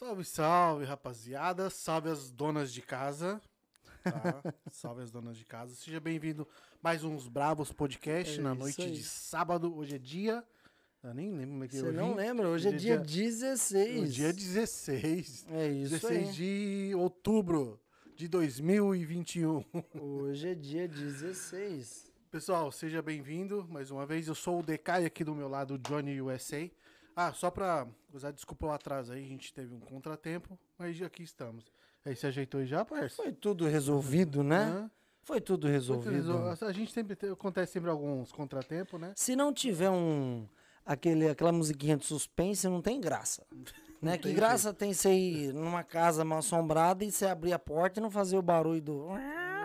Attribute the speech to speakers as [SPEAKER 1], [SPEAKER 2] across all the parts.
[SPEAKER 1] Salve, salve, rapaziada. Salve as donas de casa. Tá? salve as donas de casa. Seja bem-vindo mais uns Bravos Podcast
[SPEAKER 2] É
[SPEAKER 1] na noite
[SPEAKER 2] aí.
[SPEAKER 1] de sábado. Hoje é dia. Eu nem lembro como é que é
[SPEAKER 2] Você
[SPEAKER 1] hoje.
[SPEAKER 2] não lembra? Hoje é dia 16.
[SPEAKER 1] Hoje é 16.
[SPEAKER 2] É isso
[SPEAKER 1] 16
[SPEAKER 2] aí.
[SPEAKER 1] de outubro de 2021.
[SPEAKER 2] Hoje é dia 16.
[SPEAKER 1] Pessoal, seja bem-vindo mais uma vez. Eu sou o Decai aqui do meu lado, Johnny USA. Ah, só pra usar desculpa o atraso aí, a gente teve um contratempo, mas aqui estamos. Aí se ajeitou aí já, parça?
[SPEAKER 2] Foi tudo resolvido, né?
[SPEAKER 1] Hã?
[SPEAKER 2] Foi tudo
[SPEAKER 1] Foi
[SPEAKER 2] resolvido.
[SPEAKER 1] resolvido. A gente sempre acontece sempre alguns contratempos, né?
[SPEAKER 2] Se não tiver um aquele aquela musiquinha de suspense, não tem graça. Né? Que graça tem você ir numa casa mal assombrada e você abrir a porta e não fazer o barulho do.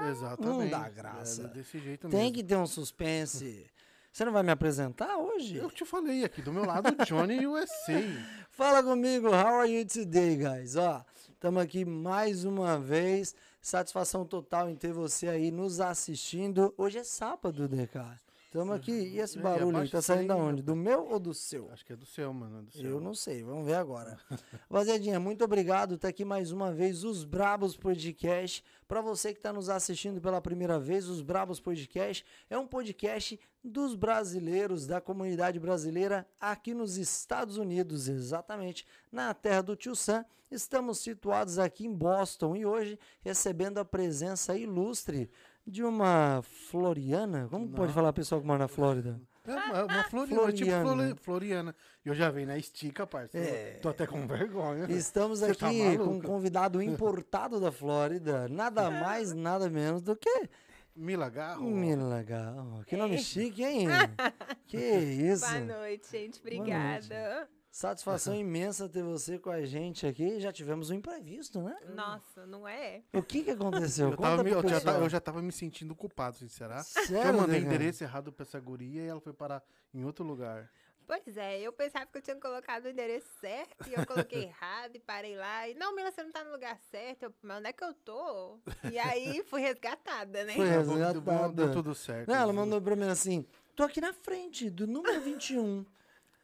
[SPEAKER 1] Exatamente.
[SPEAKER 2] dá graça.
[SPEAKER 1] É desse jeito
[SPEAKER 2] Tem
[SPEAKER 1] mesmo.
[SPEAKER 2] que ter um suspense. Você não vai me apresentar hoje?
[SPEAKER 1] Eu te falei aqui do meu lado, o Johnny USA.
[SPEAKER 2] Fala comigo, how are you today, guys? Ó, estamos aqui mais uma vez. Satisfação total em ter você aí nos assistindo. Hoje é sábado, DK. Estamos aqui. E esse
[SPEAKER 1] É,
[SPEAKER 2] barulho aí tá saindo da onde? Do meu ou do seu?
[SPEAKER 1] Acho que é do seu, mano. é do seu.
[SPEAKER 2] Eu não sei, vamos ver agora. Rapaziadinha, muito obrigado. Tá aqui mais uma vez os Brabos Podcast. Para você que está nos assistindo pela primeira vez, os Brabos Podcast é um podcast dos brasileiros, da comunidade brasileira aqui nos Estados Unidos, exatamente na terra do Tio Sam. Estamos situados aqui em Boston e hoje recebendo a presença ilustre de uma Floriana. Como pode falar a pessoa que mora na Flórida?
[SPEAKER 1] É uma, uma Floriana, tipo
[SPEAKER 2] Floriana.
[SPEAKER 1] Flori- Floriana. Eu já venho na estica, parceiro.
[SPEAKER 2] É.
[SPEAKER 1] Tô até com vergonha.
[SPEAKER 2] Estamos
[SPEAKER 1] Você
[SPEAKER 2] aqui
[SPEAKER 1] tá
[SPEAKER 2] com um convidado importado da Flórida, nada mais, nada menos do que
[SPEAKER 1] Mila Garro.
[SPEAKER 2] Milagal. Que nome chique, hein? Que isso.
[SPEAKER 3] Boa noite, gente.
[SPEAKER 2] Boa
[SPEAKER 3] Obrigada.
[SPEAKER 2] Satisfação imensa ter você com a gente aqui. Já tivemos um imprevisto, né?
[SPEAKER 3] Nossa, não é?
[SPEAKER 2] O que que aconteceu?
[SPEAKER 1] Eu, tava me- eu, já, eu já tava me sentindo culpado, sincerá. Que
[SPEAKER 2] Sério,
[SPEAKER 1] eu mandei
[SPEAKER 2] Deca?
[SPEAKER 1] endereço errado pra essa guria e ela foi parar em outro lugar.
[SPEAKER 3] Pois é, eu pensava que eu tinha colocado o endereço certo e eu coloquei errado e parei lá. E, não, Mila, você não tá no lugar certo. Eu, mas onde é que eu tô? E aí fui resgatada, né?
[SPEAKER 2] Foi
[SPEAKER 1] Tá bom, deu,
[SPEAKER 2] resgatada.
[SPEAKER 1] deu tudo certo.
[SPEAKER 2] Não, ela mandou pra mim assim: tô aqui na frente do número 21.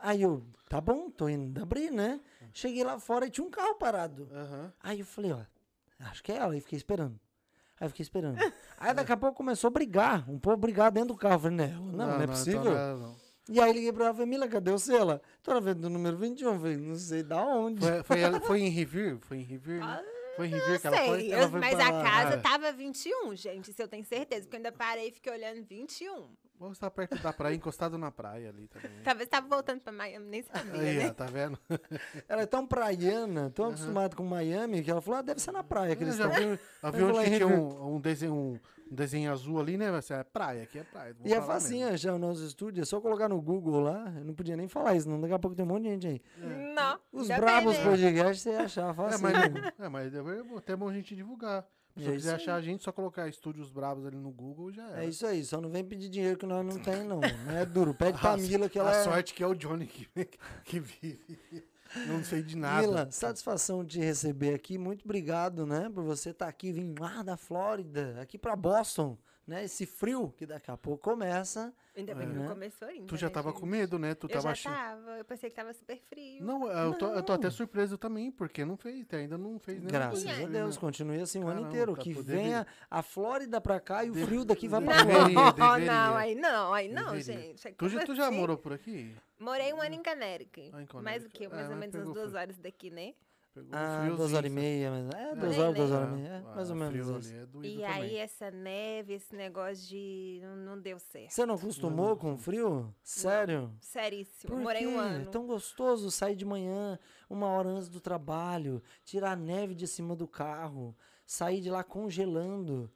[SPEAKER 2] Aí eu, tá bom, tô indo abrir, né? Cheguei lá fora e tinha um carro parado.
[SPEAKER 1] Aham.
[SPEAKER 2] Aí eu falei, ó, acho que é ela. Aí fiquei esperando. Aí eu fiquei esperando. Aí daqui a pouco começou a brigar. Um povo brigar dentro do carro. Eu falei, não, não, não, é
[SPEAKER 1] então
[SPEAKER 2] possível.
[SPEAKER 1] não é, não.
[SPEAKER 2] E aí liguei pra ela e falei, Mila, cadê o seu? Ela, tô na frente do número 21. Eu falei, não sei da onde.
[SPEAKER 1] Foi, foi, ela- foi em Revere? Foi em Revere, né? Foi em Revere que ela foi?
[SPEAKER 3] Sei,
[SPEAKER 2] ela
[SPEAKER 3] eu-
[SPEAKER 2] foi
[SPEAKER 3] mas
[SPEAKER 2] pra
[SPEAKER 3] a
[SPEAKER 2] lá.
[SPEAKER 3] casa
[SPEAKER 1] Ah.
[SPEAKER 3] tava 21, gente, isso eu tenho certeza. Porque eu ainda parei e fiquei olhando 21.
[SPEAKER 1] Vamos estar perto da praia, encostado na praia ali também.
[SPEAKER 3] Talvez tava voltando pra Miami, nem sabia,
[SPEAKER 1] Aí,
[SPEAKER 3] né?
[SPEAKER 1] ó, tá vendo?
[SPEAKER 2] Ela é tão praiana, tão acostumada com Miami, que ela falou, ah, deve ser na praia que
[SPEAKER 1] Eu
[SPEAKER 2] eles
[SPEAKER 1] já
[SPEAKER 2] estão.
[SPEAKER 1] vi, eu vi
[SPEAKER 2] vou
[SPEAKER 1] onde tinha um, um desenho, um, um desenho azul ali, né? Você é praia, aqui é praia. vou
[SPEAKER 2] E é
[SPEAKER 1] lá mesmo.
[SPEAKER 2] facinho achar o nosso estúdio, é só colocar no Google lá. Eu não podia nem falar isso, não. Daqui a pouco tem um monte de gente aí.
[SPEAKER 3] Não.
[SPEAKER 2] Os bravos
[SPEAKER 3] né?
[SPEAKER 2] podcasts você ia achar
[SPEAKER 1] É,
[SPEAKER 2] fácil.
[SPEAKER 1] mas, é, mas é até bom a gente divulgar. Se
[SPEAKER 2] É
[SPEAKER 1] quiser achar a gente, só colocar Estúdios Bravos ali no Google já era.
[SPEAKER 2] É isso aí, só não vem pedir dinheiro que nós não tem, não. Não é duro. Pede pra
[SPEAKER 1] A-
[SPEAKER 2] Mila que
[SPEAKER 1] a
[SPEAKER 2] ela é...
[SPEAKER 1] sorte que é o Johnny que, que vive. Não sei de nada.
[SPEAKER 2] Mila, satisfação de receber aqui. Muito obrigado, né, por você estar aqui, vindo lá da Flórida, aqui pra Boston, né? Esse frio que daqui a pouco começa.
[SPEAKER 3] Ainda bem que
[SPEAKER 2] É.
[SPEAKER 3] não começou ainda.
[SPEAKER 1] Tu já
[SPEAKER 3] né,
[SPEAKER 1] tava
[SPEAKER 3] gente?
[SPEAKER 1] com medo, né? Tu
[SPEAKER 3] Eu
[SPEAKER 1] tava
[SPEAKER 3] já
[SPEAKER 1] achando.
[SPEAKER 3] tava, eu pensei que tava super frio.
[SPEAKER 1] Não, eu tô, eu tô
[SPEAKER 2] Não.
[SPEAKER 1] até surpreso também, porque não fez, ainda não fez nem
[SPEAKER 2] Graças a
[SPEAKER 3] de
[SPEAKER 2] Deus, continue assim o ano
[SPEAKER 1] Caramba,
[SPEAKER 2] inteiro.
[SPEAKER 1] tá,
[SPEAKER 2] Que venha a Flórida pra cá e o frio daqui vai pra lá.
[SPEAKER 3] Não, não, aí não, aí não,
[SPEAKER 1] Deveria.
[SPEAKER 3] gente. É
[SPEAKER 1] Tu, já-
[SPEAKER 3] como
[SPEAKER 1] tu já
[SPEAKER 3] assim?
[SPEAKER 1] morou por aqui?
[SPEAKER 3] Morei um ano em Connecticut.
[SPEAKER 1] Ah, em
[SPEAKER 3] Mais o quê?
[SPEAKER 1] É,
[SPEAKER 3] Mais ou
[SPEAKER 1] mas
[SPEAKER 3] menos umas duas horas daqui, né?
[SPEAKER 1] Pegou um
[SPEAKER 2] Ah,
[SPEAKER 1] friozinho,
[SPEAKER 2] duas horas e meia. Mas... É,
[SPEAKER 1] É.
[SPEAKER 2] duas horas, duas horas e meia. É, mais ou
[SPEAKER 1] Ah,
[SPEAKER 2] menos
[SPEAKER 1] frio
[SPEAKER 2] isso.
[SPEAKER 1] ali é
[SPEAKER 3] E
[SPEAKER 1] também.
[SPEAKER 3] aí essa neve, esse negócio de... Não, não deu certo.
[SPEAKER 2] Você não acostumou com frio? Sério?
[SPEAKER 3] Seríssimo.
[SPEAKER 2] Por
[SPEAKER 3] Morei
[SPEAKER 2] quê?
[SPEAKER 3] um ano.
[SPEAKER 2] É tão gostoso sair de manhã, uma hora antes do trabalho, tirar a neve de cima do carro, sair de lá congelando.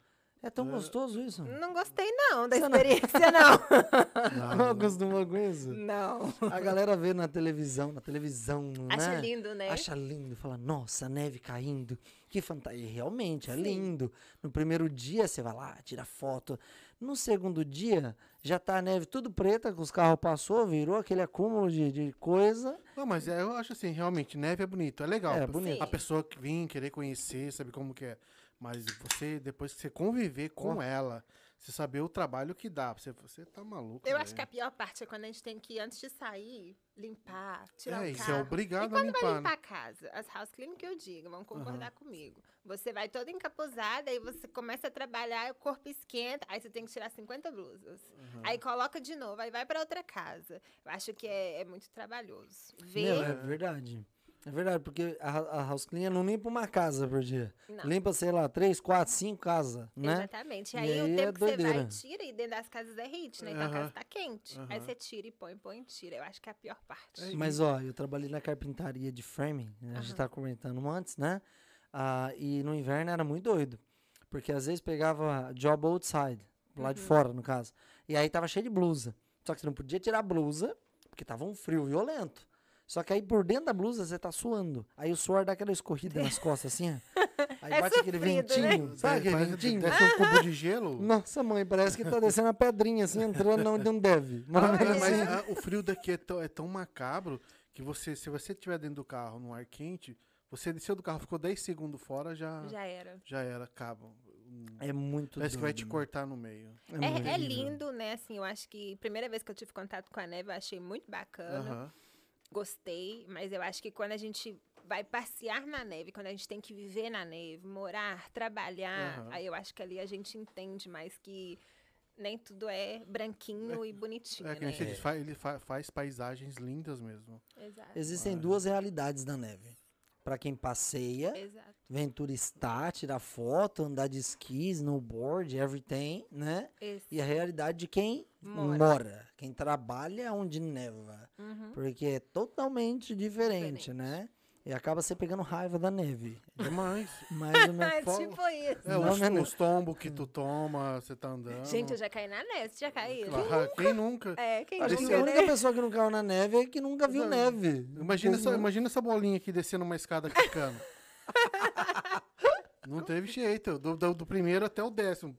[SPEAKER 2] É tão gostoso isso?
[SPEAKER 3] Não gostei não da
[SPEAKER 2] Você não-
[SPEAKER 3] experiência, não.
[SPEAKER 2] Não acostumou com isso?
[SPEAKER 3] Não.
[SPEAKER 2] A galera vê na televisão, na televisão,
[SPEAKER 3] Acha
[SPEAKER 2] né?
[SPEAKER 3] lindo, né?
[SPEAKER 2] Acha lindo, fala, nossa, neve caindo, que fantasia. Realmente, é
[SPEAKER 3] Sim.
[SPEAKER 2] lindo. No primeiro dia você vai lá, tira foto. No segundo dia, já tá a neve tudo preta, que os carros passou, virou aquele acúmulo de, de coisa.
[SPEAKER 1] Não, mas é, eu acho assim, realmente, neve é bonito, é legal.
[SPEAKER 2] É, bonito.
[SPEAKER 1] A pessoa que vem querer conhecer, sabe como que é. Mas você, depois que você conviver com
[SPEAKER 2] Com-
[SPEAKER 1] ela, você saber o trabalho que dá. Você, você tá maluco.
[SPEAKER 3] Eu
[SPEAKER 1] velho.
[SPEAKER 3] acho que a pior parte é quando a gente tem que, antes de sair, limpar, tirar
[SPEAKER 1] É,
[SPEAKER 3] o
[SPEAKER 1] isso
[SPEAKER 3] carro.
[SPEAKER 1] é obrigado
[SPEAKER 3] e
[SPEAKER 1] a
[SPEAKER 3] quando
[SPEAKER 1] limpar.
[SPEAKER 3] vai
[SPEAKER 1] né?
[SPEAKER 3] limpar a casa? As house cleaning que eu digo, vão concordar comigo. Você vai toda encapuzada, aí você começa a trabalhar, o corpo esquenta, aí você tem que tirar 50 blusas.
[SPEAKER 1] Uhum.
[SPEAKER 3] Aí coloca de novo, aí vai pra outra casa. Eu acho que é, é muito trabalhoso. Ver...
[SPEAKER 2] Meu, é verdade. É verdade, porque a, a house cleaner não limpa uma casa por dia.
[SPEAKER 3] Não.
[SPEAKER 2] Limpa, sei lá, três, quatro, cinco casas, né?
[SPEAKER 3] Exatamente. E
[SPEAKER 2] E
[SPEAKER 3] aí, o
[SPEAKER 2] aí
[SPEAKER 3] tempo
[SPEAKER 2] é
[SPEAKER 3] que você vai,
[SPEAKER 2] doideira.
[SPEAKER 3] tira e dentro das casas é hit, né? Então a
[SPEAKER 1] Aham.
[SPEAKER 3] casa tá quente. Aí
[SPEAKER 1] Aham.
[SPEAKER 3] você tira e põe, põe e tira. Eu acho que é a pior parte.
[SPEAKER 1] É,
[SPEAKER 2] Mas, ó, eu trabalhei na carpintaria de framing, né? a gente tava comentando antes, né? Ah, e no inverno era muito doido. Porque às vezes pegava job outside, lá de fora, no caso. E aí tava cheio de blusa. Só que você não podia tirar a blusa, porque tava um frio violento. Só que aí por dentro da blusa você tá suando. Aí o suor dá aquela escorrida nas costas, assim, ó. Aí
[SPEAKER 3] É
[SPEAKER 2] bate aquele
[SPEAKER 3] sofrido, né?
[SPEAKER 2] ventinho, sabe aquele ventinho?
[SPEAKER 1] Desce um cubo de gelo.
[SPEAKER 2] Nossa, mãe, parece que tá descendo a pedrinha, assim, entrando onde não deve. Mais ou
[SPEAKER 1] Ah, é, mas
[SPEAKER 2] assim.
[SPEAKER 1] ah, o frio daqui é tão, é tão macabro que você, se você estiver dentro do carro no ar quente, você desceu do carro, ficou 10 segundos fora, já, já.
[SPEAKER 3] Já era.
[SPEAKER 1] era, cabo. Hum,
[SPEAKER 2] É muito
[SPEAKER 1] Parece que vai te cortar no meio.
[SPEAKER 3] É, é
[SPEAKER 2] doido.
[SPEAKER 3] lindo, né? Assim, eu acho que primeira vez que eu tive contato com a neve, eu achei muito bacana.
[SPEAKER 1] Aham.
[SPEAKER 3] Gostei, mas eu acho que quando a gente vai passear na neve, quando a gente tem que viver na neve, morar, trabalhar,
[SPEAKER 1] Aham.
[SPEAKER 3] aí eu acho que ali a gente entende mais que nem tudo é branquinho e bonitinho,
[SPEAKER 1] É que
[SPEAKER 3] né?
[SPEAKER 1] nem você diz, fa- ele fa- faz paisagens lindas mesmo.
[SPEAKER 3] Exato.
[SPEAKER 2] Existem duas realidades da neve. Pra quem passeia,
[SPEAKER 3] Exato.
[SPEAKER 2] vem turistar, tirar foto, andar de esqui, snowboard, everything, né?
[SPEAKER 3] Esse.
[SPEAKER 2] E a realidade de quem
[SPEAKER 3] Mora.
[SPEAKER 2] mora, quem trabalha onde neva.
[SPEAKER 3] Uhum.
[SPEAKER 2] Porque é totalmente diferente,
[SPEAKER 3] Diferente.
[SPEAKER 2] né? E acaba você pegando raiva da neve.
[SPEAKER 1] Demais.
[SPEAKER 2] Mais ou
[SPEAKER 3] É
[SPEAKER 2] menos.
[SPEAKER 3] tipo isso.
[SPEAKER 1] É,
[SPEAKER 2] Não,
[SPEAKER 1] os,
[SPEAKER 2] não, não.
[SPEAKER 1] os tombos que tu toma, você tá andando.
[SPEAKER 3] Gente, eu já caí na neve. Você já caiu?
[SPEAKER 1] Claro, quem nunca?
[SPEAKER 3] É, quem
[SPEAKER 2] Acho que
[SPEAKER 3] nunca,
[SPEAKER 2] a única
[SPEAKER 3] né?
[SPEAKER 2] pessoa que não caiu na neve é que nunca viu
[SPEAKER 1] Não.
[SPEAKER 2] neve.
[SPEAKER 1] Imagina essa, imagina essa bolinha aqui descendo uma escada quicando. Não teve jeito. Do, do, do primeiro até o décimo.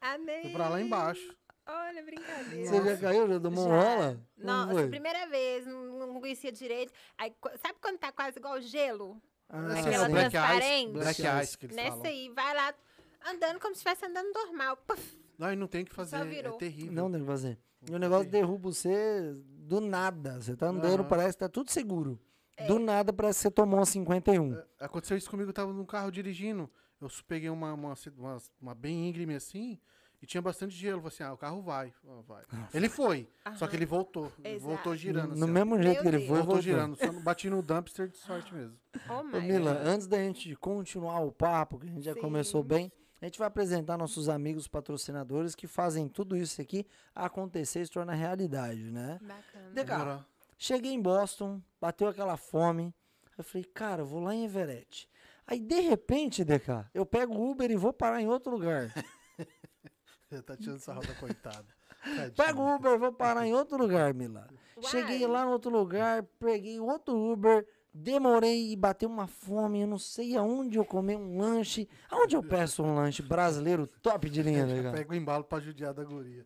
[SPEAKER 3] Amei.
[SPEAKER 1] Foi pra lá embaixo.
[SPEAKER 3] Olha, brincadeira.
[SPEAKER 2] Você já caiu? Já tomou
[SPEAKER 3] Já.
[SPEAKER 2] rola? Como
[SPEAKER 3] Nossa,
[SPEAKER 2] foi?
[SPEAKER 3] primeira vez, não, não conhecia direito. Aí, sabe quando tá quase igual gelo?
[SPEAKER 2] Ah,
[SPEAKER 3] Aquela
[SPEAKER 2] sim.
[SPEAKER 1] Black
[SPEAKER 3] transparente.
[SPEAKER 1] Ice, Black
[SPEAKER 2] Black
[SPEAKER 1] Ice que eles
[SPEAKER 3] Nessa
[SPEAKER 1] falam.
[SPEAKER 3] aí, vai lá andando como se estivesse andando normal. Puf,
[SPEAKER 1] Não, e não tem o que fazer. É
[SPEAKER 3] virou.
[SPEAKER 1] terrível.
[SPEAKER 2] Não tem o que fazer. E o negócio derruba você do nada. Você tá andando,
[SPEAKER 1] Aham.
[SPEAKER 2] parece que tá tudo seguro.
[SPEAKER 3] É.
[SPEAKER 2] Do nada parece que você tomou um 51.
[SPEAKER 1] Aconteceu isso comigo, eu tava num carro dirigindo. Eu peguei uma, uma, uma, uma bem íngreme assim e tinha bastante gelo. Eu Falei assim, ah, o carro vai. ó, vai. Ele foi, só que ele voltou. Ele
[SPEAKER 3] Exato.
[SPEAKER 1] voltou girando.
[SPEAKER 2] no
[SPEAKER 1] assim, ó.
[SPEAKER 2] mesmo jeito
[SPEAKER 3] Meu
[SPEAKER 2] que ele
[SPEAKER 3] Deus.
[SPEAKER 2] foi,
[SPEAKER 1] Voltou
[SPEAKER 2] voltou.
[SPEAKER 1] girando. Só não bati no dumpster de sorte mesmo.
[SPEAKER 3] oh
[SPEAKER 2] Ô,
[SPEAKER 3] my
[SPEAKER 2] Mila,
[SPEAKER 3] God.
[SPEAKER 2] antes da gente continuar o papo, que a gente já
[SPEAKER 3] Sim.
[SPEAKER 2] começou bem, a gente vai apresentar nossos amigos patrocinadores que fazem tudo isso aqui acontecer e se tornar realidade, né?
[SPEAKER 3] Bacana.
[SPEAKER 2] Deca,
[SPEAKER 1] Agora,
[SPEAKER 2] cheguei em Boston, bateu aquela fome. Eu falei, cara, eu vou lá em Everett. Aí, de repente, DK, eu pego o Uber e vou parar em outro lugar.
[SPEAKER 1] tá tirando essa roda, coitada. Tadinho.
[SPEAKER 2] Pego o Uber, vou parar em outro lugar, Mila.
[SPEAKER 3] Uai.
[SPEAKER 2] Cheguei lá no outro lugar, peguei outro Uber, demorei e bateu uma fome. Eu não sei aonde eu comer um lanche. Aonde eu peço um lanche brasileiro top de linha, legal?
[SPEAKER 1] pega o embalo pra judiar da guria.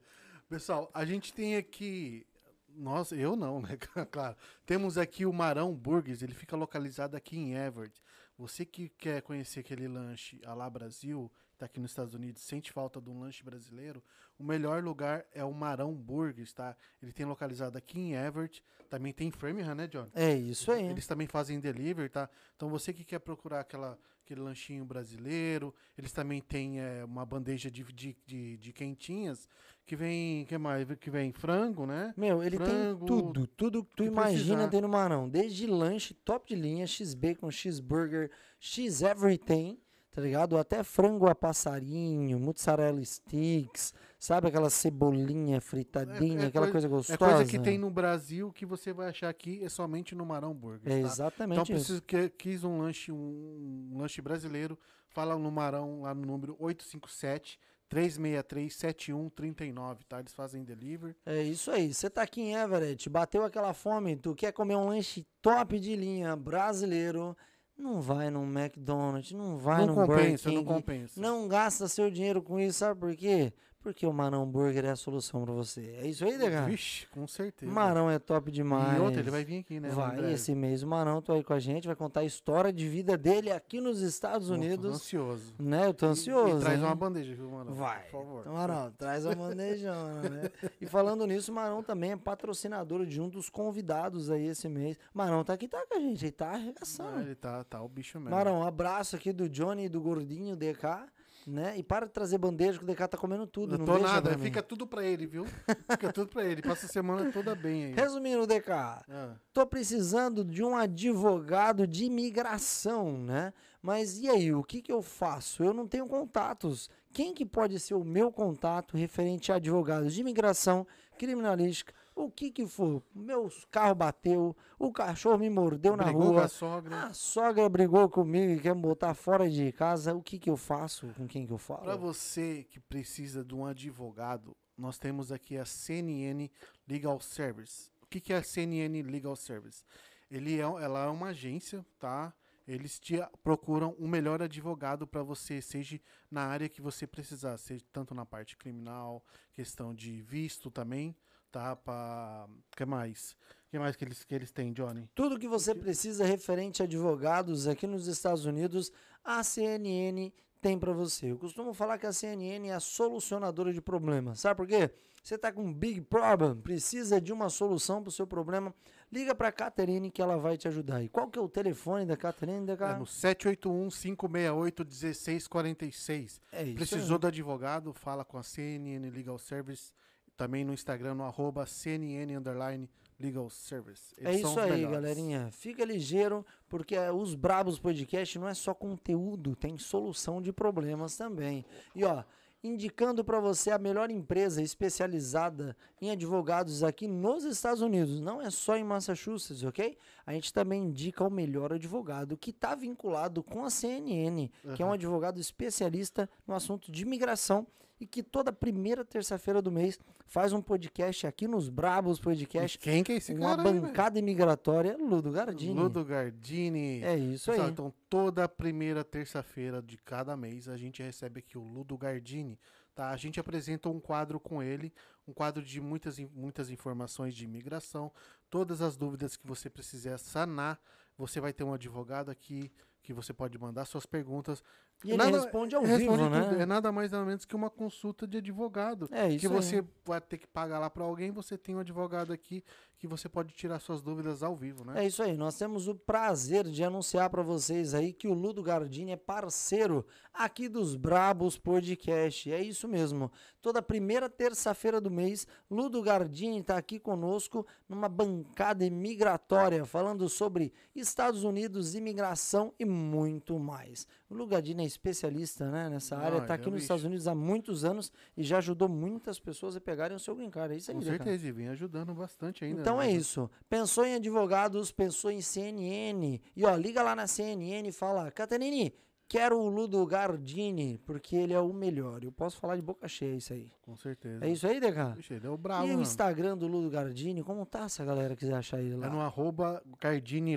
[SPEAKER 1] Pessoal, a gente tem aqui. Nossa, eu não, né? Claro. Temos aqui o Marão Burgers, ele fica localizado aqui em Everett. Você que quer conhecer aquele lanche a lá Brasil, tá aqui nos Estados Unidos, sente falta de um lanche brasileiro, o melhor lugar é o Marão Burgers, tá? Ele tem localizado aqui em Everett, também tem em Framingham, né, John?
[SPEAKER 2] É isso aí.
[SPEAKER 1] Eles também fazem delivery, tá? Então você que quer procurar aquela, aquele lanchinho brasileiro, eles também têm é, uma bandeja de, de, de, de quentinhas que vem, que mais? Que vem frango, né?
[SPEAKER 2] Meu, ele
[SPEAKER 1] Frango,
[SPEAKER 2] tem tudo, tudo que tu
[SPEAKER 1] que
[SPEAKER 2] imagina
[SPEAKER 1] precisar.
[SPEAKER 2] tem no Marão. Desde lanche top de linha, X-Bacon, X-Burger, X-Everything, tá ligado? Até frango a passarinho, mozzarella sticks, sabe aquela cebolinha fritadinha,
[SPEAKER 1] É- é
[SPEAKER 2] aquela
[SPEAKER 1] coisa-
[SPEAKER 2] coisa
[SPEAKER 1] É
[SPEAKER 2] gostosa.
[SPEAKER 1] coisa que tem no Brasil que você vai achar aqui é somente no Marão Burgers,
[SPEAKER 2] É
[SPEAKER 1] tá?
[SPEAKER 2] exatamente
[SPEAKER 1] Então, preciso que quis um lanche, um, um lanche brasileiro, fala no Marão lá no número 857 363 7139, tá? Eles fazem delivery.
[SPEAKER 2] É isso aí. Você tá aqui em Everett, bateu aquela fome, tu quer comer um lanche top de linha brasileiro, não vai num McDonald's, não vai
[SPEAKER 1] não
[SPEAKER 2] num Burger
[SPEAKER 1] compensa, não
[SPEAKER 2] King,
[SPEAKER 1] compensa.
[SPEAKER 2] Não gasta seu dinheiro com isso, sabe por quê? Porque o Marão Burger é a solução pra você. É isso aí, Degar?
[SPEAKER 1] Vixe, com certeza.
[SPEAKER 2] Marão é top demais.
[SPEAKER 1] E outra, ele vai vir aqui, né?
[SPEAKER 2] Vai, esse mês o Marão tá aí com a gente, vai contar a história de vida dele aqui nos Estados
[SPEAKER 1] Pô, tô
[SPEAKER 2] Unidos.
[SPEAKER 1] ansioso.
[SPEAKER 2] Né? Eu tô
[SPEAKER 1] E-
[SPEAKER 2] ansioso.
[SPEAKER 1] E, traz
[SPEAKER 2] hein?
[SPEAKER 1] uma bandeja, viu, mano?
[SPEAKER 2] Vai.
[SPEAKER 1] Por favor.
[SPEAKER 2] Então, Marão, traz a bandejona, né? E falando nisso, o Marão também é patrocinador de um dos convidados aí esse mês. Marão tá aqui, tá com a gente, ele tá
[SPEAKER 1] Ah,
[SPEAKER 2] arregaçando.
[SPEAKER 1] ele tá, tá o bicho mesmo.
[SPEAKER 2] Marão, um abraço aqui do Johnny e do gordinho DK, né? E para de trazer bandeja que o DK tá comendo tudo,
[SPEAKER 1] Não
[SPEAKER 2] não,
[SPEAKER 1] tô nada,
[SPEAKER 2] pra
[SPEAKER 1] fica tudo pra ele, viu? Fica tudo pra ele. Passa a semana toda bem aí.
[SPEAKER 2] Resumindo, DK,
[SPEAKER 1] Ah,
[SPEAKER 2] tô precisando de um advogado de imigração, né? Mas e aí, o que que eu faço? Eu não tenho contatos. Quem que pode ser o meu contato referente a advogados de imigração, criminalística, o que que for? Meu carro bateu, o cachorro me mordeu na
[SPEAKER 1] brigou com
[SPEAKER 2] rua,
[SPEAKER 1] a sogra.
[SPEAKER 2] a sogra brigou comigo e quer me botar fora de casa, o que que eu faço? Com quem que eu falo?
[SPEAKER 1] Pra você que precisa de um advogado, nós temos aqui a CNN Legal Service. O que, que é a CNN Legal Service? Ele é, ela é uma agência, tá? Eles te procuram o melhor advogado para você, seja na área que você precisar, seja tanto na parte criminal, questão de visto também, tá? Para que mais? que mais que eles que eles têm, Johnny?
[SPEAKER 2] Tudo que você precisa referente a advogados aqui nos Estados Unidos, a CNN tem para você. Eu costumo falar que a CNN é a solucionadora de problemas. Sabe por quê? Você está com um big problem, precisa de uma solução para o seu problema, liga para a Caterine que ela vai te ajudar. E qual que é o telefone da Caterine? Da
[SPEAKER 1] É no 781-568-1646.
[SPEAKER 2] É isso.
[SPEAKER 1] Precisou do advogado? Fala com a CNN Legal Service. Também no Instagram, no arroba CNN Underline Legal Service.
[SPEAKER 2] É
[SPEAKER 1] Eles são
[SPEAKER 2] isso aí,
[SPEAKER 1] melhores.
[SPEAKER 2] galerinha. Fica ligeiro, porque eh, os Brabos Podcast não é só conteúdo, tem solução de problemas também. E ó, indicando para você a melhor empresa especializada em advogados aqui nos Estados Unidos, não é só em Massachusetts, ok? A gente também indica o melhor advogado que está vinculado com a CNN, que é um advogado especialista no assunto de imigração e que toda primeira terça-feira do mês faz um podcast aqui nos Brabos
[SPEAKER 1] E
[SPEAKER 2] Podcast
[SPEAKER 1] quem que é esse
[SPEAKER 2] uma
[SPEAKER 1] cara velho?
[SPEAKER 2] bancada imigratória, Ludo Gardini.
[SPEAKER 1] Ludo Gardini.
[SPEAKER 2] É isso
[SPEAKER 1] Pessoal,
[SPEAKER 2] aí.
[SPEAKER 1] Então, toda primeira terça-feira de cada mês, a gente recebe aqui o Ludo Gardini. Tá? A gente apresenta um quadro com ele, um quadro de muitas, muitas informações de imigração. Todas as dúvidas que você precisar sanar, você vai ter um advogado aqui que você pode mandar suas perguntas.
[SPEAKER 2] E ele
[SPEAKER 1] Nada-
[SPEAKER 2] responde ao
[SPEAKER 1] Responde
[SPEAKER 2] vivo,
[SPEAKER 1] tudo. É
[SPEAKER 2] né?
[SPEAKER 1] nada mais nada menos que uma consulta de advogado.
[SPEAKER 2] É isso
[SPEAKER 1] que
[SPEAKER 2] aí.
[SPEAKER 1] você vai ter que pagar lá para alguém, você tem um advogado aqui que você pode tirar suas dúvidas ao vivo, né?
[SPEAKER 2] É isso aí. Nós temos o prazer de anunciar para vocês aí que o Ludo Gardini é parceiro aqui dos Brabos Podcast. É isso mesmo. Toda primeira terça-feira do mês, Ludo Gardini está aqui conosco numa bancada imigratória, falando sobre Estados Unidos, imigração e muito mais. O Ludo Gardini é especialista né, nessa área, está
[SPEAKER 1] é
[SPEAKER 2] aqui nos. Estados Unidos há muitos anos e já ajudou muitas pessoas a pegarem o seu green card. É isso aí,
[SPEAKER 1] Com
[SPEAKER 2] né, cara?
[SPEAKER 1] certeza, e vem ajudando bastante ainda.
[SPEAKER 2] Então é isso. Pensou em advogados, pensou em CNN. E ó, liga lá na CNN e fala: Catarine, quero o Ludo Gardini, porque ele é o melhor. Eu posso falar de boca cheia isso aí.
[SPEAKER 1] Com certeza.
[SPEAKER 2] É isso aí, Deca?
[SPEAKER 1] Vixe, ele é o bravo,
[SPEAKER 2] E o
[SPEAKER 1] mano.
[SPEAKER 2] Instagram do Ludo Gardini, como tá se a galera quiser achar ele lá?
[SPEAKER 1] É no arroba Gardini.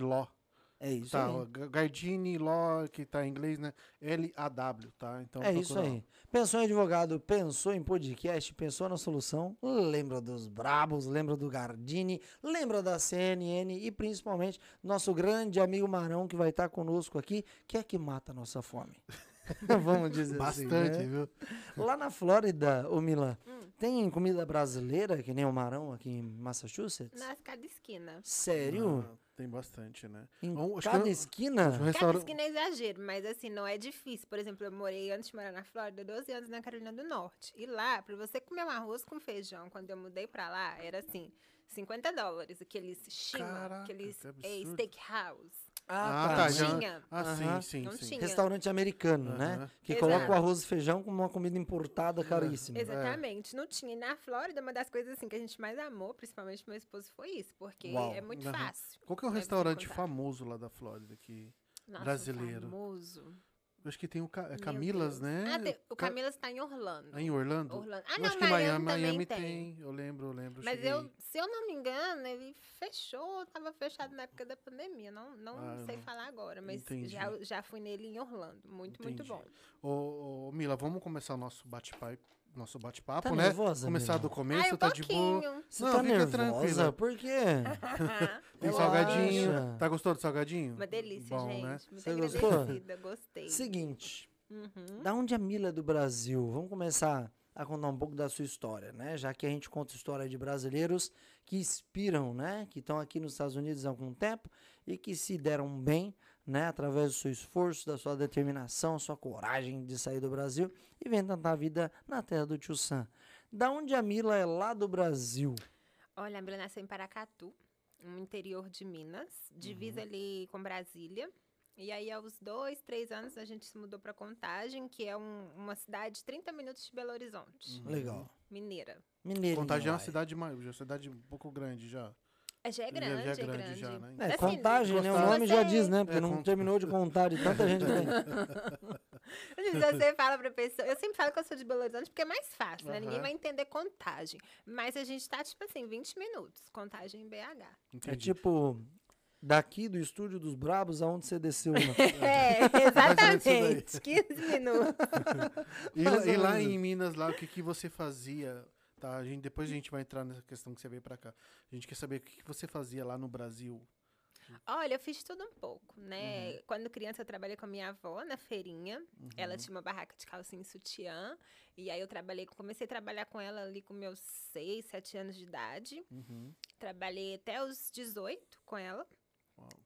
[SPEAKER 2] É isso
[SPEAKER 1] Tá,
[SPEAKER 2] aí.
[SPEAKER 1] Gardini Law, que tá em inglês, né? L-A-W, tá? Então,
[SPEAKER 2] É isso aí. Pensou em advogado, pensou em podcast, pensou na solução, lembra dos Brabos, lembra do Gardini, lembra da CNN e principalmente nosso grande amigo Marão que vai estar conosco aqui, que é que mata a nossa fome. Vamos dizer
[SPEAKER 1] Bastante,
[SPEAKER 2] assim. né?
[SPEAKER 1] viu?
[SPEAKER 2] Lá na Flórida, ô Milan,
[SPEAKER 3] Hum.
[SPEAKER 2] tem comida brasileira, que nem o Marão aqui em Massachusetts?
[SPEAKER 3] Nas cada esquina.
[SPEAKER 2] Sério?
[SPEAKER 1] Ah, tem bastante, né?
[SPEAKER 2] Em
[SPEAKER 1] Bom, acho que
[SPEAKER 2] cada
[SPEAKER 1] eu-
[SPEAKER 2] esquina?
[SPEAKER 1] Um
[SPEAKER 3] Cada esquina é exagero, mas assim, não é difícil. Por exemplo, eu morei antes de morar na Flórida, 12 anos na Carolina do Norte. E lá, pra você comer um arroz com feijão, quando eu mudei pra lá, era assim, 50 dólares. Aqueles shima,
[SPEAKER 1] Caraca,
[SPEAKER 3] aqueles é, steakhouse.
[SPEAKER 1] Ah,
[SPEAKER 2] tá.
[SPEAKER 1] tá,
[SPEAKER 3] Não
[SPEAKER 1] já-
[SPEAKER 3] tinha.
[SPEAKER 1] Ah, sim, sim,
[SPEAKER 3] Não
[SPEAKER 1] sim.
[SPEAKER 3] tinha.
[SPEAKER 2] Restaurante americano, né?
[SPEAKER 1] Aham.
[SPEAKER 2] Que
[SPEAKER 3] Exato.
[SPEAKER 2] coloca o arroz e feijão como uma comida importada caríssima.
[SPEAKER 3] Exatamente, não tinha. E na Flórida, uma das coisas assim que a gente mais amou, principalmente meu esposo, foi isso, porque
[SPEAKER 2] Uau.
[SPEAKER 3] é muito
[SPEAKER 1] Aham.
[SPEAKER 3] fácil.
[SPEAKER 1] Qual que é o
[SPEAKER 3] Deve
[SPEAKER 1] restaurante famoso lá da Flórida? Que...
[SPEAKER 3] Nossa,
[SPEAKER 1] brasileiro?
[SPEAKER 3] Famoso.
[SPEAKER 1] Acho que tem o Ca... é Camilas, né?
[SPEAKER 3] Ah, tem- o
[SPEAKER 1] Ca-
[SPEAKER 3] Camilas tá em Orlando.
[SPEAKER 1] Ah, em Orlando?
[SPEAKER 3] Orlando. Ah,
[SPEAKER 1] eu
[SPEAKER 3] não,
[SPEAKER 1] acho que
[SPEAKER 3] Miami,
[SPEAKER 1] Miami,
[SPEAKER 3] tem.
[SPEAKER 1] tem. Eu lembro, eu lembro.
[SPEAKER 3] Mas
[SPEAKER 1] cheguei.
[SPEAKER 3] eu, se eu não me engano, ele fechou, tava fechado na época da pandemia. Não, não
[SPEAKER 1] Ah,
[SPEAKER 3] sei
[SPEAKER 1] não-
[SPEAKER 3] falar agora, mas
[SPEAKER 1] Entendi.
[SPEAKER 3] já, já fui nele em Orlando. Muito, muito
[SPEAKER 1] Entendi.
[SPEAKER 3] bom.
[SPEAKER 1] Ô, ô, Mila, vamos começar o nosso bate-papo, nosso bate-papo,
[SPEAKER 2] Tá
[SPEAKER 1] né?
[SPEAKER 2] nervosa,
[SPEAKER 1] Começar do começo,
[SPEAKER 3] Ai, um
[SPEAKER 1] tá de boa.
[SPEAKER 3] pouquinho.
[SPEAKER 2] Você
[SPEAKER 1] Não,
[SPEAKER 2] tá
[SPEAKER 1] fica
[SPEAKER 2] nervosa?
[SPEAKER 1] tranquila.
[SPEAKER 2] Por quê?
[SPEAKER 1] Tem salgadinho. Tá gostando do salgadinho?
[SPEAKER 3] Uma delícia,
[SPEAKER 1] Bom,
[SPEAKER 3] gente.
[SPEAKER 1] né?
[SPEAKER 3] Muito
[SPEAKER 2] Você gostou?
[SPEAKER 3] agradecida. Gostei.
[SPEAKER 2] Seguinte,
[SPEAKER 3] Uhum.
[SPEAKER 2] da onde a Mila é do Brasil? Vamos começar a contar um pouco da sua história, né? Já que a gente conta história de brasileiros que inspiram, né? Que estão aqui nos Estados Unidos há algum tempo e que se deram bem, né? Através do seu esforço, da sua determinação, sua coragem de sair do Brasil e vem tentar a vida na terra do tio Sam. Da onde a Mila é lá do Brasil?
[SPEAKER 3] Olha, a Mila nasceu em Paracatu, no interior de Minas,
[SPEAKER 2] Uhum.
[SPEAKER 3] divisa ali com Brasília. E aí, aos dois, três anos, a gente se mudou para Contagem, que é um- uma cidade de 30 minutos de Belo Horizonte.
[SPEAKER 2] Legal.
[SPEAKER 3] Mineira.
[SPEAKER 2] Mineirinho.
[SPEAKER 1] Contagem é uma cidade maior, já é uma cidade um pouco grande já.
[SPEAKER 3] É, Já é grande,
[SPEAKER 1] já
[SPEAKER 3] é grande.
[SPEAKER 1] grande já, né?
[SPEAKER 2] É,
[SPEAKER 3] Assim,
[SPEAKER 2] contagem, né? O
[SPEAKER 1] gostar-
[SPEAKER 2] nome já diz, né? Porque
[SPEAKER 1] É,
[SPEAKER 2] não
[SPEAKER 1] cont-
[SPEAKER 2] terminou de contar de tanta gente que tem.
[SPEAKER 3] Se você fala pra pessoa. Eu sempre falo que eu sou de Belo Horizonte porque é mais fácil, né? Ninguém
[SPEAKER 1] Aham.
[SPEAKER 3] vai entender contagem. Mas a gente tá, tipo assim, 20 minutos. Contagem em BH.
[SPEAKER 2] É
[SPEAKER 1] Entendi.
[SPEAKER 2] tipo, daqui do estúdio dos Brabos, aonde você desceu. né?
[SPEAKER 3] É, exatamente. 15 minutos.
[SPEAKER 1] E, e lá em Minas, lá, o que, que você fazia? Tá, a gente, depois a gente vai entrar nessa questão que você veio pra cá. A gente quer saber o que, você fazia lá no Brasil.
[SPEAKER 3] Olha, eu fiz tudo um pouco, né? Quando criança, eu trabalhei com a minha avó na feirinha. Ela tinha uma barraca de calcinha e sutiã. E aí eu trabalhei, comecei a trabalhar com ela ali com meus 6, 7 anos de idade.
[SPEAKER 1] Uhum.
[SPEAKER 3] Trabalhei até os 18 com ela.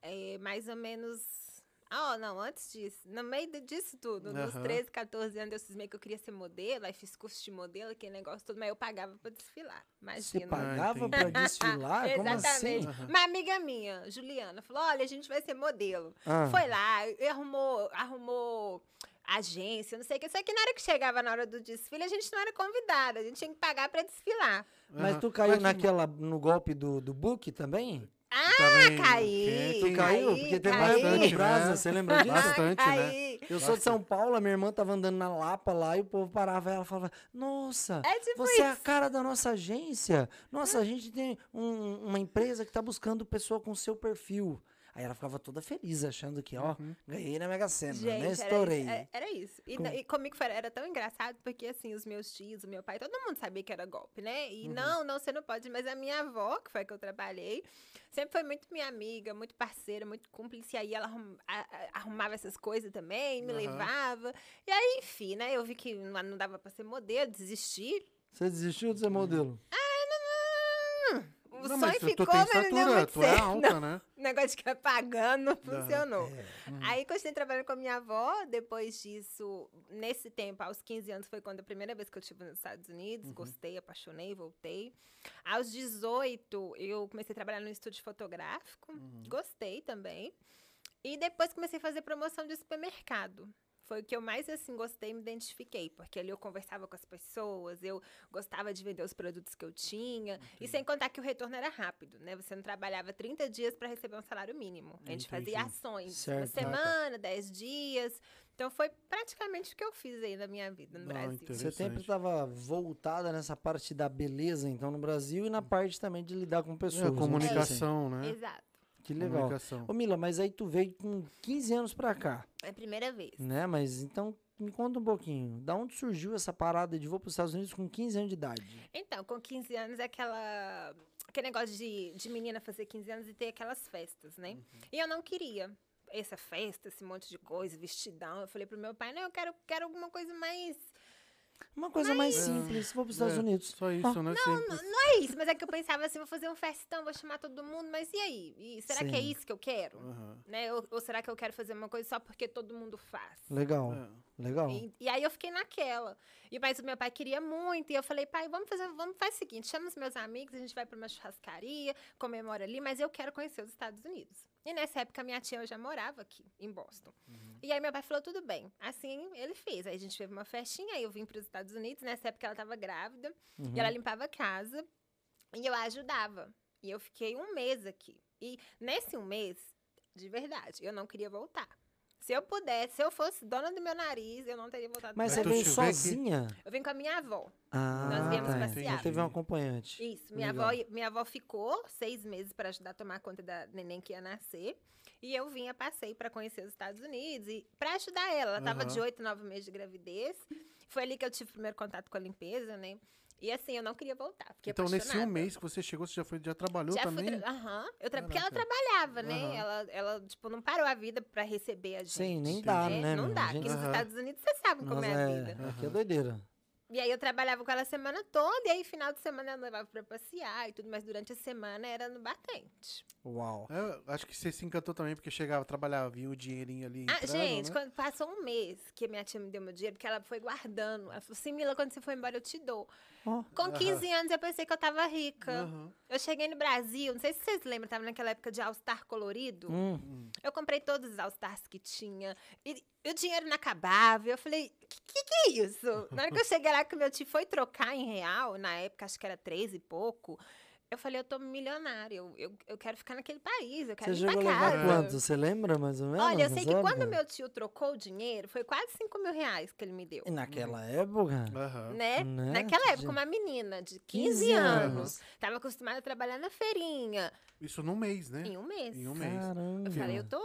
[SPEAKER 3] É, mais ou menos. Ah, não, antes disso. No meio disso tudo, nos
[SPEAKER 1] Aham.
[SPEAKER 3] 13, 14 anos, eu cismei que eu queria ser modelo, aí fiz curso de modelo, aquele negócio todo, mas eu pagava pra desfilar.
[SPEAKER 2] Você
[SPEAKER 3] Imagina.
[SPEAKER 2] pagava
[SPEAKER 1] entendi.
[SPEAKER 2] pra desfilar? Como
[SPEAKER 3] Exatamente.
[SPEAKER 2] assim?
[SPEAKER 3] Uma amiga minha, Juliana, falou: olha, a gente vai ser modelo.
[SPEAKER 2] Ah,
[SPEAKER 3] Foi lá, e arrumou, arrumou agência, não sei o que. Só que na hora que chegava na hora do desfile, a gente não era convidada, a gente tinha que pagar pra desfilar.
[SPEAKER 2] Mas tu caiu
[SPEAKER 1] Mas que-
[SPEAKER 2] naquela, no golpe do, do book também?
[SPEAKER 1] Também,
[SPEAKER 3] caí.
[SPEAKER 1] quem-
[SPEAKER 2] Tu
[SPEAKER 1] quem-
[SPEAKER 2] caiu?
[SPEAKER 3] Caí,
[SPEAKER 2] Porque teve uma
[SPEAKER 3] caí.
[SPEAKER 2] no Brasa,
[SPEAKER 1] né?
[SPEAKER 2] você lembra disso?
[SPEAKER 1] Bastante,
[SPEAKER 3] ah,
[SPEAKER 1] né?
[SPEAKER 3] caí.
[SPEAKER 2] Eu sou de São Paulo, a minha irmã tava andando na Lapa lá e o povo parava e ela falava: Nossa,
[SPEAKER 3] É tipo
[SPEAKER 2] você é a
[SPEAKER 3] isso.
[SPEAKER 2] cara da nossa agência. Nossa, a gente tem um- uma empresa que tá buscando pessoa com seu perfil. Aí ela ficava toda feliz, achando que, ó,
[SPEAKER 1] Uhum.
[SPEAKER 2] ganhei na Mega Sena,
[SPEAKER 3] Gente,
[SPEAKER 2] né?
[SPEAKER 3] era
[SPEAKER 2] Estourei.
[SPEAKER 3] isso, é- Era, isso. E,
[SPEAKER 2] Com-
[SPEAKER 3] e comigo foi- era tão engraçado, porque assim, os meus tios, o meu pai, todo mundo sabia que era golpe, né? E não, não, você não pode. Mas a minha avó, que foi a que eu trabalhei, sempre foi muito minha amiga, muito parceira, muito cúmplice. E aí ela arrum- a- a- arrumava essas coisas também, me
[SPEAKER 1] Aham.
[SPEAKER 3] levava. E aí, enfim, né? Eu vi que não, não dava pra ser modelo, desisti.
[SPEAKER 2] Você desistiu de ser modelo?
[SPEAKER 3] O
[SPEAKER 1] Não,
[SPEAKER 3] sonho
[SPEAKER 1] mas
[SPEAKER 3] ficou,
[SPEAKER 1] tu tem
[SPEAKER 3] mas não deu
[SPEAKER 1] estatura,
[SPEAKER 3] muito
[SPEAKER 1] tu é
[SPEAKER 3] certo.
[SPEAKER 1] alta, né?
[SPEAKER 3] O negócio de ficar pagando não funcionou.
[SPEAKER 2] É.
[SPEAKER 3] Aí continuei trabalhando com a minha avó. Depois disso, nesse tempo, aos 15 anos, foi quando a primeira vez que eu estive nos Estados Unidos. Gostei, apaixonei, voltei. Aos 18, eu comecei a trabalhar no estúdio fotográfico. Gostei também. E depois comecei a fazer promoção de supermercado. Foi o que eu mais assim gostei e me identifiquei, porque ali eu conversava com as pessoas, eu gostava de vender os produtos que eu tinha, e sem contar que o retorno era rápido, né? Você não trabalhava 30 dias para receber um salário mínimo. A gente fazia
[SPEAKER 1] Entendi.
[SPEAKER 3] ações, uma
[SPEAKER 2] Certo.
[SPEAKER 3] semana, 10 dias. Então foi praticamente o que eu fiz aí na minha vida no
[SPEAKER 1] Ah,
[SPEAKER 3] Brasil.
[SPEAKER 1] entendi.
[SPEAKER 2] Você sempre estava voltada nessa parte da beleza, então, no Brasil, e na parte também de lidar com pessoas.
[SPEAKER 1] É,
[SPEAKER 2] né?
[SPEAKER 1] comunicação, né?
[SPEAKER 3] Exato.
[SPEAKER 2] Que legal.
[SPEAKER 1] Comunicação.
[SPEAKER 2] Ô, Mila, mas aí tu veio com 15 anos pra cá,
[SPEAKER 3] É a primeira vez.
[SPEAKER 2] né? Mas então, me conta um pouquinho. Da onde surgiu essa parada de vou pros Estados Unidos com 15 anos de idade?
[SPEAKER 3] Então, com 15 anos é aquela. Aquele negócio de, de menina fazer 15 anos e ter aquelas festas, né? E eu não queria essa festa, esse monte de coisa, vestidão. Eu falei pro meu pai, não, eu quero, quero alguma coisa mais.
[SPEAKER 2] Uma coisa mais simples, vou pros Estados
[SPEAKER 1] É,
[SPEAKER 2] Unidos.
[SPEAKER 1] Só isso, né? Simples.
[SPEAKER 3] Não é isso, mas é que eu pensava assim, vou fazer um festão, vou chamar todo mundo, mas e aí? E será que é
[SPEAKER 2] Sim.
[SPEAKER 3] isso que eu quero?
[SPEAKER 1] Aham.
[SPEAKER 3] Né? Ou, ou será que eu quero fazer uma coisa só porque todo mundo faz?
[SPEAKER 2] Legal,
[SPEAKER 1] É.
[SPEAKER 2] legal.
[SPEAKER 3] E, e aí eu fiquei naquela. E mas o meu pai queria muito e eu falei, pai, vamos fazer, vamos fazer o seguinte, chama os meus amigos, a gente vai para uma churrascaria, comemora ali, mas eu quero conhecer os Estados Unidos. E nessa época minha tia já morava aqui em Boston. E aí meu pai falou tudo bem. Assim ele fez. Aí a gente teve uma festinha, aí eu vim para os Estados Unidos, nessa época ela estava grávida
[SPEAKER 2] Uhum.
[SPEAKER 3] e ela limpava a casa e eu a ajudava. E eu fiquei um mês aqui. E nesse um mês, de verdade, eu não queria voltar. Se eu pudesse, se eu fosse dona do meu nariz, eu não teria voltado
[SPEAKER 2] Mas você veio
[SPEAKER 1] vê que-
[SPEAKER 2] sozinha?
[SPEAKER 3] Eu vim com a minha avó.
[SPEAKER 2] Ah,
[SPEAKER 3] Nós viemos
[SPEAKER 2] tá.
[SPEAKER 3] passear.
[SPEAKER 2] Teve um acompanhante.
[SPEAKER 3] Isso. Minha
[SPEAKER 2] Legal.
[SPEAKER 3] avó, minha avó ficou seis meses para ajudar a tomar conta da neném que ia nascer. E eu vinha, passei para conhecer os Estados Unidos e para ajudar ela. Ela estava de
[SPEAKER 1] Aham.
[SPEAKER 3] oito, nove meses de gravidez. Foi ali que eu tive o primeiro contato com a limpeza, né? E assim, eu não queria voltar.
[SPEAKER 1] Então, nesse um
[SPEAKER 3] apaixonada.
[SPEAKER 1] mês que você chegou, você já, foi, já trabalhou
[SPEAKER 3] Já
[SPEAKER 1] também?
[SPEAKER 3] tra- Aham. Eu tra- Porque ela trabalhava, né?
[SPEAKER 1] Aham.
[SPEAKER 3] Ela, ela, tipo, não parou a vida pra receber a gente.
[SPEAKER 2] Sim, nem dá,
[SPEAKER 3] né?
[SPEAKER 2] né?
[SPEAKER 3] Não dá.
[SPEAKER 2] Gente-
[SPEAKER 3] Aqui nos. Estados Unidos, você sabe como é a
[SPEAKER 2] é,
[SPEAKER 3] vida.
[SPEAKER 2] aqui é doideira.
[SPEAKER 3] E aí eu trabalhava com ela a semana toda, e aí final de semana ela levava pra passear e tudo, mas durante a semana era no batente.
[SPEAKER 2] Uau.
[SPEAKER 1] É, eu acho que você se encantou também, porque chegava, trabalhava, via o dinheirinho ali
[SPEAKER 3] Ah,
[SPEAKER 1] entrando,
[SPEAKER 3] gente,
[SPEAKER 1] né?
[SPEAKER 3] quando passou um mês que a minha tia me deu meu dinheiro, porque ela foi guardando. Ela falou assim, Mila, quando você for embora eu te dou. Com 15 anos eu pensei que eu tava rica.
[SPEAKER 1] Aham.
[SPEAKER 3] Eu cheguei no Brasil, não sei se vocês lembram, tava naquela época de All-Star colorido.
[SPEAKER 2] Hum.
[SPEAKER 3] Eu comprei todos os All-Stars que tinha. E, e o dinheiro não acabava. Eu falei, que, que que é isso? Na hora que eu cheguei lá que o meu tio foi trocar em real, na época acho que era três e pouco, eu falei, eu tô milionária, eu, eu, eu quero ficar naquele país, eu quero
[SPEAKER 2] Você
[SPEAKER 3] ir pra
[SPEAKER 2] levar
[SPEAKER 3] casa.
[SPEAKER 2] quanto? Você lembra mais ou menos?
[SPEAKER 3] Olha, eu sei que
[SPEAKER 2] época?
[SPEAKER 3] quando meu tio trocou o dinheiro, foi quase 5 mil reais que ele me deu.
[SPEAKER 2] E naquela época?
[SPEAKER 1] Aham.
[SPEAKER 3] Né?
[SPEAKER 2] Né?
[SPEAKER 3] Naquela época, uma menina de 15,
[SPEAKER 2] 15
[SPEAKER 3] anos,
[SPEAKER 2] anos.
[SPEAKER 3] tava acostumada a trabalhar na feirinha,
[SPEAKER 1] Isso num mês, né?
[SPEAKER 3] em um mês.
[SPEAKER 1] Em um mês.
[SPEAKER 2] Caramba.
[SPEAKER 3] Eu falei, eu tô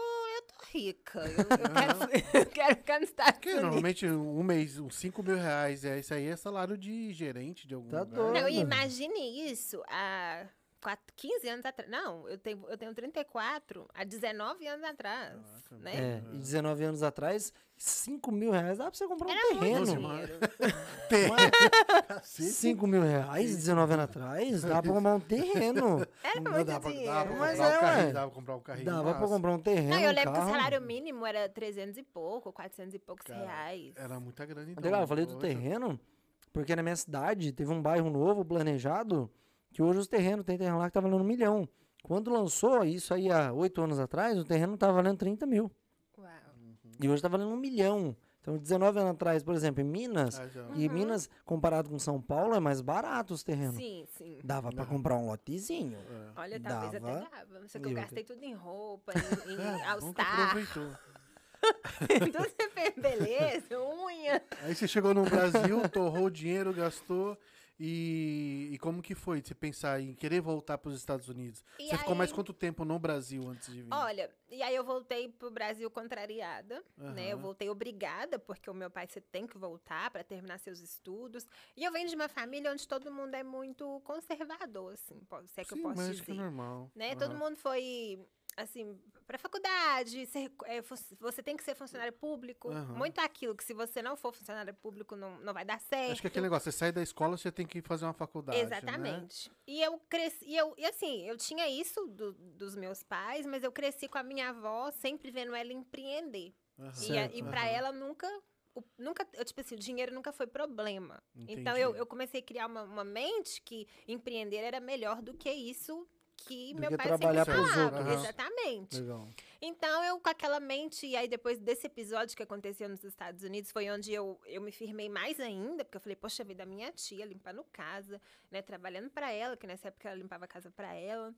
[SPEAKER 3] rica, eu, eu quero, eu quero ficar nos Estados
[SPEAKER 1] Porque
[SPEAKER 3] Unidos.
[SPEAKER 1] normalmente um mês, uns 5 mil reais, é, isso aí é salário de gerente de algum
[SPEAKER 2] Tá
[SPEAKER 1] lugar.
[SPEAKER 2] doido.
[SPEAKER 3] Não, imagine isso há quatro- 15 anos atrás. Não, eu tenho, eu tenho 34, há 19 anos atrás.
[SPEAKER 1] Caraca,
[SPEAKER 3] né?
[SPEAKER 2] É, e 19 anos atrás, 5 mil reais dá pra você comprar um
[SPEAKER 3] Era muito
[SPEAKER 2] terreno.
[SPEAKER 1] Cacete.
[SPEAKER 2] 5 mil reais, 19 anos atrás, dá pra comprar um terreno.
[SPEAKER 3] Era
[SPEAKER 1] Não
[SPEAKER 3] muito
[SPEAKER 1] dá pra,
[SPEAKER 3] dinheiro.
[SPEAKER 1] dá pra
[SPEAKER 2] Mas é,
[SPEAKER 1] um carrinho,
[SPEAKER 2] ué.
[SPEAKER 1] dava pra comprar um carrinho.
[SPEAKER 2] Dava pra comprar um terreno.
[SPEAKER 3] Não, eu
[SPEAKER 2] um
[SPEAKER 3] lembro que o salário mínimo era 300 e pouco, 400 e poucos
[SPEAKER 1] Cara,
[SPEAKER 3] reais.
[SPEAKER 1] Era muita grana então.
[SPEAKER 2] Legal, eu falei do terreno, porque na minha cidade teve um bairro novo planejado, que hoje os terrenos, tem terreno lá que tá valendo um milhão. Quando lançou, isso aí há oito anos atrás, o terreno tava valendo 30 mil.
[SPEAKER 3] Uau.
[SPEAKER 2] E hoje tá valendo um milhão. Então, 19 anos atrás, por exemplo, em Minas,
[SPEAKER 1] Ah,
[SPEAKER 2] e Minas, comparado com São Paulo, é mais barato os terrenos.
[SPEAKER 3] Sim, sim.
[SPEAKER 2] Dava pra
[SPEAKER 1] Não.
[SPEAKER 2] comprar um lotezinho.
[SPEAKER 1] É.
[SPEAKER 3] Olha, talvez
[SPEAKER 2] Dava.
[SPEAKER 3] até dava. Só que eu
[SPEAKER 2] Eu-
[SPEAKER 3] gastei tudo em roupa, em, em
[SPEAKER 1] É,
[SPEAKER 3] All-Star.
[SPEAKER 1] aproveitou.
[SPEAKER 3] tudo você fez beleza, unha.
[SPEAKER 1] Aí você chegou no Brasil, torrou o dinheiro, gastou. E, e como que foi você pensar em querer voltar para os Estados Unidos?
[SPEAKER 3] E
[SPEAKER 1] você ficou mais
[SPEAKER 3] aí-
[SPEAKER 1] quanto tempo no Brasil antes de vir?
[SPEAKER 3] Olha, e aí eu voltei pro Brasil contrariada, né? Eu voltei obrigada, porque o meu pai você tem que voltar para terminar seus estudos. E eu venho de uma família onde todo mundo é muito conservador, assim, se é que
[SPEAKER 1] Sim,
[SPEAKER 3] eu posso
[SPEAKER 1] acho que é
[SPEAKER 3] dizer.
[SPEAKER 1] normal.
[SPEAKER 3] né?
[SPEAKER 1] Aham.
[SPEAKER 3] Todo mundo foi assim para faculdade, ser- é, você tem que ser funcionário público,
[SPEAKER 1] Aham.
[SPEAKER 3] muito aquilo que se você não for funcionário público não, não vai dar certo.
[SPEAKER 1] Acho que é aquele negócio, você sai da escola, você tem que fazer uma faculdade. Né?
[SPEAKER 3] Exatamente. E eu cresci, e, eu, e assim, eu tinha isso do- dos meus pais, mas eu cresci com a minha avó, sempre vendo ela empreender.
[SPEAKER 1] Aham.
[SPEAKER 3] E,
[SPEAKER 2] Certo,
[SPEAKER 3] e para
[SPEAKER 1] aham.
[SPEAKER 3] ela nunca. nunca eu, tipo assim, o dinheiro nunca foi problema. Então eu,
[SPEAKER 1] Entendi.
[SPEAKER 3] eu comecei a criar uma, uma mente que empreender era melhor do que isso que
[SPEAKER 2] Do
[SPEAKER 3] meu
[SPEAKER 2] que
[SPEAKER 3] pai
[SPEAKER 2] trabalhar
[SPEAKER 3] sempre falava.
[SPEAKER 1] outros.
[SPEAKER 3] Exatamente.
[SPEAKER 2] Legal.
[SPEAKER 3] Então, eu com aquela mente, e aí depois desse episódio que aconteceu nos Estados Unidos, foi onde eu, eu me firmei mais ainda, porque eu falei, poxa vida, a minha tia limpando casa, né, trabalhando pra ela, que nessa época ela limpava a casa pra ela.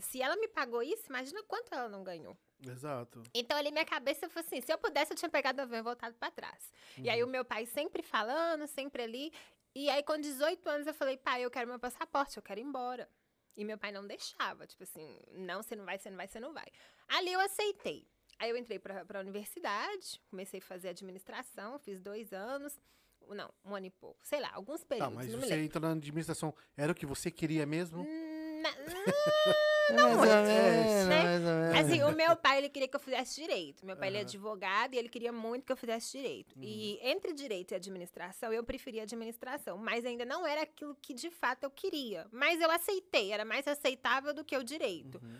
[SPEAKER 3] Se ela me pagou isso, imagina quanto ela não ganhou.
[SPEAKER 1] Exato.
[SPEAKER 3] Então, ali, minha cabeça foi assim: se eu pudesse, eu tinha pegado o avião e voltado pra trás. E aí, o meu pai sempre falando, sempre ali. E aí, com 18 anos, eu falei: pai, eu quero meu passaporte, eu quero ir embora. E meu pai não deixava, tipo assim: não, você não vai, você não vai, você não vai. Ali eu aceitei. Aí eu entrei pra, pra universidade, comecei a fazer administração, fiz dois anos. Não, um ano e pouco. Sei lá, alguns
[SPEAKER 1] Tá,
[SPEAKER 3] períodos,
[SPEAKER 1] mas
[SPEAKER 3] não me
[SPEAKER 1] você entra na administração, era o que você queria mesmo?
[SPEAKER 3] Hum, na-
[SPEAKER 2] Não,
[SPEAKER 3] é,
[SPEAKER 2] menos,
[SPEAKER 3] né?
[SPEAKER 2] mais ou menos.
[SPEAKER 3] Assim, o meu pai, ele queria que eu fizesse direito. Meu pai, ele é advogado e ele queria muito que eu fizesse direito.
[SPEAKER 2] Uhum.
[SPEAKER 3] E entre direito e administração, eu preferia administração. Mas ainda não era aquilo que, de fato, eu queria. Mas eu aceitei, era mais aceitável do que o direito.
[SPEAKER 2] Uhum.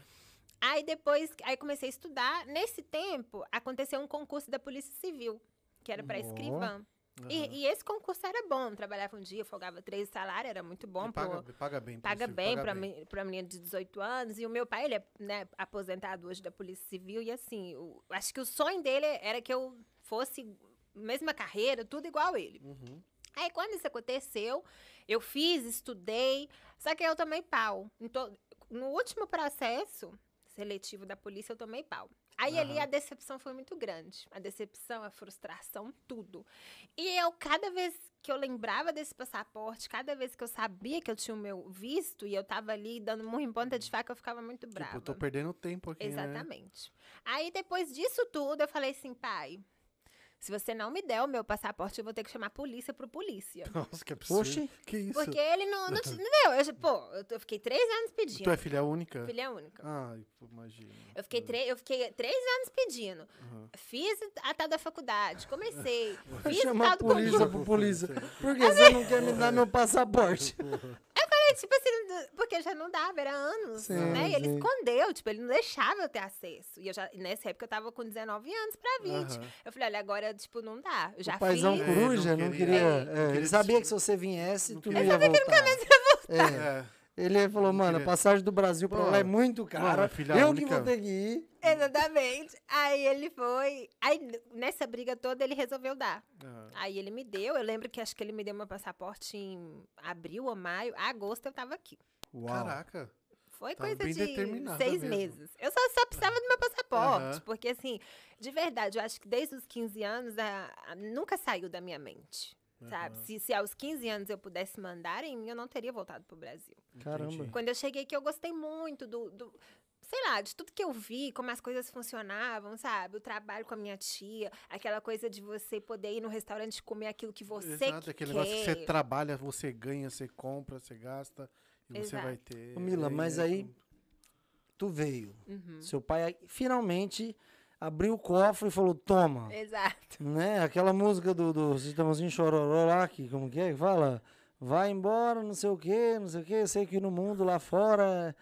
[SPEAKER 3] Aí depois, aí comecei a estudar. Nesse tempo, aconteceu um concurso da Polícia Civil, que era para escrivã.
[SPEAKER 1] Aham.
[SPEAKER 3] E, e esse concurso era bom. Trabalhava um dia, folgava três salário, era muito bom.
[SPEAKER 1] E
[SPEAKER 3] pro-
[SPEAKER 1] paga, paga bem.
[SPEAKER 3] paga
[SPEAKER 1] Polícia,
[SPEAKER 3] bem
[SPEAKER 1] paga
[SPEAKER 3] pra menina de 18 anos. E o meu pai, ele é né, aposentado hoje da Polícia Civil. E assim, o- acho que o sonho dele era que eu fosse mesma carreira, tudo igual ele.
[SPEAKER 1] Uhum.
[SPEAKER 3] Aí quando isso aconteceu, eu fiz, estudei, só que eu tomei pau. Então, no último processo seletivo da polícia, eu tomei pau. Aí ali
[SPEAKER 1] Aham.
[SPEAKER 3] a decepção foi muito grande. A decepção, a frustração, tudo. E eu, cada vez que eu lembrava desse passaporte, cada vez que eu sabia que eu tinha o meu visto e eu tava ali dando murro em ponta de faca, eu ficava muito brava.
[SPEAKER 1] Tipo, eu tô perdendo tempo aqui, né?
[SPEAKER 3] Exatamente. Aí depois disso tudo, eu falei assim, pai, se você não me der o meu passaporte, eu vou ter que chamar a polícia pro polícia.
[SPEAKER 1] Nossa, que absurdo.
[SPEAKER 2] Oxi.
[SPEAKER 1] Que isso?
[SPEAKER 3] Porque ele não, não, entendeu? Eu, pô, eu, fiquei três anos pedindo.
[SPEAKER 1] Tu é filha única?
[SPEAKER 3] Filha única.
[SPEAKER 1] Ai, imagina.
[SPEAKER 3] Eu fiquei, eu fiquei três anos pedindo.
[SPEAKER 1] Aham.
[SPEAKER 3] Fiz a tal da faculdade, comecei.
[SPEAKER 2] Vai
[SPEAKER 3] Fiz
[SPEAKER 2] a
[SPEAKER 3] tal do
[SPEAKER 2] polícia
[SPEAKER 3] concurso.
[SPEAKER 2] polícia. Por que você não quer me dar meu passaporte?
[SPEAKER 3] É, tipo assim, porque já não dava, era anos,
[SPEAKER 2] Sim,
[SPEAKER 3] né? E ele escondeu, tipo, ele não deixava eu ter acesso. E eu já, nessa época eu tava com 19 anos pra 20.
[SPEAKER 1] Aham.
[SPEAKER 3] Eu falei, olha, agora, tipo, não dá. Eu já
[SPEAKER 2] o paizão
[SPEAKER 3] fiz.
[SPEAKER 1] É,
[SPEAKER 2] coruja
[SPEAKER 1] não
[SPEAKER 2] não
[SPEAKER 1] queria-
[SPEAKER 2] queria.
[SPEAKER 1] é,
[SPEAKER 2] é,
[SPEAKER 1] não queria
[SPEAKER 2] ele sabia que se você viesse,
[SPEAKER 1] não
[SPEAKER 2] tu não
[SPEAKER 1] queria-
[SPEAKER 2] ia voltar. É,
[SPEAKER 1] É.
[SPEAKER 2] ele falou, mano, a passagem do Brasil pra
[SPEAKER 1] Pô,
[SPEAKER 2] lá é muito cara.
[SPEAKER 1] mano,
[SPEAKER 2] eu
[SPEAKER 1] única-
[SPEAKER 2] que vou ter que ir.
[SPEAKER 3] Exatamente. Aí ele foi. Aí nessa briga toda ele resolveu dar.
[SPEAKER 1] Aham.
[SPEAKER 3] Aí ele me deu. Eu lembro que acho que ele me deu meu passaporte em abril ou maio. Agosto eu tava aqui.
[SPEAKER 2] Uau.
[SPEAKER 1] Caraca.
[SPEAKER 3] Foi
[SPEAKER 1] Tava
[SPEAKER 3] coisa de seis
[SPEAKER 1] mesmo.
[SPEAKER 3] meses. Eu só, só precisava do meu passaporte.
[SPEAKER 1] Aham.
[SPEAKER 3] Porque, assim, de verdade, eu acho que desde os 15 anos a- a- nunca saiu da minha mente. Sabe?
[SPEAKER 1] Aham.
[SPEAKER 3] Se, se aos 15 anos eu pudesse mandar em mim, eu não teria voltado pro Brasil.
[SPEAKER 2] Caramba.
[SPEAKER 3] Quando eu cheguei aqui, eu gostei muito do, do- sei lá, de tudo que eu vi, como as coisas funcionavam, sabe? O trabalho com a minha tia, aquela coisa de você poder ir no restaurante e comer aquilo que você
[SPEAKER 1] Exato,
[SPEAKER 3] quer.
[SPEAKER 1] aquele negócio que você trabalha, você ganha, você compra, você gasta e você
[SPEAKER 3] Exato.
[SPEAKER 1] vai ter.
[SPEAKER 2] Ô, Mila,
[SPEAKER 1] É,
[SPEAKER 2] mas aí- Tu veio.
[SPEAKER 3] Uhum.
[SPEAKER 2] Seu pai finalmente abriu o cofre e falou: toma.
[SPEAKER 3] Exato.
[SPEAKER 2] Né? Aquela música do, do Sistemazinho Chororó lá, que como que é que fala? Vai embora, não sei o que, não sei o que. Eu sei que no mundo lá fora,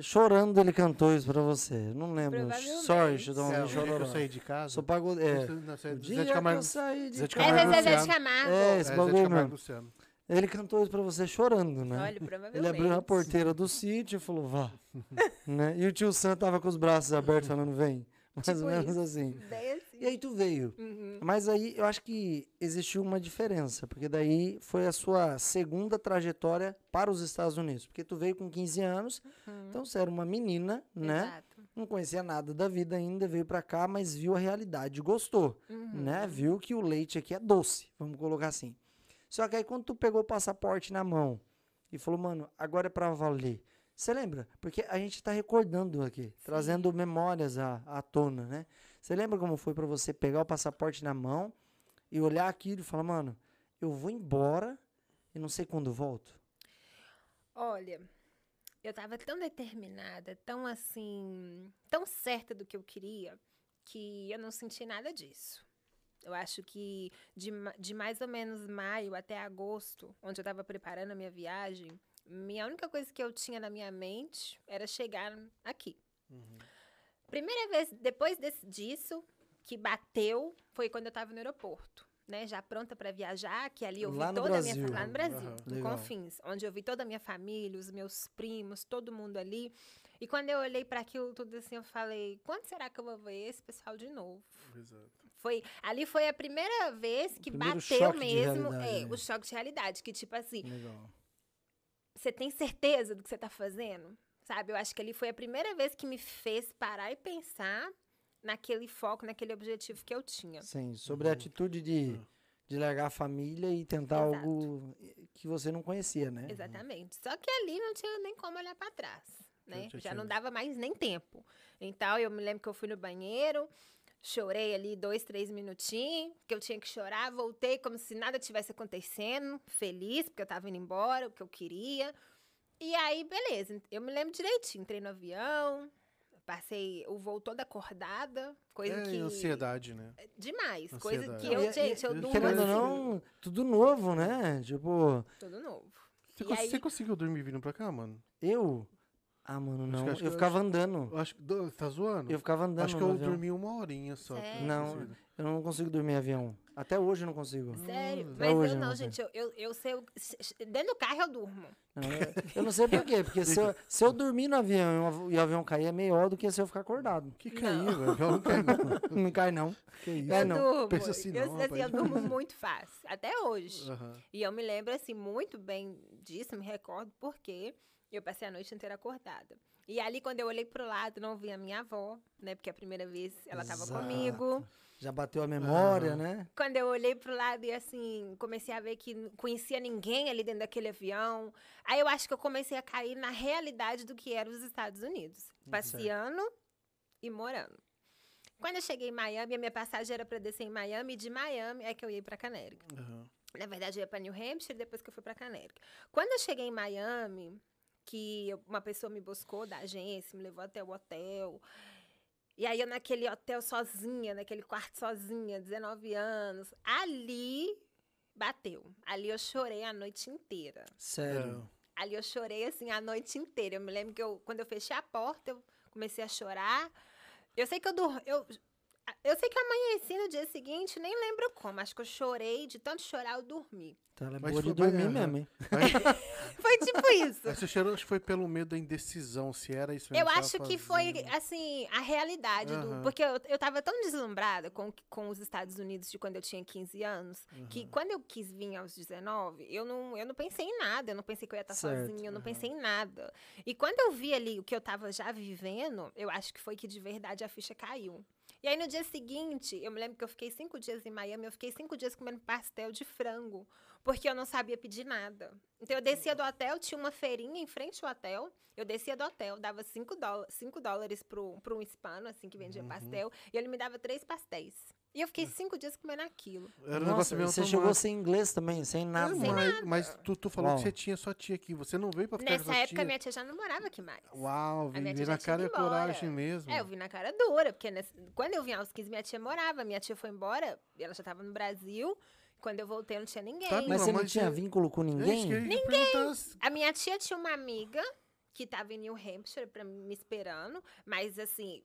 [SPEAKER 2] chorando ele cantou isso pra você. Não lembro. Sorry,
[SPEAKER 1] É,
[SPEAKER 2] Sistemazinho Chororó.
[SPEAKER 1] eu saí de casa.
[SPEAKER 2] Sou pagode... É.
[SPEAKER 1] É
[SPEAKER 2] O
[SPEAKER 1] Zé
[SPEAKER 2] dia que eu saí de
[SPEAKER 1] Zé
[SPEAKER 2] casa-
[SPEAKER 3] É, Zezé de. Camargo.
[SPEAKER 2] É,
[SPEAKER 1] É,
[SPEAKER 2] esse
[SPEAKER 1] Zé
[SPEAKER 2] bagulho mesmo. Ele cantou isso pra você chorando, né?
[SPEAKER 3] Olha, provavelmente.
[SPEAKER 2] Ele abriu a porteira do sítio e falou, vá. né? E o tio Sam tava com os braços abertos falando, vem. Mais
[SPEAKER 3] Tipo
[SPEAKER 2] ou menos
[SPEAKER 3] isso.
[SPEAKER 2] assim.
[SPEAKER 3] Bem assim.
[SPEAKER 2] E aí tu veio.
[SPEAKER 3] Uhum.
[SPEAKER 2] Mas aí eu acho que existiu uma diferença, porque daí foi a sua segunda trajetória para os Estados Unidos. Porque tu veio com 15 anos, então você era uma menina, né?
[SPEAKER 3] Exato.
[SPEAKER 2] Não conhecia nada da vida ainda, veio pra cá, mas viu a realidade, gostou,
[SPEAKER 3] Uhum.
[SPEAKER 2] né? Viu que o leite aqui é doce, vamos colocar assim. Só que aí quando tu pegou o passaporte na mão e falou, mano, agora é pra valer. Você lembra? Porque a gente tá recordando aqui, trazendo memórias à, à tona, né? Você lembra como foi pra você pegar o passaporte na mão e olhar aquilo e falar, mano, eu vou embora e não sei quando volto?
[SPEAKER 3] Olha, eu tava tão determinada, tão assim, tão certa do que eu queria, que eu não senti nada disso. Eu acho que de, de mais ou menos maio até agosto, onde eu tava preparando a minha viagem, minha única coisa que eu tinha na minha mente era chegar aqui. Primeira vez, depois desse, disso, que bateu, foi quando eu tava no aeroporto. Né, já pronta para viajar, que ali eu vi
[SPEAKER 2] Lá no
[SPEAKER 3] toda a minha
[SPEAKER 2] Brasil.
[SPEAKER 3] lá no Brasil,
[SPEAKER 2] Legal.
[SPEAKER 3] Confins, onde eu vi toda a minha família, os meus primos, todo mundo ali. E quando eu olhei para aquilo tudo assim, eu falei: quando será que eu vou ver esse pessoal de novo?
[SPEAKER 1] Exato.
[SPEAKER 3] Foi, ali foi a primeira vez que bateu mesmo, é,
[SPEAKER 2] né?
[SPEAKER 3] o choque de realidade, que tipo assim,
[SPEAKER 2] Legal.
[SPEAKER 3] Você tem certeza do que você tá fazendo? Sabe? Eu acho que ali foi a primeira vez que me fez parar e pensar naquele foco, naquele objetivo que eu tinha.
[SPEAKER 2] Sim, sobre a atitude de, de largar a família e tentar
[SPEAKER 3] Exato.
[SPEAKER 2] algo que você não conhecia, né?
[SPEAKER 3] Exatamente. Só que ali não tinha nem como olhar para trás, né?
[SPEAKER 1] já
[SPEAKER 3] não dava mais nem tempo. Então eu me lembro que eu fui no banheiro, chorei ali dois, três minutinhos, que eu tinha que chorar, voltei como se nada tivesse acontecendo, feliz porque eu tava indo embora, o que eu queria. E aí, beleza. Eu me lembro direitinho, entrei no avião, passei o voo toda acordada, coisa
[SPEAKER 1] É,
[SPEAKER 3] que
[SPEAKER 1] ansiedade, né?
[SPEAKER 3] demais, coisa
[SPEAKER 1] Ansiedade.
[SPEAKER 3] que eu, gente, eu durmo
[SPEAKER 2] Querendo
[SPEAKER 3] assim,
[SPEAKER 2] não, tudo novo, né? Tipo,
[SPEAKER 3] tudo novo.
[SPEAKER 1] Você,
[SPEAKER 3] E
[SPEAKER 1] cons-
[SPEAKER 3] aí-
[SPEAKER 1] você conseguiu dormir vindo pra cá, mano?
[SPEAKER 2] eu. Ah, mano, não.
[SPEAKER 1] que- acho que
[SPEAKER 2] eu
[SPEAKER 1] eu
[SPEAKER 2] ficava andando.
[SPEAKER 1] Eu acho que. Tá zoando?
[SPEAKER 2] Eu ficava andando.
[SPEAKER 1] acho que
[SPEAKER 2] no
[SPEAKER 1] eu
[SPEAKER 2] avião.
[SPEAKER 1] dormi uma horinha só.
[SPEAKER 3] Sério?
[SPEAKER 2] Não, eu não consigo dormir em avião. Até hoje eu não consigo.
[SPEAKER 3] Sério?
[SPEAKER 1] Hum,
[SPEAKER 3] Mas
[SPEAKER 2] hoje
[SPEAKER 3] eu
[SPEAKER 2] eu
[SPEAKER 3] não, gente. Eu, eu, eu sei. Dentro do carro eu durmo.
[SPEAKER 2] Não, eu, eu não sei por quê, porque se eu, se eu dormir no avião e o av- o avião cair é melhor do que se eu ficar acordado.
[SPEAKER 1] Que caiu, velho. Eu não quero, não.
[SPEAKER 2] Não cai, não.
[SPEAKER 1] Que isso?
[SPEAKER 2] É,
[SPEAKER 3] eu
[SPEAKER 2] não.
[SPEAKER 3] durmo.
[SPEAKER 1] pensa assim
[SPEAKER 3] eu,
[SPEAKER 1] não,
[SPEAKER 3] assim, eu
[SPEAKER 1] rapaz.
[SPEAKER 3] durmo muito fácil. Até hoje. E eu me lembro, assim, muito bem disso, me recordo, porque eu passei a noite inteira acordada. E ali, quando eu olhei pro lado, não vi a minha avó, né? Porque a primeira vez ela tava
[SPEAKER 2] Exato.
[SPEAKER 3] comigo.
[SPEAKER 2] Já bateu a memória, né?
[SPEAKER 3] Quando eu olhei pro lado e assim, comecei a ver que não conhecia ninguém ali dentro daquele avião. Aí eu acho que eu comecei a cair na realidade do que eram os Estados Unidos. Passeando e morando. Quando eu cheguei em Miami, a minha passagem era para descer em Miami, e de Miami é que eu ia para Canérica.
[SPEAKER 1] Aham.
[SPEAKER 3] Na verdade, eu ia para New Hampshire depois que eu fui para Canérica. Quando eu cheguei em Miami, que uma pessoa me buscou da agência, me levou até o hotel. E aí eu naquele hotel sozinha, naquele quarto sozinha, 19 anos. Ali bateu. Ali eu chorei a noite inteira.
[SPEAKER 2] Sério.
[SPEAKER 3] Ali eu chorei assim a noite inteira. Eu me lembro que eu, quando eu fechei a porta, eu comecei a chorar. Eu sei que eu dur... eu eu sei que eu amanheci no dia seguinte, nem lembro como. Acho que eu chorei, de tanto chorar, eu dormi.
[SPEAKER 2] Então ela é boa de
[SPEAKER 1] foi-
[SPEAKER 2] dormir mesmo, hein?
[SPEAKER 1] Mas,
[SPEAKER 3] Foi tipo isso.
[SPEAKER 1] mas você chorou, acho que foi pelo medo da indecisão, se era isso
[SPEAKER 3] Eu
[SPEAKER 1] mesmo que
[SPEAKER 3] acho que foi, assim, a realidade do.
[SPEAKER 1] Aham.
[SPEAKER 3] Porque eu, eu tava tão deslumbrada com, com os Estados Unidos de quando eu tinha 15 anos, que quando eu quis vir aos 19, eu não, eu não pensei em nada. Eu não pensei que eu ia estar
[SPEAKER 2] Certo,
[SPEAKER 3] sozinha, eu não pensei em nada. E quando eu vi ali o que eu tava já vivendo, eu acho que foi que de verdade a ficha caiu. E aí no dia seguinte, eu me lembro que eu fiquei cinco dias em Miami, eu fiquei cinco dias comendo pastel de frango, porque eu não sabia pedir nada. Então eu descia do hotel, tinha uma feirinha em frente ao hotel, eu descia do hotel, dava cinco, dóla- cinco dólares pro, pro um hispano, assim, que vendia pastel, e ele me dava três pastéis. E eu fiquei cinco dias comendo aquilo.
[SPEAKER 1] Era um
[SPEAKER 2] Nossa,
[SPEAKER 1] negócio
[SPEAKER 2] você chegou sem inglês também, sem nada.
[SPEAKER 1] É, mas, mas tu, tu falou
[SPEAKER 2] Uau.
[SPEAKER 1] que você tinha sua tia aqui. Você não veio pra ficar com
[SPEAKER 3] Nessa época,
[SPEAKER 1] tia?
[SPEAKER 3] minha tia já não morava aqui mais.
[SPEAKER 1] Uau, veio
[SPEAKER 3] tia
[SPEAKER 1] na cara
[SPEAKER 3] ido
[SPEAKER 1] coragem mesmo.
[SPEAKER 3] É, eu vi na cara dura, porque nesse- quando eu vim aos 15, minha tia morava. Minha tia foi embora, ela já tava no Brasil. Quando eu voltei, não tinha ninguém.
[SPEAKER 1] Tá,
[SPEAKER 2] Mas você não tinha
[SPEAKER 1] é-
[SPEAKER 2] vínculo com
[SPEAKER 1] É
[SPEAKER 2] ninguém?
[SPEAKER 1] se-
[SPEAKER 3] A minha tia tinha uma amiga que tava em New Hampshire pra, me esperando, mas assim,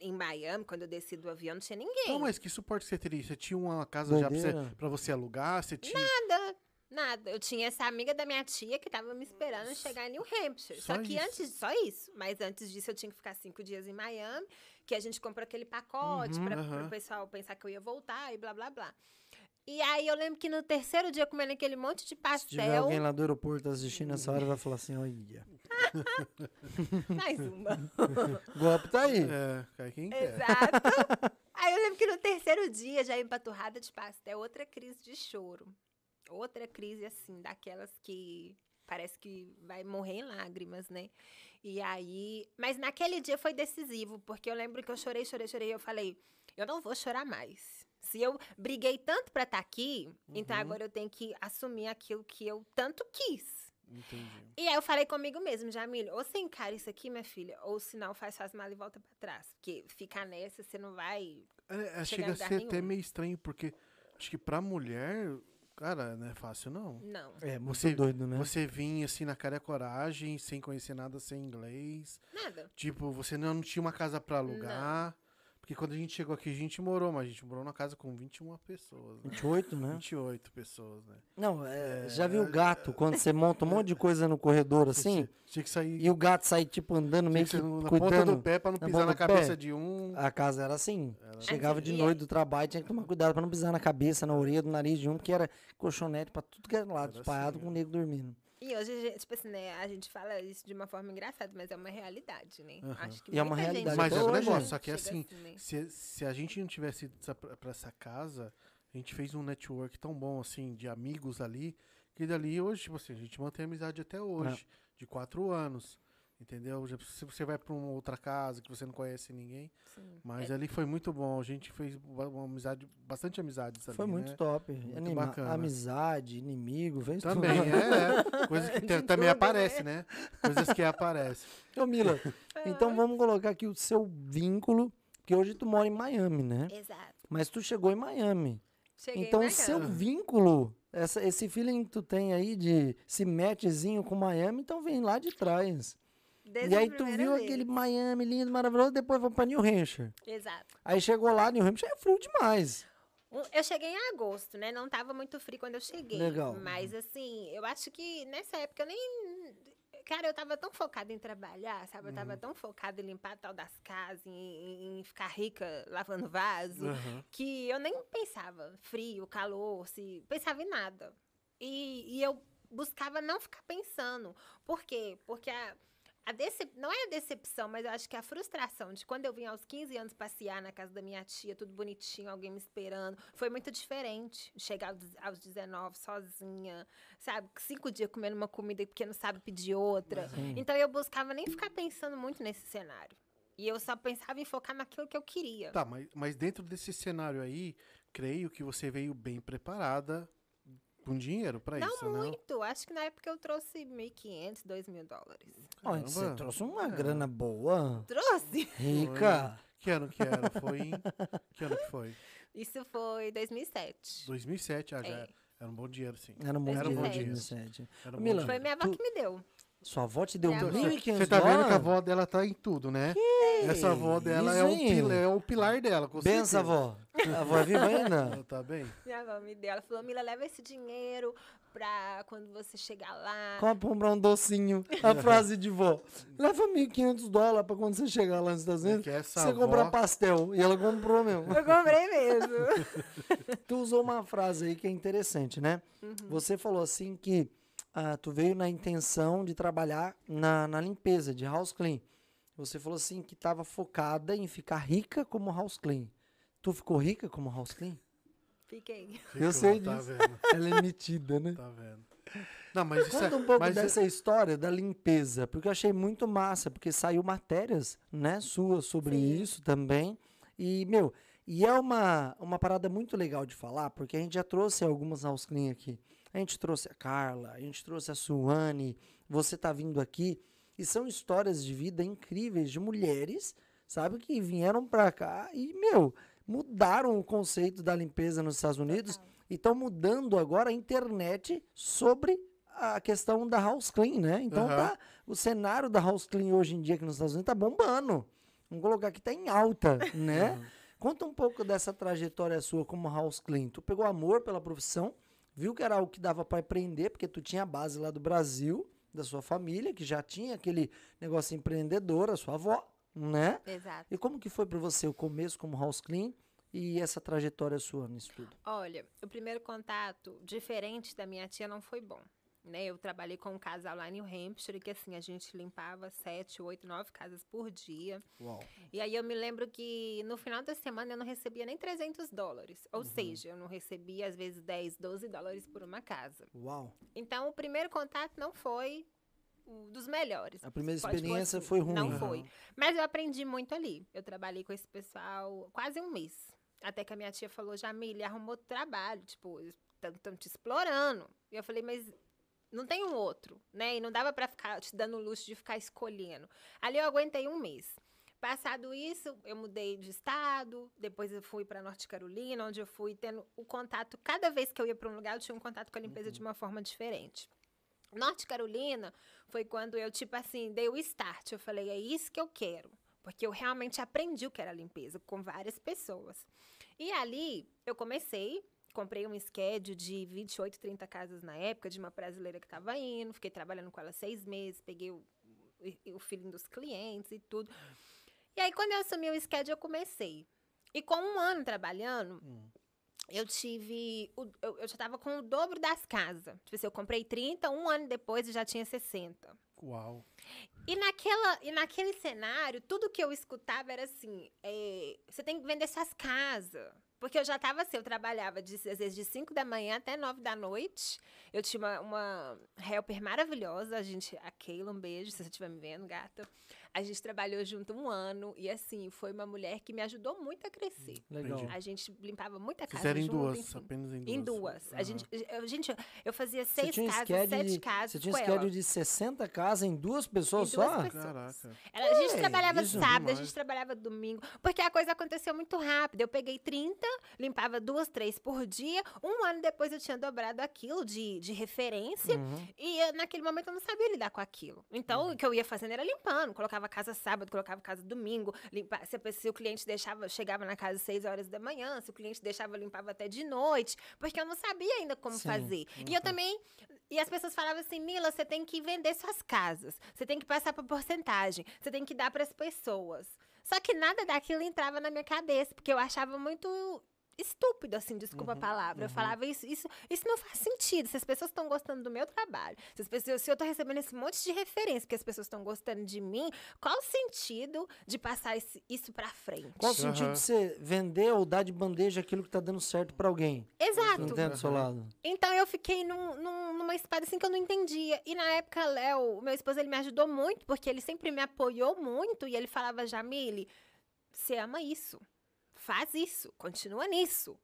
[SPEAKER 3] em Miami, quando eu desci do avião, não tinha ninguém.
[SPEAKER 1] Não, mas que suporte você teria? Você tinha uma casa já pra você, pra você alugar? Você tinha...
[SPEAKER 3] Nada, nada. Eu tinha essa amiga da minha tia que tava me esperando chegar em New Hampshire. Só,
[SPEAKER 1] Só
[SPEAKER 3] que
[SPEAKER 1] isso.
[SPEAKER 3] antes, só isso. Mas antes disso, eu tinha que ficar cinco dias em Miami, que a gente comprou aquele pacote
[SPEAKER 2] Uhum,
[SPEAKER 3] pra,
[SPEAKER 1] aham.
[SPEAKER 3] o pessoal pensar que eu ia voltar e blá, blá, blá. E aí eu lembro que no terceiro dia, comendo aquele monte de
[SPEAKER 2] Se tiver
[SPEAKER 3] pastel,
[SPEAKER 2] alguém lá do aeroporto assistindo essa hora, vai falar assim, olha,
[SPEAKER 3] mais uma.
[SPEAKER 2] o golpe tá aí.
[SPEAKER 1] É, cai quem quer.
[SPEAKER 3] Exato. Aí eu lembro que no terceiro dia, já empaturrada de pastel, outra crise de choro. Outra crise, assim, daquelas que parece que vai morrer em lágrimas, né? E aí. Mas naquele dia foi decisivo, porque eu lembro que eu chorei, chorei, chorei. E eu falei, eu não vou chorar mais. Se eu briguei tanto pra estar aqui, então agora eu tenho que assumir aquilo que eu tanto quis.
[SPEAKER 1] Entendi.
[SPEAKER 3] E aí eu falei comigo mesmo, Jamília, ou você encara isso aqui, minha filha, ou se não, faz suas malas e volta pra trás. Porque ficar nessa, você não vai.
[SPEAKER 1] É,
[SPEAKER 3] Chegar
[SPEAKER 1] chega a ser até
[SPEAKER 3] nenhum.
[SPEAKER 1] meio estranho, porque acho que pra mulher, cara, não é fácil, não.
[SPEAKER 3] Não.
[SPEAKER 2] É, muito
[SPEAKER 1] Você-
[SPEAKER 2] doido, né?
[SPEAKER 1] Você vinha assim na cara e coragem, sem conhecer nada, sem inglês.
[SPEAKER 3] Nada.
[SPEAKER 1] Tipo, você não, não tinha uma casa pra alugar. Porque quando a gente chegou aqui, a gente morou, mas a gente morou numa casa com 21 pessoas, né?
[SPEAKER 2] 28, né?
[SPEAKER 1] 28 pessoas, né?
[SPEAKER 2] Não, é, já viu o gato, quando você monta um monte de coisa no corredor assim,
[SPEAKER 1] tinha que sair
[SPEAKER 2] e o gato sai, tipo, andando meio que
[SPEAKER 1] que na ponta
[SPEAKER 2] cuidando.
[SPEAKER 1] do pé pra não
[SPEAKER 2] na
[SPEAKER 1] pisar
[SPEAKER 2] ponta
[SPEAKER 1] na cabeça
[SPEAKER 2] pé.
[SPEAKER 1] de um.
[SPEAKER 2] A casa era assim. Chegava de
[SPEAKER 3] Assim,
[SPEAKER 2] noite do trabalho, tinha que tomar cuidado pra não pisar na cabeça, na orelha, do nariz de um, porque era colchonete pra tudo que era lado,
[SPEAKER 1] Era
[SPEAKER 2] espalhado
[SPEAKER 1] assim,
[SPEAKER 2] com o nego dormindo.
[SPEAKER 3] E hoje, a gente, tipo assim, né, a gente fala isso de uma forma engraçada, mas é uma realidade, né?
[SPEAKER 1] Aham.
[SPEAKER 3] Acho que
[SPEAKER 2] E é uma realidade
[SPEAKER 1] Mas é
[SPEAKER 2] hoje,
[SPEAKER 1] negócio, só que
[SPEAKER 3] chega
[SPEAKER 1] assim,
[SPEAKER 3] né?
[SPEAKER 1] se, se a gente não tivesse ido essa- pra, pra essa casa, a gente fez um network tão bom, assim, de amigos ali, que dali hoje, tipo assim, a gente mantém amizade até hoje, de quatro anos. Entendeu? Se você vai pra uma outra casa que você não conhece ninguém.
[SPEAKER 3] Sim.
[SPEAKER 1] Mas
[SPEAKER 3] É,
[SPEAKER 1] ali foi muito bom. A gente fez uma amizade, bastante amizades ali.
[SPEAKER 2] Foi muito
[SPEAKER 1] né?
[SPEAKER 2] top.
[SPEAKER 1] Muito
[SPEAKER 2] Anima-
[SPEAKER 1] bacana.
[SPEAKER 2] Amizade, inimigo, fez
[SPEAKER 1] Também,
[SPEAKER 2] tudo.
[SPEAKER 1] é. é. Coisas que te- também
[SPEAKER 3] tudo,
[SPEAKER 1] aparece, né? Coisas que aparecem.
[SPEAKER 2] Ô, Mila, então vamos colocar aqui o seu vínculo, porque hoje tu mora em Miami, né?
[SPEAKER 3] Exato.
[SPEAKER 2] Mas tu chegou em Miami.
[SPEAKER 3] Cheguei
[SPEAKER 2] então, o seu vínculo, essa, esse feeling que tu tem aí de se matchzinho com Miami, então vem lá de trás.
[SPEAKER 3] Desde
[SPEAKER 2] e aí tu viu
[SPEAKER 3] vez.
[SPEAKER 2] aquele Miami lindo, maravilhoso, depois foi pra New Hampshire.
[SPEAKER 3] Exato.
[SPEAKER 2] Aí chegou lá, New Hampshire é frio demais.
[SPEAKER 3] Eu cheguei em agosto, né? Não tava muito frio quando eu cheguei.
[SPEAKER 2] Legal.
[SPEAKER 3] Mas assim, eu acho que nessa época eu nem. Cara, eu tava tão focada em trabalhar, sabe? Eu tava tão focada em limpar tal das casas, em, em- ficar rica lavando vaso,
[SPEAKER 1] Aham.
[SPEAKER 3] que eu nem pensava frio, calor, se pensava em nada. E, e eu buscava não ficar pensando. Por quê? Porque a- a decep... não é a decepção, mas eu acho que a frustração de quando eu vim aos 15 anos passear na casa da minha tia, tudo bonitinho, alguém me esperando, foi muito diferente. Chegar aos- aos 19 sozinha, sabe? Cinco dias comendo uma comida porque não sabe pedir outra. Então eu buscava nem ficar pensando muito nesse cenário. E eu só pensava em focar naquilo que eu queria.
[SPEAKER 1] Tá, mas, mas dentro desse cenário aí, creio que você veio bem preparada com dinheiro pra
[SPEAKER 3] não
[SPEAKER 1] isso, né?
[SPEAKER 3] muito. Acho que na época eu trouxe 1.500, 2.000 dólares.
[SPEAKER 2] Olha, você
[SPEAKER 1] Caramba.
[SPEAKER 2] trouxe uma
[SPEAKER 1] É.
[SPEAKER 2] grana boa,
[SPEAKER 3] Trouxe!
[SPEAKER 2] rica.
[SPEAKER 1] Que ano que era? Foi em... Que ano que foi?
[SPEAKER 3] Isso foi 2007.
[SPEAKER 1] 2007, ah, já
[SPEAKER 3] É.
[SPEAKER 1] era um bom dinheiro, sim.
[SPEAKER 2] Era um bom
[SPEAKER 1] Era um bom
[SPEAKER 2] dinheiro,
[SPEAKER 1] dinheiro.
[SPEAKER 2] 2007.
[SPEAKER 1] Era um bom
[SPEAKER 3] Foi
[SPEAKER 1] dinheiro.
[SPEAKER 3] minha avó
[SPEAKER 2] Tu-
[SPEAKER 3] que me deu.
[SPEAKER 2] Sua avó te deu
[SPEAKER 3] Minha avó.
[SPEAKER 2] 1.500
[SPEAKER 1] Você tá vendo que a
[SPEAKER 2] dólares?
[SPEAKER 1] avó dela tá em tudo, né? Essa avó dela é o, pilar, é o pilar dela, com
[SPEAKER 2] Benção, avó. A avó é viva ainda?
[SPEAKER 1] Tá bem?
[SPEAKER 3] Minha avó me deu. Ela falou, Mila, leva esse dinheiro pra quando você chegar lá.
[SPEAKER 2] Compra um docinho. A frase de vó. Leva 1.500 dólares pra quando você chegar lá nos Estados Unidos.
[SPEAKER 1] essa
[SPEAKER 2] você
[SPEAKER 1] avó-
[SPEAKER 2] comprar pastel. E ela comprou mesmo.
[SPEAKER 3] Eu comprei mesmo.
[SPEAKER 2] Tu usou uma frase aí que é interessante, né? Você falou assim que ah, tu veio na intenção de trabalhar na, na limpeza, de house clean. Você falou assim que estava focada em ficar rica como house clean. Tu ficou rica como house clean?
[SPEAKER 3] Fiquei.
[SPEAKER 2] Eu sei
[SPEAKER 1] tá
[SPEAKER 2] disso.
[SPEAKER 1] Vendo,
[SPEAKER 2] Ela é metida, né?
[SPEAKER 1] tá vendo. Não, mas isso
[SPEAKER 2] Conta
[SPEAKER 1] é...
[SPEAKER 2] um pouco
[SPEAKER 1] mas
[SPEAKER 2] dessa história da limpeza, porque eu achei muito massa, porque saiu matérias, né, suas sobre
[SPEAKER 3] Sim.
[SPEAKER 2] isso também. E, meu, e é uma, uma parada muito legal de falar, porque a gente já trouxe algumas house clean aqui. A gente trouxe a Carla, a gente trouxe a Suane, você tá vindo aqui. E são histórias de vida incríveis de mulheres, sabe, que vieram pra cá e, meu, mudaram o conceito da limpeza nos Estados Unidos e estão mudando agora a internet sobre a questão da house clean, né? Então
[SPEAKER 1] Aham.
[SPEAKER 2] tá, o cenário da house clean hoje em dia aqui nos Estados Unidos tá bombando. Vamos colocar que tá em alta, né? Conta um pouco dessa trajetória sua como house clean. Tu pegou amor pela profissão, viu que era algo que dava para empreender, porque tu tinha a base lá do Brasil, da sua família, que já tinha aquele negócio empreendedor, a sua avó, né?
[SPEAKER 3] Exato.
[SPEAKER 2] E como que foi para você o começo como house clean e essa trajetória sua nisso tudo?
[SPEAKER 3] Olha, o primeiro contato, diferente da minha tia, não foi bom. Né? Eu trabalhei com um casal lá em New Hampshire, que assim, a gente limpava sete, oito, nove casas por dia.
[SPEAKER 1] Uau.
[SPEAKER 3] E aí eu me lembro que no final da semana eu não recebia nem 300 dólares. Ou seja, eu não recebia às vezes 10, 12 dólares por uma casa.
[SPEAKER 2] Uau.
[SPEAKER 3] Então o primeiro contato não foi o dos melhores.
[SPEAKER 2] A primeira experiência
[SPEAKER 3] assim.
[SPEAKER 2] foi ruim.
[SPEAKER 3] Não foi. Mas eu aprendi muito ali. Eu trabalhei com esse pessoal quase um mês. Até que a minha tia falou, Jamile, arrumou trabalho. Tipo, estão te explorando. E eu falei, mas não tem um outro, né? E não dava pra ficar te dando o luxo de ficar escolhendo. Ali eu aguentei um mês. Passado isso, eu mudei de estado, depois eu fui para Norte Carolina, onde eu fui tendo o contato. Cada vez que eu ia para um lugar, eu tinha um contato com a limpeza de uma forma diferente. Norte Carolina foi quando eu, tipo assim, dei o start. Eu falei, é isso que eu quero. Porque eu realmente aprendi o que era limpeza com várias pessoas. E ali eu comecei, comprei um schedule de 28, 30 casas na época, de uma brasileira que estava indo, fiquei trabalhando com ela seis meses, peguei o, o, feeling dos clientes e tudo. E aí, quando eu assumi o schedule, eu comecei. E com um ano trabalhando, eu tive. o- eu, eu já tava com o dobro das casas. Tipo assim, eu comprei 30, um ano depois eu já tinha 60.
[SPEAKER 1] Uau.
[SPEAKER 3] E, naquela, e naquele cenário, tudo que eu escutava era assim: é, você tem que vender suas casas. Porque eu já tava assim, eu trabalhava de, às vezes de 5 da manhã até 9 da noite. Eu tinha uma, uma helper maravilhosa, a gente, a Keila, um beijo, se você estiver me vendo, gata. A gente trabalhou junto um ano e assim, foi uma mulher que me ajudou muito a crescer.
[SPEAKER 2] Legal.
[SPEAKER 1] Entendi.
[SPEAKER 3] A gente limpava muita casa
[SPEAKER 1] Fizeram em
[SPEAKER 3] junto,
[SPEAKER 1] duas,
[SPEAKER 3] enfim.
[SPEAKER 1] apenas em duas.
[SPEAKER 3] Em duas. A
[SPEAKER 1] Aham.
[SPEAKER 3] gente, eu, gente, eu fazia seis
[SPEAKER 2] um
[SPEAKER 3] casas, sete
[SPEAKER 2] de-
[SPEAKER 3] casas
[SPEAKER 2] Você tinha um schedule de 60 casas em duas pessoas
[SPEAKER 3] Em duas
[SPEAKER 2] só?
[SPEAKER 3] pessoas.
[SPEAKER 1] Caraca.
[SPEAKER 3] Ela- a gente trabalhava
[SPEAKER 2] isso,
[SPEAKER 3] sábado, a
[SPEAKER 1] demais.
[SPEAKER 3] gente trabalhava domingo, porque a coisa aconteceu muito rápido. Eu peguei 30, limpava duas, três por dia. Um ano depois eu tinha dobrado aquilo de, de referência.
[SPEAKER 2] Uhum.
[SPEAKER 3] E eu, naquele momento eu não sabia lidar com aquilo. Então, o que eu ia fazendo era limpando. Colocava a casa sábado, colocava a casa domingo. Limpar, se, pessoa- se o cliente deixava, chegava na casa às 6 horas da manhã, se o cliente deixava, limpava até de noite. Porque eu não sabia ainda como
[SPEAKER 2] Sim.
[SPEAKER 3] fazer. E eu também. E as pessoas falavam assim, Mila, você tem que vender suas casas. Você tem que passar por porcentagem. Você tem que dar para as pessoas. Só que nada daquilo entrava na minha cabeça, porque eu achava muito estúpido, assim, desculpa a palavra. Eu falava, isso, isso, isso não faz sentido. Se as pessoas estão gostando do meu trabalho, se, as pessoas, se eu tô recebendo esse monte de referência, porque as pessoas estão gostando de mim, qual o sentido de passar esse- isso pra frente?
[SPEAKER 2] Qual o sentido de você vender ou dar de bandeja aquilo que tá dando certo pra alguém?
[SPEAKER 3] Exato.
[SPEAKER 2] Do seu lado?
[SPEAKER 3] Então eu fiquei num- num- numa espada assim que eu não entendia. E na época, Léo, o meu esposo, ele me ajudou muito, porque ele sempre me apoiou muito. E ele falava, Jamile, você ama isso. Faz isso. Continua nisso.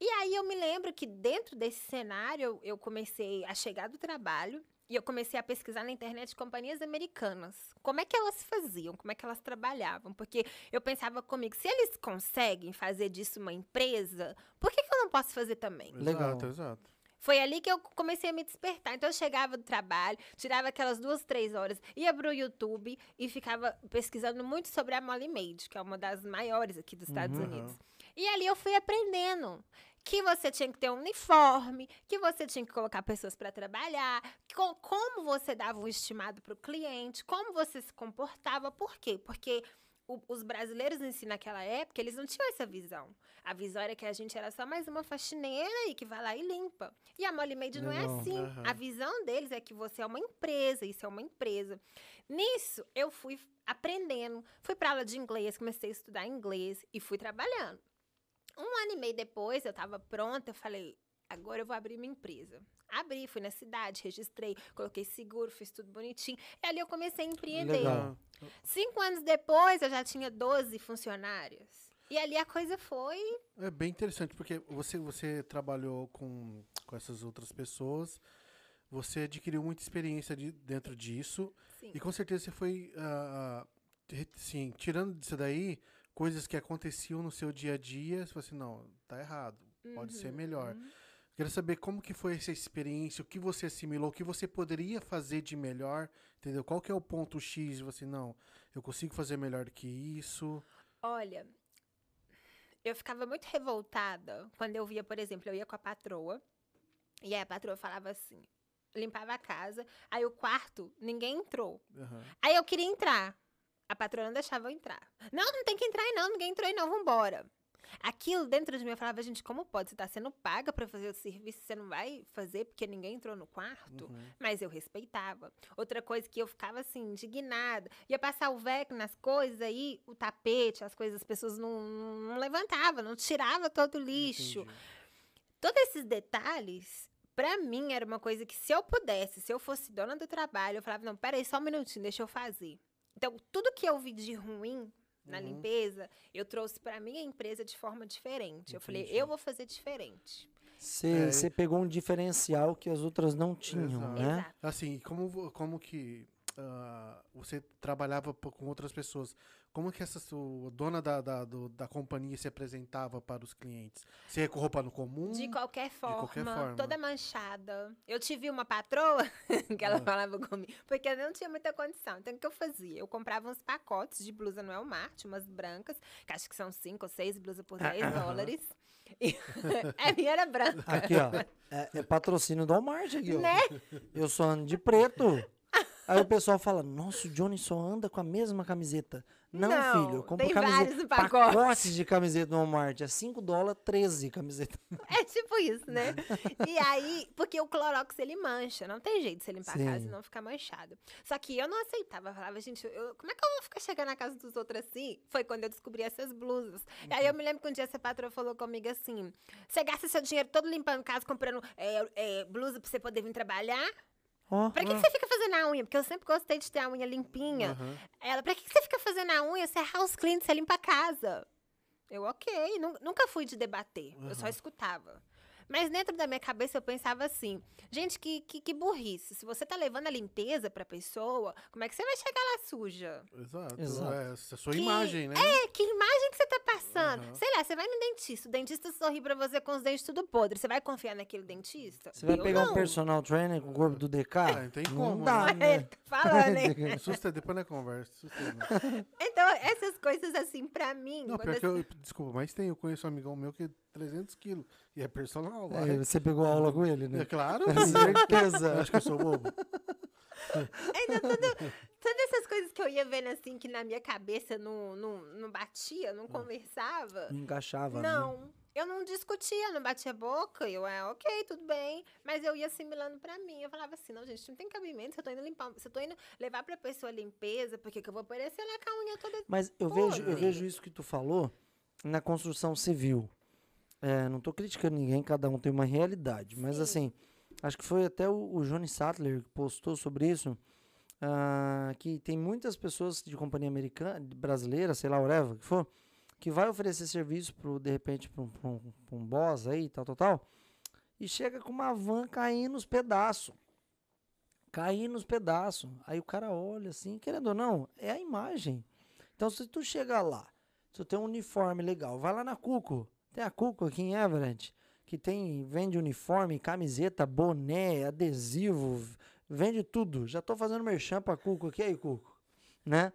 [SPEAKER 3] E aí eu me lembro que dentro desse cenário, eu comecei a chegar do trabalho. E eu comecei a pesquisar na internet companhias americanas. Como é que elas faziam? Como é que elas trabalhavam? Porque eu pensava comigo, se eles conseguem fazer disso uma empresa, por que, que eu não posso fazer também?
[SPEAKER 2] Legal.
[SPEAKER 1] Exato, exato.
[SPEAKER 3] Foi ali que eu comecei a me despertar. Então eu chegava do trabalho, tirava aquelas duas, três horas, ia pro YouTube e ficava pesquisando muito sobre a Molly Made, que é uma das maiores aqui dos Estados
[SPEAKER 2] Uhum.
[SPEAKER 3] Unidos. E ali eu fui aprendendo que você tinha que ter um uniforme, que você tinha que colocar pessoas para trabalhar, co- como você dava um estimado para o cliente, como você se comportava. Por quê? Porque o- os brasileiros em si naquela época, eles não tinham essa visão. A visão era que a gente era só mais uma faxineira e que vai lá e limpa. E a Molly Made não é
[SPEAKER 2] Legal.
[SPEAKER 3] assim.
[SPEAKER 1] Aham.
[SPEAKER 3] A visão deles é que você é uma empresa, isso é uma empresa. Nisso, eu fui aprendendo. Fui para aula de inglês, comecei a estudar inglês e fui trabalhando. Um ano e meio depois, eu estava pronta, eu falei, agora eu vou abrir minha empresa. Abri, fui na cidade, registrei, coloquei seguro, fiz tudo bonitinho. E ali eu comecei a empreender.
[SPEAKER 2] Legal.
[SPEAKER 3] Cinco anos depois, eu já tinha 12 funcionários. E ali a coisa foi.
[SPEAKER 1] É bem interessante, porque você, você trabalhou com, com essas outras pessoas, você adquiriu muita experiência de, dentro disso,
[SPEAKER 3] Sim.
[SPEAKER 1] e com certeza você foi, re- sim, tirando disso daí, coisas que aconteciam no seu dia a dia, você falou assim, não, tá errado, pode ser melhor.
[SPEAKER 3] Uhum.
[SPEAKER 1] Quero saber como que foi essa experiência, o que você assimilou, o que você poderia fazer de melhor, entendeu? Qual que é o ponto X, você, não, eu consigo fazer melhor do que isso,
[SPEAKER 3] Olha, eu ficava muito revoltada quando eu via, por exemplo, eu ia com a patroa, e aí a patroa falava assim, limpava a casa, aí o quarto, ninguém entrou.
[SPEAKER 1] Aham.
[SPEAKER 3] Aí eu queria entrar. A patroa não deixava eu entrar. Não, não tem que entrar aí não, ninguém entrou aí não, vambora. Aquilo dentro de mim eu falava, gente, como pode? Você tá sendo paga pra fazer o serviço, você não vai fazer porque ninguém entrou no quarto?
[SPEAKER 1] Uhum.
[SPEAKER 3] Mas eu respeitava. Outra coisa que eu ficava assim, indignada. Ia passar o VEC nas coisas aí, o tapete, as coisas, as pessoas não, não, não levantavam, não tirava todo o lixo.
[SPEAKER 1] Entendi.
[SPEAKER 3] Todos esses detalhes, pra mim, era uma coisa que se eu pudesse, se eu fosse dona do trabalho, eu falava, não, peraí, só um minutinho, deixa eu fazer. Então, tudo que eu vi de ruim na
[SPEAKER 1] Uhum.
[SPEAKER 3] limpeza, eu trouxe pra minha empresa de forma diferente. Eu falei,
[SPEAKER 1] Entendi.
[SPEAKER 3] eu vou fazer diferente.
[SPEAKER 1] É,
[SPEAKER 2] Você pegou um diferencial que as outras não tinham,
[SPEAKER 1] Exato.
[SPEAKER 2] né?
[SPEAKER 3] Exato.
[SPEAKER 1] Assim, como, como que ah, você trabalhava com outras pessoas? Como que essa sua dona da, da, do- da companhia se apresentava para os clientes? Você ia com roupa no comum?
[SPEAKER 3] De qualquer forma,
[SPEAKER 1] qualquer forma.
[SPEAKER 3] toda manchada. Eu tive uma patroa que ela
[SPEAKER 1] Ah.
[SPEAKER 3] falava comigo, porque eu não tinha muita condição. Então, o que eu fazia? Eu comprava uns pacotes de blusa no Walmart, umas brancas, que acho que são cinco ou seis blusas por 10 dólares. E a minha era branca.
[SPEAKER 2] Aqui, ó. É, é patrocínio do Walmart aqui, ó.
[SPEAKER 3] Né?
[SPEAKER 2] Eu só ando de preto. Aí o pessoal fala, nossa, o Johnny só anda com a mesma camiseta. Não,
[SPEAKER 3] Não,
[SPEAKER 2] filho, eu compro
[SPEAKER 3] tem
[SPEAKER 2] camiseta,
[SPEAKER 3] vários no pacote.
[SPEAKER 2] pacotes de camiseta no Walmart. É 5 dólares, 13 camiseta.
[SPEAKER 3] É tipo isso, né? E aí, porque o Clorox ele mancha, não tem jeito de você limpar a casa
[SPEAKER 2] Sim.
[SPEAKER 3] e não ficar manchado. Só que eu não aceitava, eu falava, gente, eu- como é que eu vou ficar chegando na casa dos outros assim? Foi quando eu descobri essas blusas. E aí eu me lembro que um dia essa patroa falou comigo assim: você gasta seu dinheiro todo limpando casa, comprando é, é, blusa pra você poder vir trabalhar?
[SPEAKER 2] Ó,
[SPEAKER 3] Pra que, que você fica fazendo a unha? Porque eu sempre gostei de ter a unha limpinha.
[SPEAKER 1] Aham.
[SPEAKER 3] Ela, pra que, que você fica fazendo a unha? Você é house clean, você limpa a casa. Eu, ok. Nu- Nunca fui de debater. Eu só escutava. Mas dentro da minha cabeça eu pensava assim, gente, que, que, que burrice. Se você tá levando a limpeza pra pessoa, como é que você vai chegar lá suja?
[SPEAKER 1] Exato.
[SPEAKER 2] Exato.
[SPEAKER 1] É, essa sua
[SPEAKER 3] Que-
[SPEAKER 1] imagem, né?
[SPEAKER 3] É, que imagem que você tá passando?
[SPEAKER 1] Aham.
[SPEAKER 3] Sei lá, você vai no dentista, o dentista sorri pra você com os dentes tudo podre. Você vai confiar naquele dentista?
[SPEAKER 2] Você vai
[SPEAKER 3] Eu
[SPEAKER 2] pegar
[SPEAKER 3] não.
[SPEAKER 2] um personal trainer com o corpo do DK?
[SPEAKER 1] Ah, não tem
[SPEAKER 2] não
[SPEAKER 1] como,
[SPEAKER 2] dá,
[SPEAKER 1] né?
[SPEAKER 2] né?
[SPEAKER 3] Ele tá falando, hein?
[SPEAKER 1] Assusta depois na conversa. Assusta, né?
[SPEAKER 3] Então, essas coisas assim, pra mim.
[SPEAKER 1] Não, pior que eu, desculpa, mas tem, eu conheço um amigão meu que é 300 quilos e é personal.
[SPEAKER 2] É, você pegou aula com ele,
[SPEAKER 1] É
[SPEAKER 2] né?
[SPEAKER 1] claro.
[SPEAKER 2] Certeza.
[SPEAKER 1] Acho que eu sou bobo.
[SPEAKER 3] Então, tudo, todas essas coisas que eu ia vendo assim, que na minha cabeça não, não, não batia, não conversava.
[SPEAKER 2] Não encaixava, né?
[SPEAKER 3] Não. eu não discutia, não batia boca. Eu, é, ok, tudo bem. Mas eu ia assimilando pra mim. Eu falava assim, não, gente, não tem cabimento. Se eu tô indo limpar, se eu tô indo levar pra pessoa a limpeza, por que que eu vou aparecer lá com a unha toda...
[SPEAKER 2] Mas eu vejo, eu vejo isso que tu falou na construção civil. É, não tô criticando ninguém, cada um tem uma realidade. Mas
[SPEAKER 3] Sim.
[SPEAKER 2] assim, acho que foi até o, o Johnny Sattler que postou sobre isso. ah, que tem muitas pessoas de companhia americana, brasileira, sei lá, whatever, que for, que vai oferecer serviço pro, de repente, para um, pra um, pra um boss aí, tal, tal, tal, e chega com uma van caindo nos pedaços. Caindo nos pedaços. Aí o cara olha assim, querendo ou não, é a imagem. Então, se tu chegar lá, se tu tem um uniforme legal, vai lá na Cuco. Tem a Cuco aqui em Everett, que tem, vende uniforme, camiseta, boné, adesivo, vende tudo. Já tô fazendo merchan pra Cuco aqui, aí, Cuco. Né?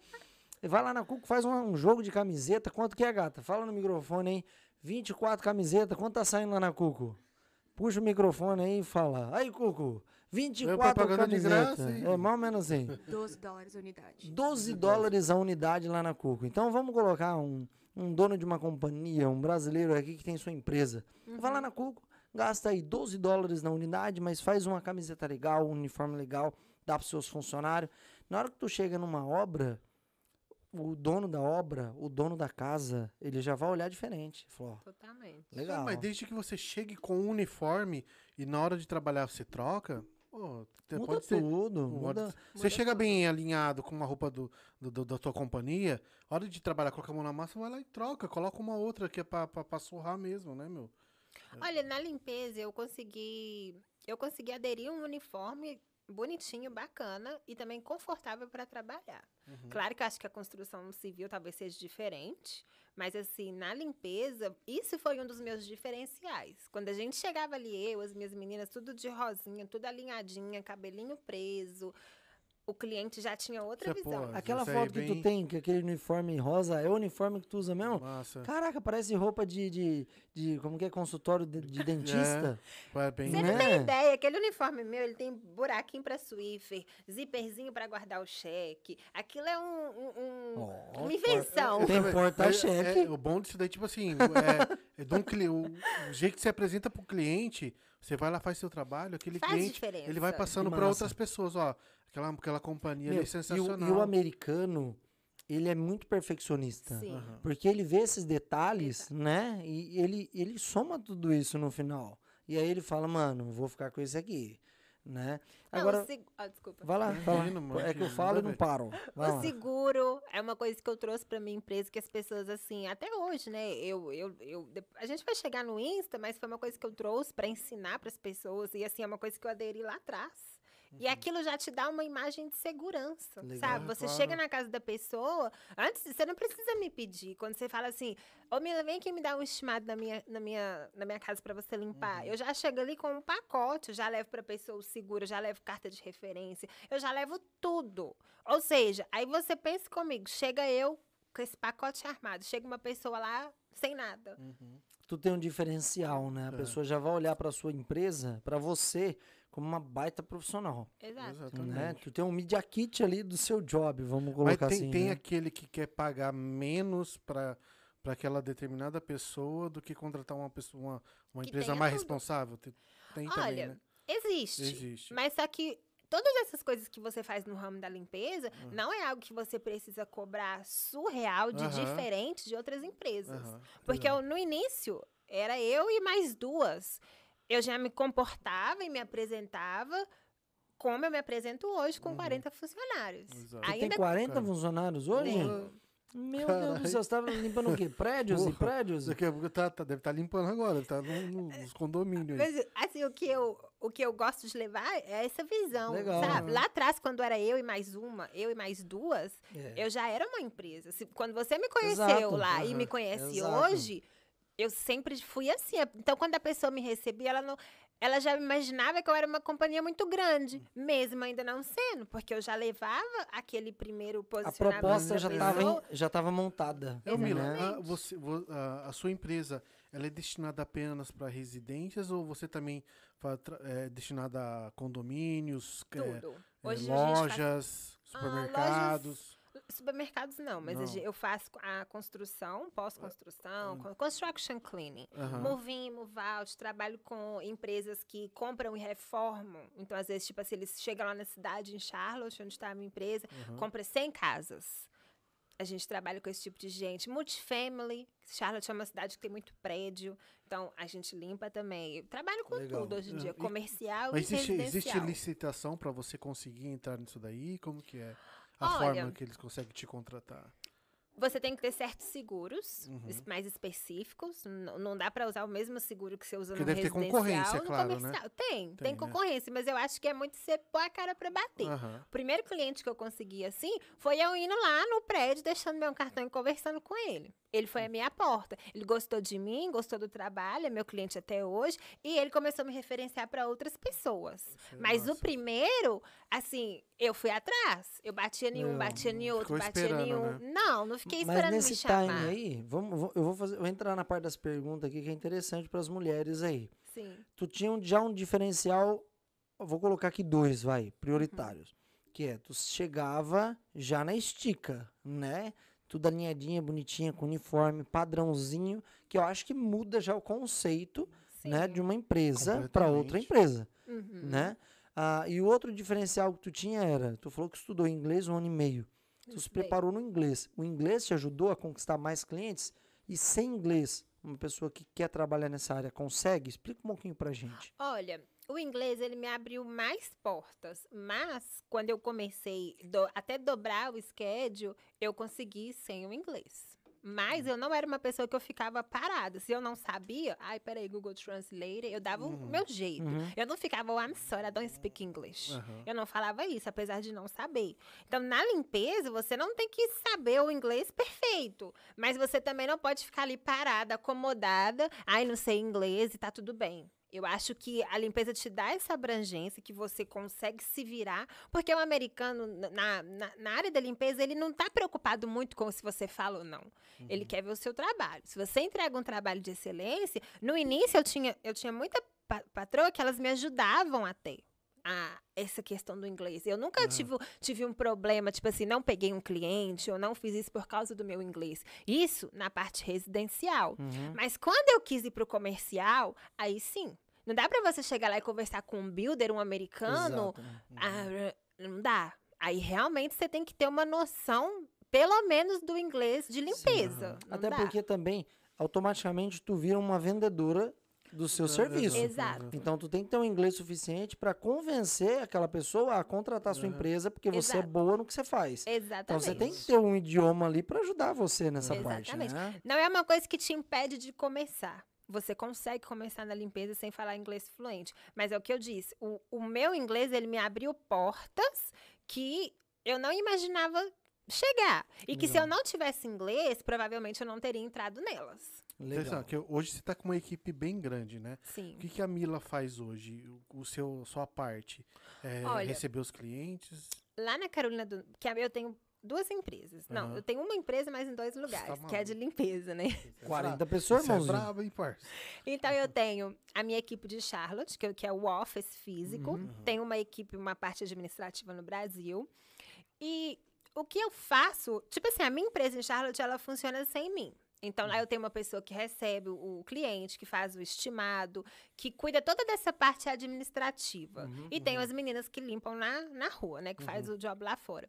[SPEAKER 2] E Vai lá na Cuco, faz um, um jogo de camiseta. Quanto que é, gata? Fala no microfone aí. 24 camisetas, quanto tá saindo lá na Cuco? Puxa o microfone aí e fala. Aí, Cuco, 24
[SPEAKER 1] propaganda de
[SPEAKER 2] camisetas.
[SPEAKER 1] hein?
[SPEAKER 2] É mais ou menos assim.
[SPEAKER 4] 12 dólares a unidade.
[SPEAKER 2] 12 dólares a unidade lá na Cuco. Então vamos colocar um, um dono de uma companhia, um brasileiro aqui que tem sua empresa. Vai lá na Cuco, gasta aí 12 dólares na unidade, mas faz uma camiseta legal, um uniforme legal, dá para seus funcionários. Na hora que tu chega numa obra, o dono da obra, o dono da casa, ele já vai olhar diferente. Falou,
[SPEAKER 3] Totalmente.
[SPEAKER 2] legal.
[SPEAKER 1] Mas desde que você chegue com um uniforme e na hora de trabalhar você troca, pô,
[SPEAKER 2] muda
[SPEAKER 1] pode ser.
[SPEAKER 2] tudo,
[SPEAKER 1] muda-
[SPEAKER 2] muda.
[SPEAKER 1] Você chega bem alinhado com uma roupa do, do- do- da tua companhia, hora de trabalhar, coloca a mão na massa, vai lá e troca. Coloca uma outra que é pra, pra, pra surrar mesmo, né, meu?
[SPEAKER 3] Olha, na limpeza eu consegui, eu consegui aderir a um uniforme bonitinho, bacana e também confortável para trabalhar.
[SPEAKER 1] Uhum.
[SPEAKER 3] Claro que eu acho que a construção civil talvez seja diferente, mas assim, na limpeza, isso foi um dos meus diferenciais. Quando a gente chegava ali, eu, as minhas meninas, tudo de rosinha, tudo alinhadinha, cabelinho preso, o cliente já tinha outra
[SPEAKER 1] é,
[SPEAKER 3] visão.
[SPEAKER 1] pô,
[SPEAKER 2] Aquela foto que
[SPEAKER 1] bem-
[SPEAKER 2] tu tem, que aquele uniforme rosa, é o uniforme que tu usa mesmo?
[SPEAKER 1] Massa.
[SPEAKER 2] Caraca, parece roupa de, de, de como que é, consultório de, de dentista.
[SPEAKER 1] Vai bem.
[SPEAKER 3] Você
[SPEAKER 2] Né?
[SPEAKER 3] não tem ideia, aquele uniforme meu, ele tem buraquinho pra Swiffer, zíperzinho pra guardar o cheque. Aquilo é um, um- um-
[SPEAKER 2] Ó,
[SPEAKER 3] uma invenção.
[SPEAKER 2] Tem
[SPEAKER 1] É,
[SPEAKER 2] porta-cheque.
[SPEAKER 1] é, o bom disso daí, tipo assim, é, é um cli- o, o jeito que você apresenta pro cliente, você vai lá, faz seu trabalho, aquele
[SPEAKER 3] Faz
[SPEAKER 1] cliente,
[SPEAKER 3] diferença.
[SPEAKER 1] ele vai passando
[SPEAKER 2] Que
[SPEAKER 1] pra
[SPEAKER 2] massa.
[SPEAKER 1] outras pessoas, ó. Aquela, aquela companhia
[SPEAKER 2] Meu,
[SPEAKER 1] ali é
[SPEAKER 2] e, o,
[SPEAKER 1] sensacional.
[SPEAKER 2] e o americano, ele é muito perfeccionista.
[SPEAKER 3] Sim.
[SPEAKER 1] Aham.
[SPEAKER 2] Porque ele vê esses detalhes, né? E ele, ele soma tudo isso no final. E aí ele fala, mano, vou ficar com esse aqui, né?
[SPEAKER 3] Não,
[SPEAKER 2] Agora,
[SPEAKER 3] seg- ah, desculpa.
[SPEAKER 2] vai lá, fala. É que eu falo e não paro. Vai
[SPEAKER 3] O
[SPEAKER 2] lá.
[SPEAKER 3] seguro é uma coisa que eu trouxe pra minha empresa que as pessoas, assim, até hoje, né? Eu, eu, eu, a gente vai chegar no Insta, mas foi uma coisa que eu trouxe pra ensinar pras pessoas. E, assim, é uma coisa que eu aderi lá atrás. E aquilo já te dá uma imagem de segurança,
[SPEAKER 2] Legal.
[SPEAKER 3] sabe? Você
[SPEAKER 1] Claro.
[SPEAKER 3] chega na casa da pessoa, antes você não precisa me pedir. Quando você fala assim, ô Mila, vem aqui me dar um estimado na minha, na minha, na minha casa pra você limpar. Eu já chego ali com um pacote, eu já levo pra pessoa o seguro, eu já levo carta de referência, eu já levo tudo. Ou seja, aí você pensa comigo, chega eu com esse pacote armado, chega uma pessoa lá sem nada.
[SPEAKER 2] Tu tem um diferencial, né? A
[SPEAKER 1] É.
[SPEAKER 2] pessoa já vai olhar pra sua empresa, pra você, como uma baita profissional.
[SPEAKER 3] Exato.
[SPEAKER 1] Exatamente.
[SPEAKER 2] Né? Tu tem um media kit ali do seu job, vamos
[SPEAKER 1] Mas
[SPEAKER 2] colocar
[SPEAKER 1] tem,
[SPEAKER 2] assim.
[SPEAKER 1] tem
[SPEAKER 2] né?
[SPEAKER 1] aquele que quer pagar menos pra, pra aquela determinada pessoa do que contratar uma, pessoa, uma, uma empresa mais
[SPEAKER 3] tudo.
[SPEAKER 1] responsável. Tem, tem também,
[SPEAKER 3] Olha,
[SPEAKER 1] né?
[SPEAKER 3] existe.
[SPEAKER 1] Existe.
[SPEAKER 3] Mas só que todas essas coisas que você faz no ramo da limpeza
[SPEAKER 1] Hum.
[SPEAKER 3] não é algo que você precisa cobrar surreal de
[SPEAKER 1] Aham.
[SPEAKER 3] diferente de outras empresas.
[SPEAKER 1] Aham,
[SPEAKER 3] Porque eu, no início era eu e mais duas. Eu já me comportava e me apresentava como eu me apresento hoje com
[SPEAKER 1] Uhum.
[SPEAKER 3] 40 funcionários.
[SPEAKER 1] Exato.
[SPEAKER 2] Tu tem
[SPEAKER 3] Ainda
[SPEAKER 2] 40
[SPEAKER 1] Cara.
[SPEAKER 2] funcionários hoje?
[SPEAKER 3] Tenho.
[SPEAKER 2] Meu Deus do céu, você tava limpando o quê? Prédios e
[SPEAKER 1] Porra.
[SPEAKER 2] prédios?
[SPEAKER 1] Daqui a pouco tá, tá- deve estar limpando agora, deve estar nos condomínios.
[SPEAKER 3] Mas, assim, o que, eu, o que eu gosto de levar é essa visão,
[SPEAKER 2] Legal.
[SPEAKER 3] sabe? Lá atrás, quando era eu e mais uma, eu e mais duas,
[SPEAKER 2] É.
[SPEAKER 3] eu já era uma empresa. Se- quando você me conheceu
[SPEAKER 2] Exato.
[SPEAKER 3] lá e me conhece
[SPEAKER 2] Exato.
[SPEAKER 3] hoje, eu sempre fui assim. Então, quando a pessoa me recebia, ela não. Ela já imaginava que eu era uma companhia muito grande, mesmo ainda não sendo, porque eu já levava aquele primeiro
[SPEAKER 2] A
[SPEAKER 3] posicionamento
[SPEAKER 2] proposta
[SPEAKER 3] da
[SPEAKER 2] já estava já tava montada.
[SPEAKER 1] É, Mila,
[SPEAKER 2] né?
[SPEAKER 1] a, você, vo- a, a sua empresa, ela é destinada apenas para residências ou você também é destinada a condomínios, é,
[SPEAKER 3] Tudo.
[SPEAKER 1] é,
[SPEAKER 3] Hoje a gente faz
[SPEAKER 1] lojas,
[SPEAKER 3] Ah,
[SPEAKER 1] supermercados?
[SPEAKER 3] Supermercados não, mas
[SPEAKER 1] Não.
[SPEAKER 3] eu faço a construção, pós-construção,
[SPEAKER 1] Hum.
[SPEAKER 3] con- construction cleaning. In, move out, trabalho com empresas que compram e reformam. Então, às vezes, tipo assim, eles chegam lá na cidade, em Charlotte, onde está a minha empresa,
[SPEAKER 1] Uhum.
[SPEAKER 3] compra 100 casas. A gente trabalha com esse tipo de gente. Multifamily. Charlotte é uma cidade que tem muito prédio. Então, a gente limpa também. Eu trabalho com
[SPEAKER 2] Legal.
[SPEAKER 3] tudo hoje em
[SPEAKER 1] Ah,
[SPEAKER 3] dia.
[SPEAKER 1] e-
[SPEAKER 3] Comercial
[SPEAKER 1] Mas
[SPEAKER 3] e
[SPEAKER 1] existe, existe
[SPEAKER 3] residencial.
[SPEAKER 1] licitação pra você conseguir entrar nisso daí? Como que é? A
[SPEAKER 3] Olha-
[SPEAKER 1] forma que eles conseguem te contratar.
[SPEAKER 3] Você tem que ter certos seguros
[SPEAKER 1] Uhum.
[SPEAKER 3] mais específicos. N- não dá para usar o mesmo seguro que você usa
[SPEAKER 1] Porque
[SPEAKER 3] no
[SPEAKER 1] deve ter
[SPEAKER 3] residencial
[SPEAKER 1] concorrência,
[SPEAKER 3] no
[SPEAKER 1] claro, né?
[SPEAKER 3] comercial. Tem, tem,
[SPEAKER 1] Tem, né?
[SPEAKER 3] concorrência, mas eu acho que é muito você pôr a cara para bater.
[SPEAKER 1] Aham.
[SPEAKER 3] O primeiro cliente que eu consegui assim foi eu indo lá no prédio, deixando meu cartão e conversando com ele. Ele foi à minha porta. Ele gostou de mim, gostou do trabalho, é meu cliente até hoje, e ele começou a me referenciar para outras pessoas. Mas o primeiro, assim, eu fui atrás. Eu batia em um,
[SPEAKER 2] Legal.
[SPEAKER 3] batia em outro, batia
[SPEAKER 1] esperando,
[SPEAKER 3] em um.
[SPEAKER 1] né?
[SPEAKER 3] Não, não fiquei
[SPEAKER 2] Mas
[SPEAKER 3] esperando
[SPEAKER 2] nesse
[SPEAKER 3] me chamar.
[SPEAKER 2] time aí, vamos, eu vou, fazer, vou entrar na parte das perguntas aqui que é interessante para as mulheres aí.
[SPEAKER 3] Sim.
[SPEAKER 2] Tu tinha um- já um diferencial, vou colocar aqui dois, vai, prioritários. Que é, tu chegava já na estica, né? Tudo alinhadinha, bonitinha, com uniforme, padrãozinho, que eu acho que muda já o conceito,
[SPEAKER 3] Sim.
[SPEAKER 2] né, de uma empresa para outra empresa,
[SPEAKER 3] Uhum.
[SPEAKER 2] né? Ah, e o outro diferencial que tu tinha era, tu falou que estudou inglês um ano e meio. Tu se preparou no inglês. O inglês te ajudou a conquistar mais clientes? E sem inglês, uma pessoa que quer trabalhar nessa área consegue? Explica um pouquinho pra gente.
[SPEAKER 3] Olha, o inglês ele me abriu mais portas, mas quando eu comecei do- até dobrar o schedule, eu consegui sem o inglês. Mas eu não era uma pessoa que eu ficava parada. Se eu não sabia, ai, peraí, Google Translator, eu dava o meu jeito.
[SPEAKER 2] Uhum.
[SPEAKER 3] Eu não ficava, oh, I'm sorry, I don't speak English.
[SPEAKER 1] Aham.
[SPEAKER 3] Eu não falava isso, apesar de não saber. Então, na limpeza, você não tem que saber o inglês perfeito. Mas você também não pode ficar ali parada, acomodada. Ai, não sei inglês e tá tudo bem. Eu acho que a limpeza te dá essa abrangência que você consegue se virar, porque o americano, na, na, na área da limpeza, ele não tá preocupado muito com se você fala ou não. Ele quer ver o seu trabalho. Se você entrega um trabalho de excelência, no início eu tinha, eu tinha muita pa- patroa que elas me ajudavam a ter a, essa questão do inglês. Eu nunca tive, tive um problema, tipo assim, não peguei um cliente ou não fiz isso por causa do meu inglês. Isso na parte residencial.
[SPEAKER 2] Uhum.
[SPEAKER 3] Mas quando eu quis ir pro comercial, aí sim. Não dá pra você chegar lá e conversar com um builder, um americano.
[SPEAKER 2] Né?
[SPEAKER 3] Ah, não dá. Aí realmente você tem que ter uma noção, pelo menos, do inglês de limpeza.
[SPEAKER 2] Até
[SPEAKER 3] dá.
[SPEAKER 2] porque também, automaticamente, tu vira uma vendedora do seu serviço.
[SPEAKER 3] Exato.
[SPEAKER 2] Então, tu tem que ter um inglês suficiente para convencer aquela pessoa a contratar a sua empresa, porque você é boa no que você faz.
[SPEAKER 3] Exatamente.
[SPEAKER 2] Então, você tem que ter um idioma ali para ajudar você nessa parte,
[SPEAKER 3] Exatamente.
[SPEAKER 2] né?
[SPEAKER 3] Não é uma coisa que te impede de começar. Você consegue começar na limpeza sem falar inglês fluente. Mas é o que eu disse. O, o meu inglês, ele me abriu portas que eu não imaginava chegar. E que se eu não tivesse inglês, provavelmente eu não teria entrado nelas.
[SPEAKER 2] Legal.
[SPEAKER 1] Que hoje você tá com uma equipe bem grande, né?
[SPEAKER 3] Sim.
[SPEAKER 1] O que, que a Mila faz hoje? O, seu, sua parte? É
[SPEAKER 3] Olha,
[SPEAKER 1] receber os clientes?
[SPEAKER 3] Lá na Carolina do... Que eu tenho duas empresas. Não,
[SPEAKER 1] Aham.
[SPEAKER 3] eu tenho uma empresa, mas em dois lugares. que é de limpeza, né?
[SPEAKER 2] 40 pessoas,
[SPEAKER 1] Você é
[SPEAKER 2] irmãozinho.
[SPEAKER 1] braba, hein, parça?
[SPEAKER 3] Então eu tenho a minha equipe de Charlotte, que, que é o office físico. Tenho uma equipe, uma parte administrativa no Brasil. E o que eu faço, tipo assim, a minha empresa em Charlotte, ela funciona sem mim. Então, lá eu tenho uma pessoa que recebe o cliente, que faz o estimado, que cuida toda dessa parte administrativa. e tem as meninas que limpam na, na rua, né? Que faz o job lá fora.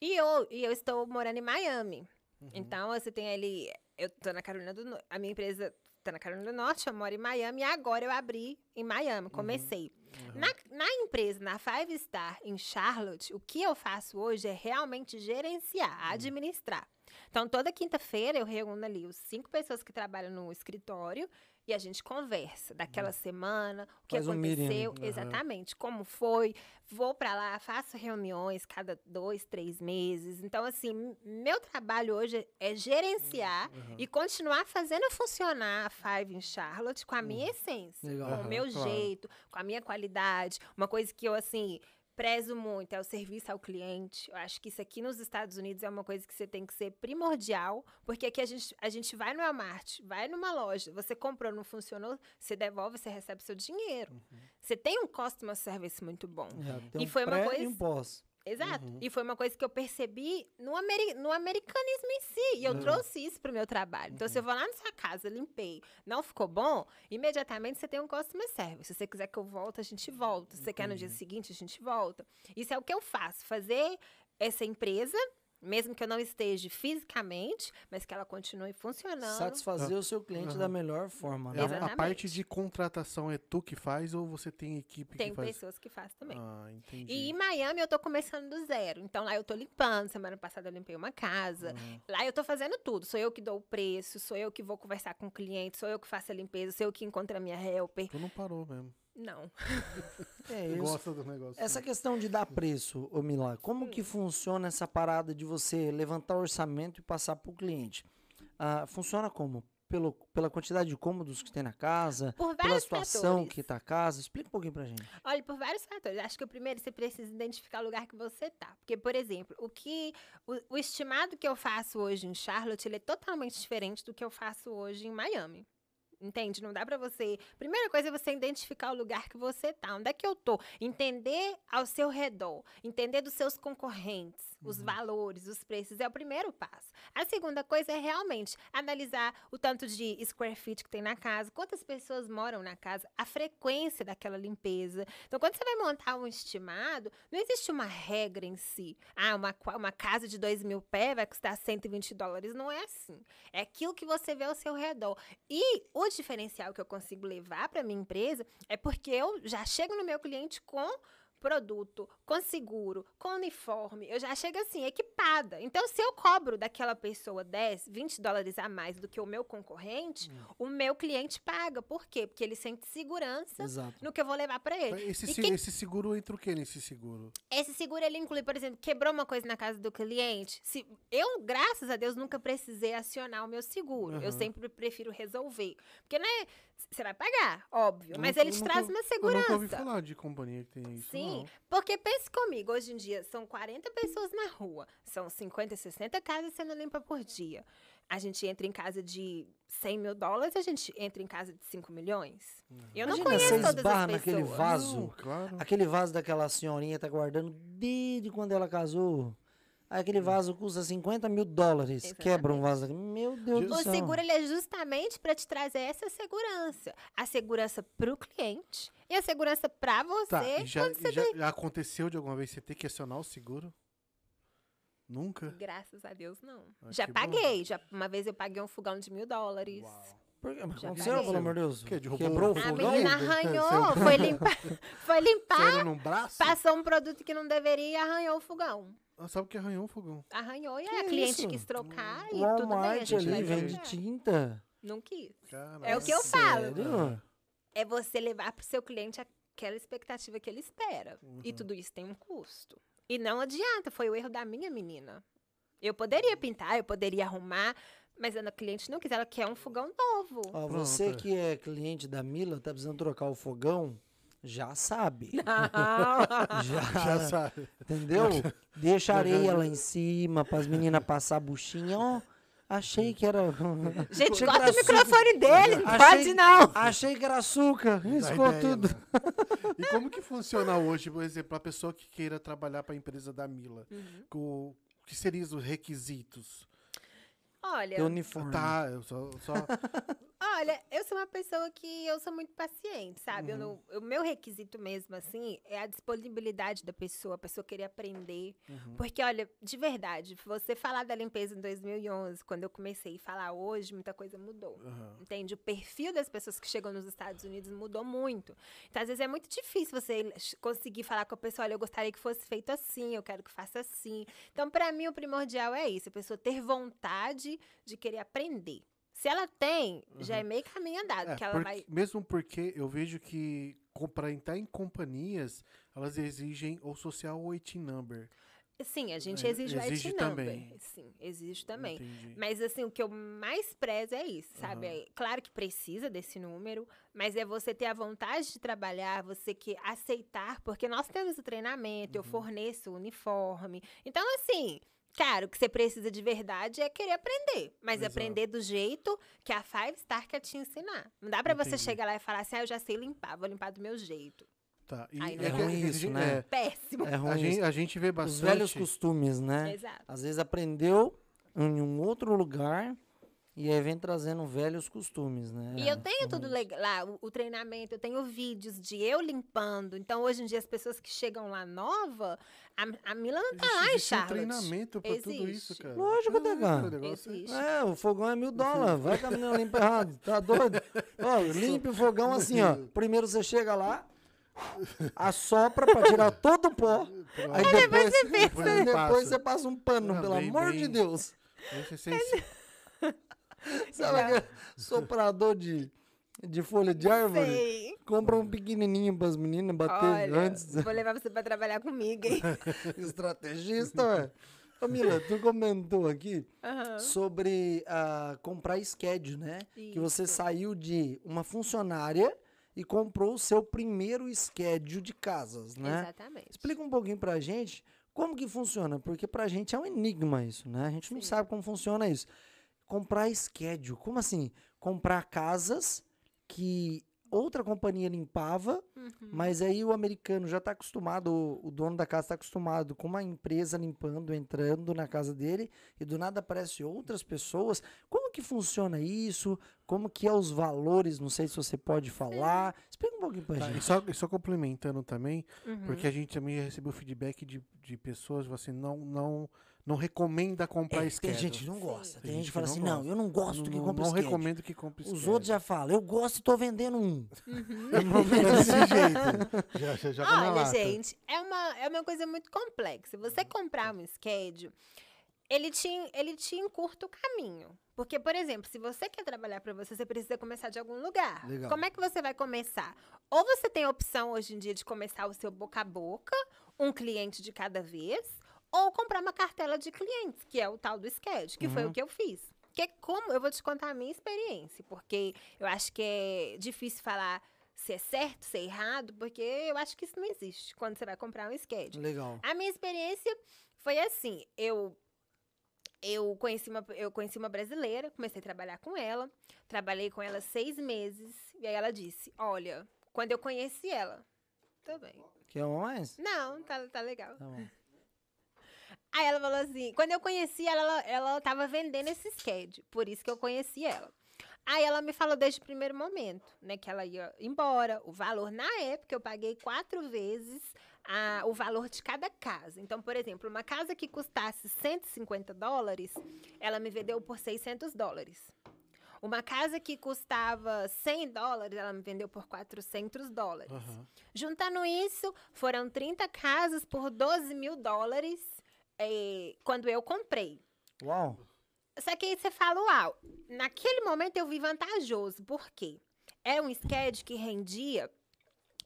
[SPEAKER 3] E eu, e eu estou morando em Miami. Então, você tem ali. Eu tô na Carolina do Norte. A minha empresa tá na Carolina do Norte, eu moro em Miami. E agora eu abri em Miami, comecei. Na, na empresa, na Five Star, em Charlotte, o que eu faço hoje é realmente gerenciar, administrar. Então, toda quinta-feira eu reúno ali os cinco pessoas que trabalham no escritório e a gente conversa daquela semana, o que
[SPEAKER 2] Faz um
[SPEAKER 3] aconteceu,
[SPEAKER 1] Aham.
[SPEAKER 3] exatamente, como foi. Vou pra lá, faço reuniões cada dois, três meses. Então, assim, meu trabalho hoje é gerenciar e continuar fazendo funcionar a Five em Charlotte com a minha essência,
[SPEAKER 2] Legal.
[SPEAKER 3] com o meu
[SPEAKER 1] claro.
[SPEAKER 3] jeito, com a minha qualidade. Uma coisa que eu, assim, prezo muito é o serviço ao cliente. Eu acho que isso aqui nos Estados Unidos é uma coisa que você tem que ser primordial, porque aqui a gente, a gente vai no Walmart, vai numa loja, você comprou, não funcionou, você devolve, você recebe seu dinheiro. Você tem um customer service muito bom.
[SPEAKER 2] É,
[SPEAKER 3] E
[SPEAKER 2] um
[SPEAKER 3] foi uma coisa-
[SPEAKER 2] e um pós.
[SPEAKER 3] Exato.
[SPEAKER 1] Uhum.
[SPEAKER 3] E foi uma coisa que eu percebi no, ameri no americanismo em si. E eu
[SPEAKER 1] Uhum.
[SPEAKER 3] trouxe isso pro meu trabalho. Então, se eu vou lá na sua casa, limpei, não ficou bom, imediatamente você tem um customer service. Se você quiser que eu volte, a gente volta. Se você quer no dia seguinte, a gente volta. Isso é o que eu faço. Fazer essa empresa, mesmo que eu não esteja fisicamente, mas que ela continue funcionando.
[SPEAKER 2] Satisfazer o seu cliente
[SPEAKER 1] Aham.
[SPEAKER 2] da melhor forma,
[SPEAKER 1] É,
[SPEAKER 2] né?
[SPEAKER 1] a- parte de contratação é tu que faz ou você tem equipe
[SPEAKER 3] Tem
[SPEAKER 1] que faz?
[SPEAKER 3] pessoas que fazem também.
[SPEAKER 1] Ah, entendi.
[SPEAKER 3] E em Miami eu tô começando do zero. Então lá eu tô limpando. Semana passada eu limpei uma casa.
[SPEAKER 1] Uhum.
[SPEAKER 3] Lá eu tô fazendo tudo. Sou eu que dou o preço, sou eu que vou conversar com o cliente, sou eu que faço a limpeza, sou eu que encontro a minha helper.
[SPEAKER 1] Tu não parou mesmo.
[SPEAKER 3] Não.
[SPEAKER 2] É isso.
[SPEAKER 1] gosta do negócio.
[SPEAKER 2] Essa questão de dar preço, ô Milá, como
[SPEAKER 3] Hum.
[SPEAKER 2] que funciona essa parada de você levantar o orçamento e passar para o cliente? Ah, funciona como? Pelo, pela quantidade de cômodos que tem na casa,
[SPEAKER 3] Por
[SPEAKER 2] pela situação
[SPEAKER 3] fatores.
[SPEAKER 2] que tá a casa? Explica um pouquinho pra gente.
[SPEAKER 3] Olha, por vários fatores. Acho que o primeiro você precisa identificar o lugar que você tá. Porque, por exemplo, o que o, o estimado que eu faço hoje em Charlotte, ele é totalmente diferente do que eu faço hoje em Miami. Entende? Não dá pra você. Primeira coisa é você identificar o lugar que você tá. Onde é que eu tô? Entender ao seu redor. Entender dos seus concorrentes, os valores, os preços. É o primeiro passo. A segunda coisa é realmente analisar o tanto de square feet que tem na casa, quantas pessoas moram na casa, a frequência daquela limpeza. Então, quando você vai montar um estimado, não existe uma regra em si. Ah, uma, uma casa de 2 mil pés vai custar 120 dólares. Não é assim. É aquilo que você vê ao seu redor. E o diferencial que eu consigo levar para minha empresa é porque eu já chego no meu cliente com produto, com seguro, com uniforme, eu já chego assim, equipada. Então, se eu cobro daquela pessoa 10, 20 dólares a mais do que o meu concorrente, o meu cliente paga. Por quê? Porque ele sente segurança
[SPEAKER 2] Exato.
[SPEAKER 3] no que eu vou levar para ele.
[SPEAKER 1] Esse, se-
[SPEAKER 3] quem-
[SPEAKER 1] esse seguro entra o que nesse seguro?
[SPEAKER 3] esse seguro ele inclui, por exemplo, quebrou uma coisa na casa do cliente. Se eu, graças a Deus, nunca precisei acionar o meu seguro. Eu
[SPEAKER 1] Aham.
[SPEAKER 3] sempre prefiro resolver. Porque, né, você vai pagar, óbvio, mas
[SPEAKER 1] nunca-
[SPEAKER 3] eles
[SPEAKER 1] nunca-
[SPEAKER 3] trazem uma
[SPEAKER 1] Eu nunca
[SPEAKER 3] segurança.
[SPEAKER 1] ouvi falar de companhia que tem isso.
[SPEAKER 3] Sim,
[SPEAKER 1] não.
[SPEAKER 3] porque pense comigo, hoje em dia são 40 pessoas na rua, são 50, 60 casas sendo limpas por dia. A gente entra em casa de 100 mil dólares, a gente entra em casa de 5 milhões. Eu não
[SPEAKER 2] Imagina,
[SPEAKER 3] conheço
[SPEAKER 2] você
[SPEAKER 3] todas as
[SPEAKER 2] naquele
[SPEAKER 3] pessoas.
[SPEAKER 2] vaso.
[SPEAKER 1] Não, claro.
[SPEAKER 2] Aquele vaso daquela senhorinha tá guardando desde quando ela casou. Aquele vaso custa 50 mil dólares.
[SPEAKER 3] Exatamente.
[SPEAKER 2] Quebra um vaso daquele. Meu Deus do
[SPEAKER 3] O
[SPEAKER 2] céu.
[SPEAKER 3] seguro ele é justamente para te trazer essa segurança. A segurança para o cliente e a segurança para você
[SPEAKER 1] Tá, e já,
[SPEAKER 3] quando você
[SPEAKER 1] e já, já aconteceu de alguma vez você ter que acionar o seguro? Nunca?
[SPEAKER 3] Graças a Deus, não.
[SPEAKER 1] Ah,
[SPEAKER 3] já
[SPEAKER 1] bom.
[SPEAKER 3] paguei. Já, uma vez eu paguei um fogão de mil dólares.
[SPEAKER 2] Por que? Mas aconteceu, pelo amor de Deus?
[SPEAKER 1] O
[SPEAKER 2] Quebrou o
[SPEAKER 1] um
[SPEAKER 3] A
[SPEAKER 2] fogão?
[SPEAKER 3] menina arranhou, foi limpar, foi limpar,
[SPEAKER 1] Sério, num braço?
[SPEAKER 3] passou um produto que não deveria e arranhou o fogão.
[SPEAKER 1] Ah, sabe o que arranhou um fogão?
[SPEAKER 3] Arranhou e
[SPEAKER 2] Que
[SPEAKER 3] a cliente
[SPEAKER 2] isso?
[SPEAKER 3] quis trocar
[SPEAKER 2] O
[SPEAKER 3] e tudo bem, a gente vai
[SPEAKER 2] ali vende
[SPEAKER 3] trocar.
[SPEAKER 2] tinta.
[SPEAKER 3] Não quis.
[SPEAKER 1] Caraca.
[SPEAKER 3] É o que eu falo.
[SPEAKER 2] Sério?
[SPEAKER 3] É você levar pro seu cliente aquela expectativa que ele espera.
[SPEAKER 1] Uhum.
[SPEAKER 3] E tudo isso tem um custo. E não adianta, foi o erro da minha menina. Eu poderia pintar, eu poderia arrumar, mas a cliente não quis, ela quer um fogão novo.
[SPEAKER 2] Ó, você que é cliente da Mila, tá precisando trocar o fogão, já sabe. Já,
[SPEAKER 1] Já sabe.
[SPEAKER 2] entendeu? Deixa areia lá em cima para as meninas passar a buchinha. Ó, achei que era.
[SPEAKER 3] Gente,
[SPEAKER 2] Achei
[SPEAKER 3] corta
[SPEAKER 2] era
[SPEAKER 3] o microfone dele, não
[SPEAKER 2] Achei-
[SPEAKER 3] pode não.
[SPEAKER 2] Achei que era açúcar. Riscou
[SPEAKER 1] ideia,
[SPEAKER 2] tudo.
[SPEAKER 1] né? E como que funciona hoje, por exemplo, a pessoa que queira trabalhar para a empresa da Mila?
[SPEAKER 3] Uhum.
[SPEAKER 1] O o que seriam os requisitos?
[SPEAKER 3] Olha,
[SPEAKER 2] uniforme.
[SPEAKER 1] Tá, eu só, só
[SPEAKER 3] Olha, eu sou uma pessoa que eu sou muito paciente, sabe?
[SPEAKER 1] Uhum.
[SPEAKER 3] não- o meu requisito mesmo, assim, é a disponibilidade da pessoa, a pessoa querer aprender.
[SPEAKER 1] Uhum.
[SPEAKER 3] Porque, olha, de verdade, você falar da limpeza em 2011, quando eu comecei a falar hoje, muita coisa mudou.
[SPEAKER 1] Aham.
[SPEAKER 3] Entende? O perfil das pessoas que chegam nos Estados Unidos mudou muito. Então, às vezes, é muito difícil você conseguir falar com a pessoa, olha, eu gostaria que fosse feito assim, eu quero que faça assim. Então, para mim, o primordial é isso, a pessoa ter vontade de querer aprender. Se ela tem, já é meio caminho andado,
[SPEAKER 1] É,
[SPEAKER 3] que ela
[SPEAKER 1] porque-
[SPEAKER 3] vai...
[SPEAKER 1] Mesmo porque eu vejo que para entrar em companhias, elas exigem ou social ou IT number.
[SPEAKER 3] Sim, a gente
[SPEAKER 1] É,
[SPEAKER 3] exige o IT
[SPEAKER 1] exige
[SPEAKER 3] number.
[SPEAKER 1] também.
[SPEAKER 3] Sim, exige também.
[SPEAKER 1] Entendi.
[SPEAKER 3] Mas assim, o que eu mais prezo é isso, sabe?
[SPEAKER 1] Aham.
[SPEAKER 3] É claro que precisa desse número, mas é você ter a vontade de trabalhar, você que aceitar, porque nós temos o treinamento, eu
[SPEAKER 1] Uhum.
[SPEAKER 3] forneço o uniforme. Então, assim, cara, o que você precisa de verdade é querer aprender, mas
[SPEAKER 1] Exato.
[SPEAKER 3] aprender do jeito que a Five Star quer te ensinar. Não dá pra você chegar lá e falar assim: "Ah, eu já sei limpar, vou limpar do meu jeito".
[SPEAKER 1] Tá. E
[SPEAKER 3] Aí não
[SPEAKER 2] É
[SPEAKER 3] É
[SPEAKER 2] ruim
[SPEAKER 1] a
[SPEAKER 2] isso,
[SPEAKER 1] gente-
[SPEAKER 2] né?
[SPEAKER 3] Péssimo.
[SPEAKER 2] É
[SPEAKER 1] A
[SPEAKER 2] ruim
[SPEAKER 1] gente,
[SPEAKER 2] isso.
[SPEAKER 1] a gente vê
[SPEAKER 2] Os
[SPEAKER 1] bastante.
[SPEAKER 2] velhos costumes, né?
[SPEAKER 3] Exato.
[SPEAKER 2] Às vezes aprendeu em um outro lugar e aí vem trazendo velhos costumes, né?
[SPEAKER 3] E eu tenho tudo legal lá, o, o treinamento, eu tenho vídeos de eu limpando. Então, hoje em dia, as pessoas que chegam lá nova, a, a Mila não tá
[SPEAKER 1] Existe-
[SPEAKER 3] lá em
[SPEAKER 1] existe um
[SPEAKER 3] Charlotte.
[SPEAKER 1] treinamento pra tudo isso,
[SPEAKER 3] Existe.
[SPEAKER 1] cara.
[SPEAKER 2] Lógico, Degão.
[SPEAKER 1] é-
[SPEAKER 3] Existe.
[SPEAKER 2] É, o fogão é mil dólares. Vai que a menina limpa errado. Tá doido? Ó, limpe o fogão assim, ó. Primeiro você chega lá, assopra pra tirar todo o pó. Aí depois,
[SPEAKER 1] Depois
[SPEAKER 2] aí
[SPEAKER 1] eu
[SPEAKER 2] depois
[SPEAKER 1] passo.
[SPEAKER 2] você passa um pano,
[SPEAKER 1] Ah,
[SPEAKER 2] pelo
[SPEAKER 1] bem-
[SPEAKER 2] amor de
[SPEAKER 1] bem-
[SPEAKER 2] Deus.
[SPEAKER 1] Esse é sensi-
[SPEAKER 2] Sabe aquele soprador de, de folha de árvore?
[SPEAKER 3] Sei.
[SPEAKER 2] Compra um pequenininho pras meninas bater
[SPEAKER 3] Olha,
[SPEAKER 2] antes.
[SPEAKER 3] vou levar você pra trabalhar comigo, hein?
[SPEAKER 2] Estrategista, ué. Camila, tu comentou aqui
[SPEAKER 3] Aham.
[SPEAKER 2] sobre ah, comprar schedule, né? Que você
[SPEAKER 3] Isso.
[SPEAKER 2] saiu de uma funcionária e comprou o seu primeiro schedule de casas, né?
[SPEAKER 3] Exatamente.
[SPEAKER 2] Explica um pouquinho pra gente como que funciona, porque pra gente é um enigma isso, né? A gente não
[SPEAKER 3] Sim.
[SPEAKER 2] sabe como funciona isso. Comprar schedule, como assim? Comprar casas que outra companhia limpava,
[SPEAKER 3] Uhum.
[SPEAKER 2] mas aí o americano já está acostumado, o, o dono da casa está acostumado com uma empresa limpando, entrando na casa dele, e do nada aparecem outras pessoas. Como que funciona isso? Como que é os valores? Não sei se você pode falar. Explica um pouquinho pra
[SPEAKER 1] Tá, e,
[SPEAKER 2] gente.
[SPEAKER 1] só, e só complementando também,
[SPEAKER 3] Uhum.
[SPEAKER 1] porque a gente também recebeu feedback de, de pessoas, assim, não, não, não recomenda comprar
[SPEAKER 2] É, tem gente que não gosta. Tem,
[SPEAKER 1] Tem
[SPEAKER 2] gente que fala
[SPEAKER 1] que
[SPEAKER 2] assim,
[SPEAKER 1] não
[SPEAKER 2] não,
[SPEAKER 1] gosta.
[SPEAKER 2] eu não gosto que
[SPEAKER 1] não,
[SPEAKER 2] compre
[SPEAKER 1] não recomendo que compre
[SPEAKER 2] Os
[SPEAKER 1] schedule.
[SPEAKER 2] outros já falam, eu gosto e tô vendendo um.
[SPEAKER 1] É desse jeito. Já, já joga na
[SPEAKER 3] Olha,
[SPEAKER 1] lata.
[SPEAKER 3] gente, é uma, é uma coisa muito complexa. Você comprar um schedule, ele te, ele te encurta o caminho. Porque, por exemplo, se você quer trabalhar para você, você precisa começar de algum lugar.
[SPEAKER 2] Legal.
[SPEAKER 3] Como é que você vai começar? Ou você tem a opção hoje em dia de começar o seu boca a boca, um cliente de cada vez, ou comprar uma cartela de clientes, que é o tal do schedule, que foi o que eu fiz. Que é como, eu vou te contar a minha experiência, porque eu acho que é difícil falar se é certo, se é errado, porque eu acho que isso não existe quando você vai comprar um schedule.
[SPEAKER 2] Legal.
[SPEAKER 3] A minha experiência foi assim, eu eu conheci uma eu conheci uma brasileira, comecei a trabalhar com ela, trabalhei com ela seis meses e aí ela disse, olha, quando eu conheci ela, tudo bem.
[SPEAKER 2] Quer uma mais?
[SPEAKER 3] Não, tá, tá legal.
[SPEAKER 2] Tá bom.
[SPEAKER 3] Aí ela falou assim, quando eu conheci ela, ela, ela tava vendendo esse schedule, por isso que eu conheci ela. Aí ela me falou desde o primeiro momento, né, que ela ia embora, o valor, na época eu paguei quatro vezes a- o valor de cada casa. Então, por exemplo, uma casa que custasse 150 dólares, ela me vendeu por 600 dólares. Uma casa que custava 100 dólares, ela me vendeu por 400 dólares.
[SPEAKER 1] Aham.
[SPEAKER 3] Juntando isso, foram 30 casas por 12 mil dólares eh, quando eu comprei.
[SPEAKER 2] Uau.
[SPEAKER 3] Só que aí você fala, uau, naquele momento eu vi vantajoso, por quê? Era um schedule que rendia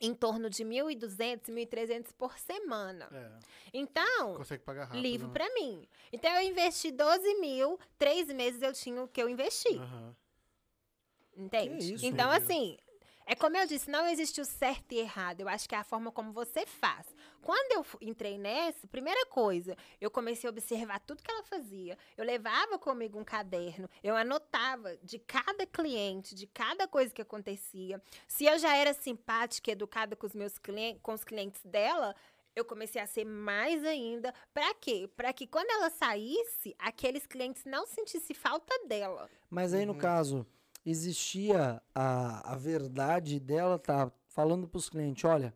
[SPEAKER 3] em torno de 1.200, 1.300 por semana.
[SPEAKER 1] É,
[SPEAKER 3] Então,
[SPEAKER 1] consegue pagar rápido.
[SPEAKER 3] livre
[SPEAKER 1] né?
[SPEAKER 3] pra mim. Então, eu investi 12 mil, três meses eu tinha o que eu investi.
[SPEAKER 1] Aham.
[SPEAKER 3] Entende?
[SPEAKER 2] isso,
[SPEAKER 3] então, assim, é como eu disse, não existe o certo e errado. Eu acho que é a forma como você faz. Quando eu entrei nessa, primeira coisa, eu comecei a observar tudo que ela fazia. Eu levava comigo um caderno, eu anotava de cada cliente, de cada coisa que acontecia. Se eu já era simpática e educada com os meus clientes, com os clientes dela, eu comecei a ser mais ainda. Pra quê? Pra que quando ela saísse, aqueles clientes não sentissem falta dela.
[SPEAKER 2] Mas aí, no
[SPEAKER 1] Uhum.
[SPEAKER 2] caso, existia a, a verdade dela tá falando pros clientes, olha,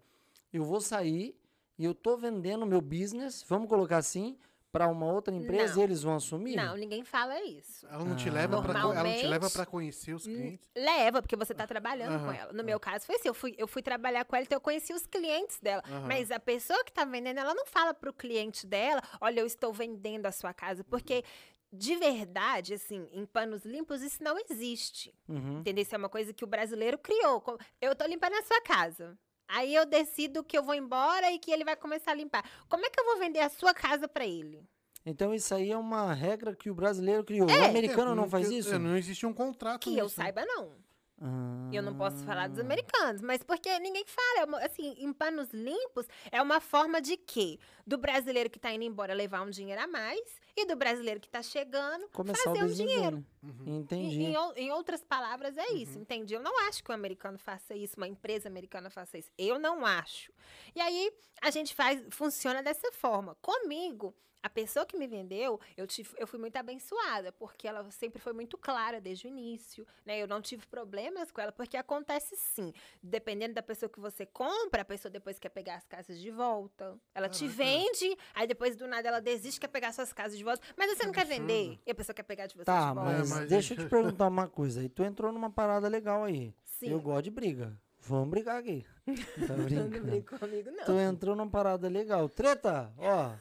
[SPEAKER 2] eu vou sair e eu tô vendendo meu business, vamos colocar assim, para uma outra empresa
[SPEAKER 3] Não.
[SPEAKER 2] e eles vão assumir?
[SPEAKER 3] Não, ninguém fala isso.
[SPEAKER 1] Ela não te
[SPEAKER 2] Ah.
[SPEAKER 1] leva pra, co- ela não te leva pra conhecer os clientes.
[SPEAKER 3] Leva, porque você tá trabalhando com ela. No meu caso foi assim, eu fui, eu fui trabalhar com ela, então eu conheci os clientes dela. Mas a pessoa que tá vendendo, ela não fala pro cliente dela, olha, eu estou vendendo a sua casa. Porque, de verdade, assim, em panos limpos, isso não existe.
[SPEAKER 2] Uhum.
[SPEAKER 3] Entendeu? Isso é uma coisa que o brasileiro criou. Eu tô limpando a sua casa. Aí eu decido que eu vou embora e que ele vai começar a limpar. Como é que eu vou vender a sua casa pra ele?
[SPEAKER 2] Então isso aí é uma regra que o brasileiro criou.
[SPEAKER 3] É.
[SPEAKER 2] O americano
[SPEAKER 1] É,
[SPEAKER 2] não faz isso?
[SPEAKER 1] é, Não existe um contrato
[SPEAKER 3] Que eu
[SPEAKER 1] nisso.
[SPEAKER 3] saiba, não.
[SPEAKER 2] Ah.
[SPEAKER 3] Eu não posso falar dos americanos, mas porque ninguém fala. é assim, em panos limpos, é uma forma de quê? Do brasileiro que tá indo embora levar um dinheiro a mais e do brasileiro que tá chegando
[SPEAKER 2] Começar
[SPEAKER 3] fazer
[SPEAKER 2] o
[SPEAKER 3] um dinheiro.
[SPEAKER 1] Uhum.
[SPEAKER 2] Entendi.
[SPEAKER 3] Em, em em outras palavras, é isso, entende? Eu não acho que o americano faça isso, uma empresa americana faça isso. Eu não acho. E aí, a gente faz, funciona dessa forma. Comigo, a pessoa que me vendeu, eu, tive, eu fui muito abençoada, porque ela sempre foi muito clara desde o início, né? Eu não tive problemas com ela, porque acontece sim. Dependendo da pessoa que você compra, a pessoa depois quer pegar as casas de volta. Ela te vende, aí depois do nada ela desiste, quer pegar suas casas de volta. Mas você não quer
[SPEAKER 1] absurdo.
[SPEAKER 3] vender, e a pessoa quer pegar de você
[SPEAKER 2] Tá,
[SPEAKER 3] de volta.
[SPEAKER 2] mas,
[SPEAKER 1] mas
[SPEAKER 2] deixa eu te perguntar uma coisa. aí. Tu entrou numa parada legal aí.
[SPEAKER 3] Sim.
[SPEAKER 2] Eu gosto de briga. Vamos brigar aqui. Tá
[SPEAKER 3] Não brinca comigo, não.
[SPEAKER 2] Tu entrou numa parada legal. Treta, ó,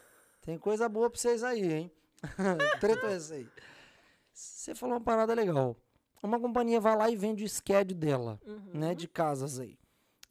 [SPEAKER 2] tem coisa boa pra vocês aí, hein? Treta é essa aí. Você falou uma parada legal. Uma companhia vai lá e vende o schedule dela,
[SPEAKER 3] Uhum.
[SPEAKER 2] né, de casas aí.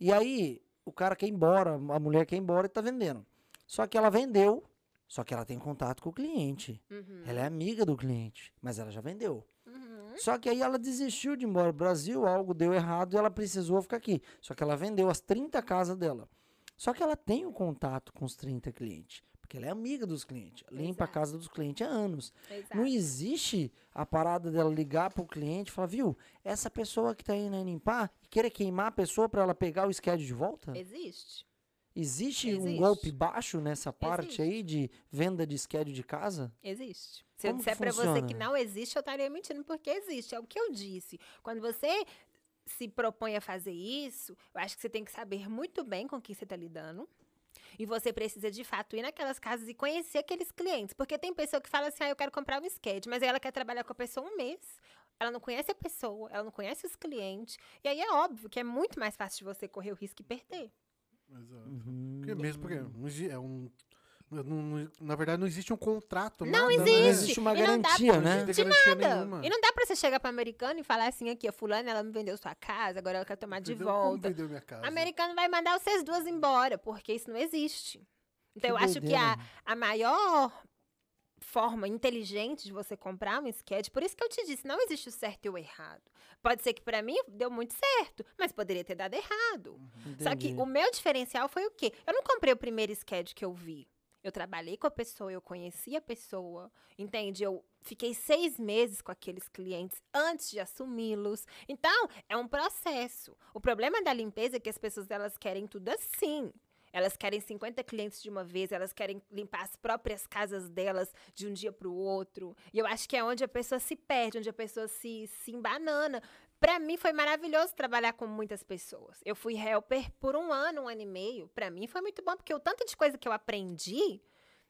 [SPEAKER 2] E aí, o cara quer ir embora, a mulher quer ir embora e tá vendendo. Só que ela vendeu, só que ela tem contato com o cliente.
[SPEAKER 3] Uhum.
[SPEAKER 2] Ela é amiga do cliente, mas ela já vendeu.
[SPEAKER 3] Uhum.
[SPEAKER 2] Só que aí ela desistiu de ir embora pro Brasil, algo deu errado e ela precisou ficar aqui. Só que ela vendeu as 30 casas dela. Só que ela tem o contato com os 30 clientes, porque ela é amiga dos clientes. Limpa a
[SPEAKER 3] Exato.
[SPEAKER 2] casa dos clientes há anos.
[SPEAKER 3] Exato.
[SPEAKER 2] Não existe a parada dela ligar pro cliente e falar, viu, essa pessoa que tá indo aí limpar, e querer queimar a pessoa para ela pegar o schedule de volta?
[SPEAKER 3] Existe.
[SPEAKER 2] Existe, um
[SPEAKER 3] Existe.
[SPEAKER 2] golpe baixo nessa parte
[SPEAKER 3] Existe.
[SPEAKER 2] aí de venda de schedule de casa?
[SPEAKER 3] Existe. Se eu
[SPEAKER 2] Como que
[SPEAKER 3] disser pra você que não existe, eu estaria mentindo, porque existe. É o que eu disse. Quando você se propõe a fazer isso, eu acho que você tem que saber muito bem com quem você está lidando. E você precisa, de fato, ir naquelas casas e conhecer aqueles clientes. Porque tem pessoa que fala assim, ah, eu quero comprar um skate, mas aí ela quer trabalhar com a pessoa um mês. Ela não conhece a pessoa, ela não conhece os clientes. E aí é óbvio que é muito mais fácil de você correr o risco e perder.
[SPEAKER 1] Exato.
[SPEAKER 2] Uhum.
[SPEAKER 1] Porque mesmo porque é um. Não- na verdade, não existe um contrato.
[SPEAKER 3] Não
[SPEAKER 1] nada, né?
[SPEAKER 2] Não
[SPEAKER 3] existe.
[SPEAKER 2] existe uma
[SPEAKER 3] E não dá
[SPEAKER 2] garantia,
[SPEAKER 3] pra-
[SPEAKER 2] né?
[SPEAKER 1] Garantia
[SPEAKER 3] Nada.
[SPEAKER 1] nenhuma.
[SPEAKER 3] E não dá pra você chegar pra americano e falar assim, aqui, a fulana, ela me vendeu sua casa, agora ela quer tomar de
[SPEAKER 1] Vendeu- Como
[SPEAKER 3] volta.
[SPEAKER 1] vendeu minha casa?
[SPEAKER 3] O americano vai mandar vocês duas embora, porque isso não existe. Então,
[SPEAKER 2] Que
[SPEAKER 3] eu acho que a, a maior forma inteligente de você comprar um sketch, por isso que eu te disse, não existe o certo e o errado. Pode ser que pra mim deu muito certo, mas poderia ter dado errado. Só que
[SPEAKER 2] Entendi.
[SPEAKER 3] o meu diferencial foi o quê? Eu não comprei o primeiro sketch que eu vi. Eu trabalhei com a pessoa, eu conheci a pessoa, entende? Eu fiquei seis meses com aqueles clientes antes de assumi-los. Então, é um processo. O problema da limpeza é que as pessoas elas querem tudo assim. Elas querem 50 clientes de uma vez, elas querem limpar as próprias casas delas de um dia para o outro. E eu acho que é onde a pessoa se perde, onde a pessoa se, se embanana. Pra mim foi maravilhoso trabalhar com muitas pessoas. Eu fui helper por um ano, um ano e meio. Pra mim foi muito bom, porque o tanto de coisa que eu aprendi,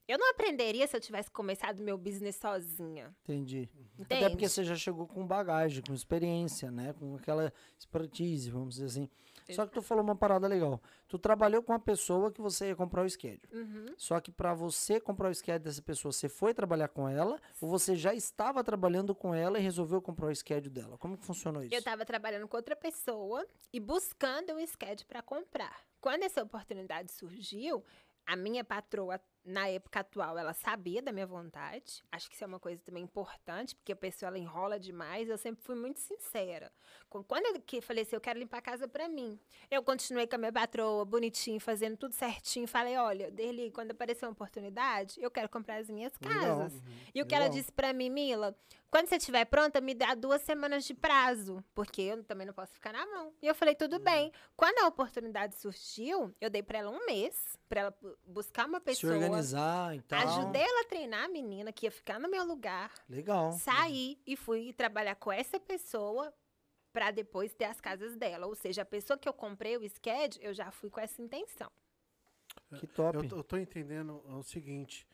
[SPEAKER 3] eu não aprenderia se eu tivesse começado meu business sozinha.
[SPEAKER 2] Entendi.
[SPEAKER 3] Entende?
[SPEAKER 2] Até porque você já chegou com bagagem, com experiência, né? Com aquela expertise, vamos dizer assim. Só que tu falou uma parada legal. Tu trabalhou com uma pessoa que você ia comprar o schedule.
[SPEAKER 3] Uhum.
[SPEAKER 2] Só que para você comprar o schedule dessa pessoa, você foi trabalhar com ela ou você já estava trabalhando com ela e resolveu comprar o schedule dela? Como que funcionou isso?
[SPEAKER 3] Eu estava trabalhando com outra pessoa e buscando um sketch para comprar. Quando essa oportunidade surgiu, a minha patroa, na época atual, ela sabia da minha vontade. Acho que isso é uma coisa também importante, porque a pessoa ela enrola demais. Eu sempre fui muito sincera. Quando eu que falei assim, eu quero limpar a casa para mim. Eu continuei com a minha patroa, bonitinho, fazendo tudo certinho. Falei, olha, Derli, quando aparecer uma oportunidade, eu quero comprar as minhas
[SPEAKER 2] Legal.
[SPEAKER 3] casas. E o que ela disse pra mim, Mila, quando você estiver pronta, me dá duas semanas de prazo, porque eu também não posso ficar na mão. E eu falei, tudo
[SPEAKER 2] Uhum.
[SPEAKER 3] bem. Quando a oportunidade surgiu, eu dei pra ela um mês, pra ela bu- buscar uma
[SPEAKER 2] Se
[SPEAKER 3] pessoa.
[SPEAKER 2] organizar e tal.
[SPEAKER 3] Ajudei ela a treinar a menina que ia ficar no meu lugar.
[SPEAKER 2] Legal.
[SPEAKER 3] Saí e fui trabalhar com essa pessoa pra depois ter as casas dela. Ou seja, a pessoa que eu comprei o schedule, eu já fui com essa intenção.
[SPEAKER 2] Que top.
[SPEAKER 1] Eu, tô- eu tô entendendo o seguinte: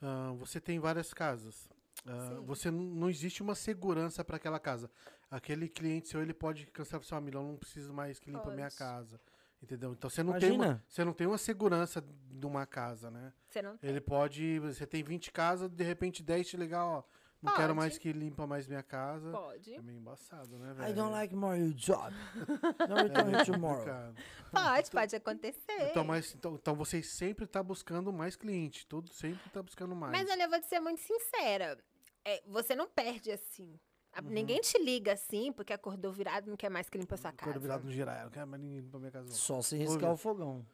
[SPEAKER 1] ah, você tem várias casas.
[SPEAKER 3] Sim.
[SPEAKER 1] você não, existe uma segurança para aquela casa. Aquele cliente seu, ele pode cancelar para seu amigo, eu não preciso mais que limpa a minha casa. Entendeu? Então você não, tem uma, você não tem uma segurança de uma casa, né?
[SPEAKER 3] Você não
[SPEAKER 1] Ele pode. Você tem 20 casas, de repente 10 te ligar, ó. Não quero mais que limpa mais minha casa.
[SPEAKER 3] pode.
[SPEAKER 1] É meio embaçado, né, velho?
[SPEAKER 2] I don't like more your job. Don't return
[SPEAKER 1] É
[SPEAKER 2] tomorrow.
[SPEAKER 1] complicado.
[SPEAKER 3] Pode, pode acontecer.
[SPEAKER 1] Então, mas, então, então vocês sempre tá buscando mais cliente. Tudo sempre tá buscando mais.
[SPEAKER 3] Mas olha, eu vou te ser muito sincera. É, você não perde assim.
[SPEAKER 1] Uhum.
[SPEAKER 3] Ninguém te liga assim porque acordou virado e não quer mais que limpa a sua casa.
[SPEAKER 1] Quando virado no girar, eu quero mais ninguém pra minha casa. não.
[SPEAKER 2] Só se riscar o fogão.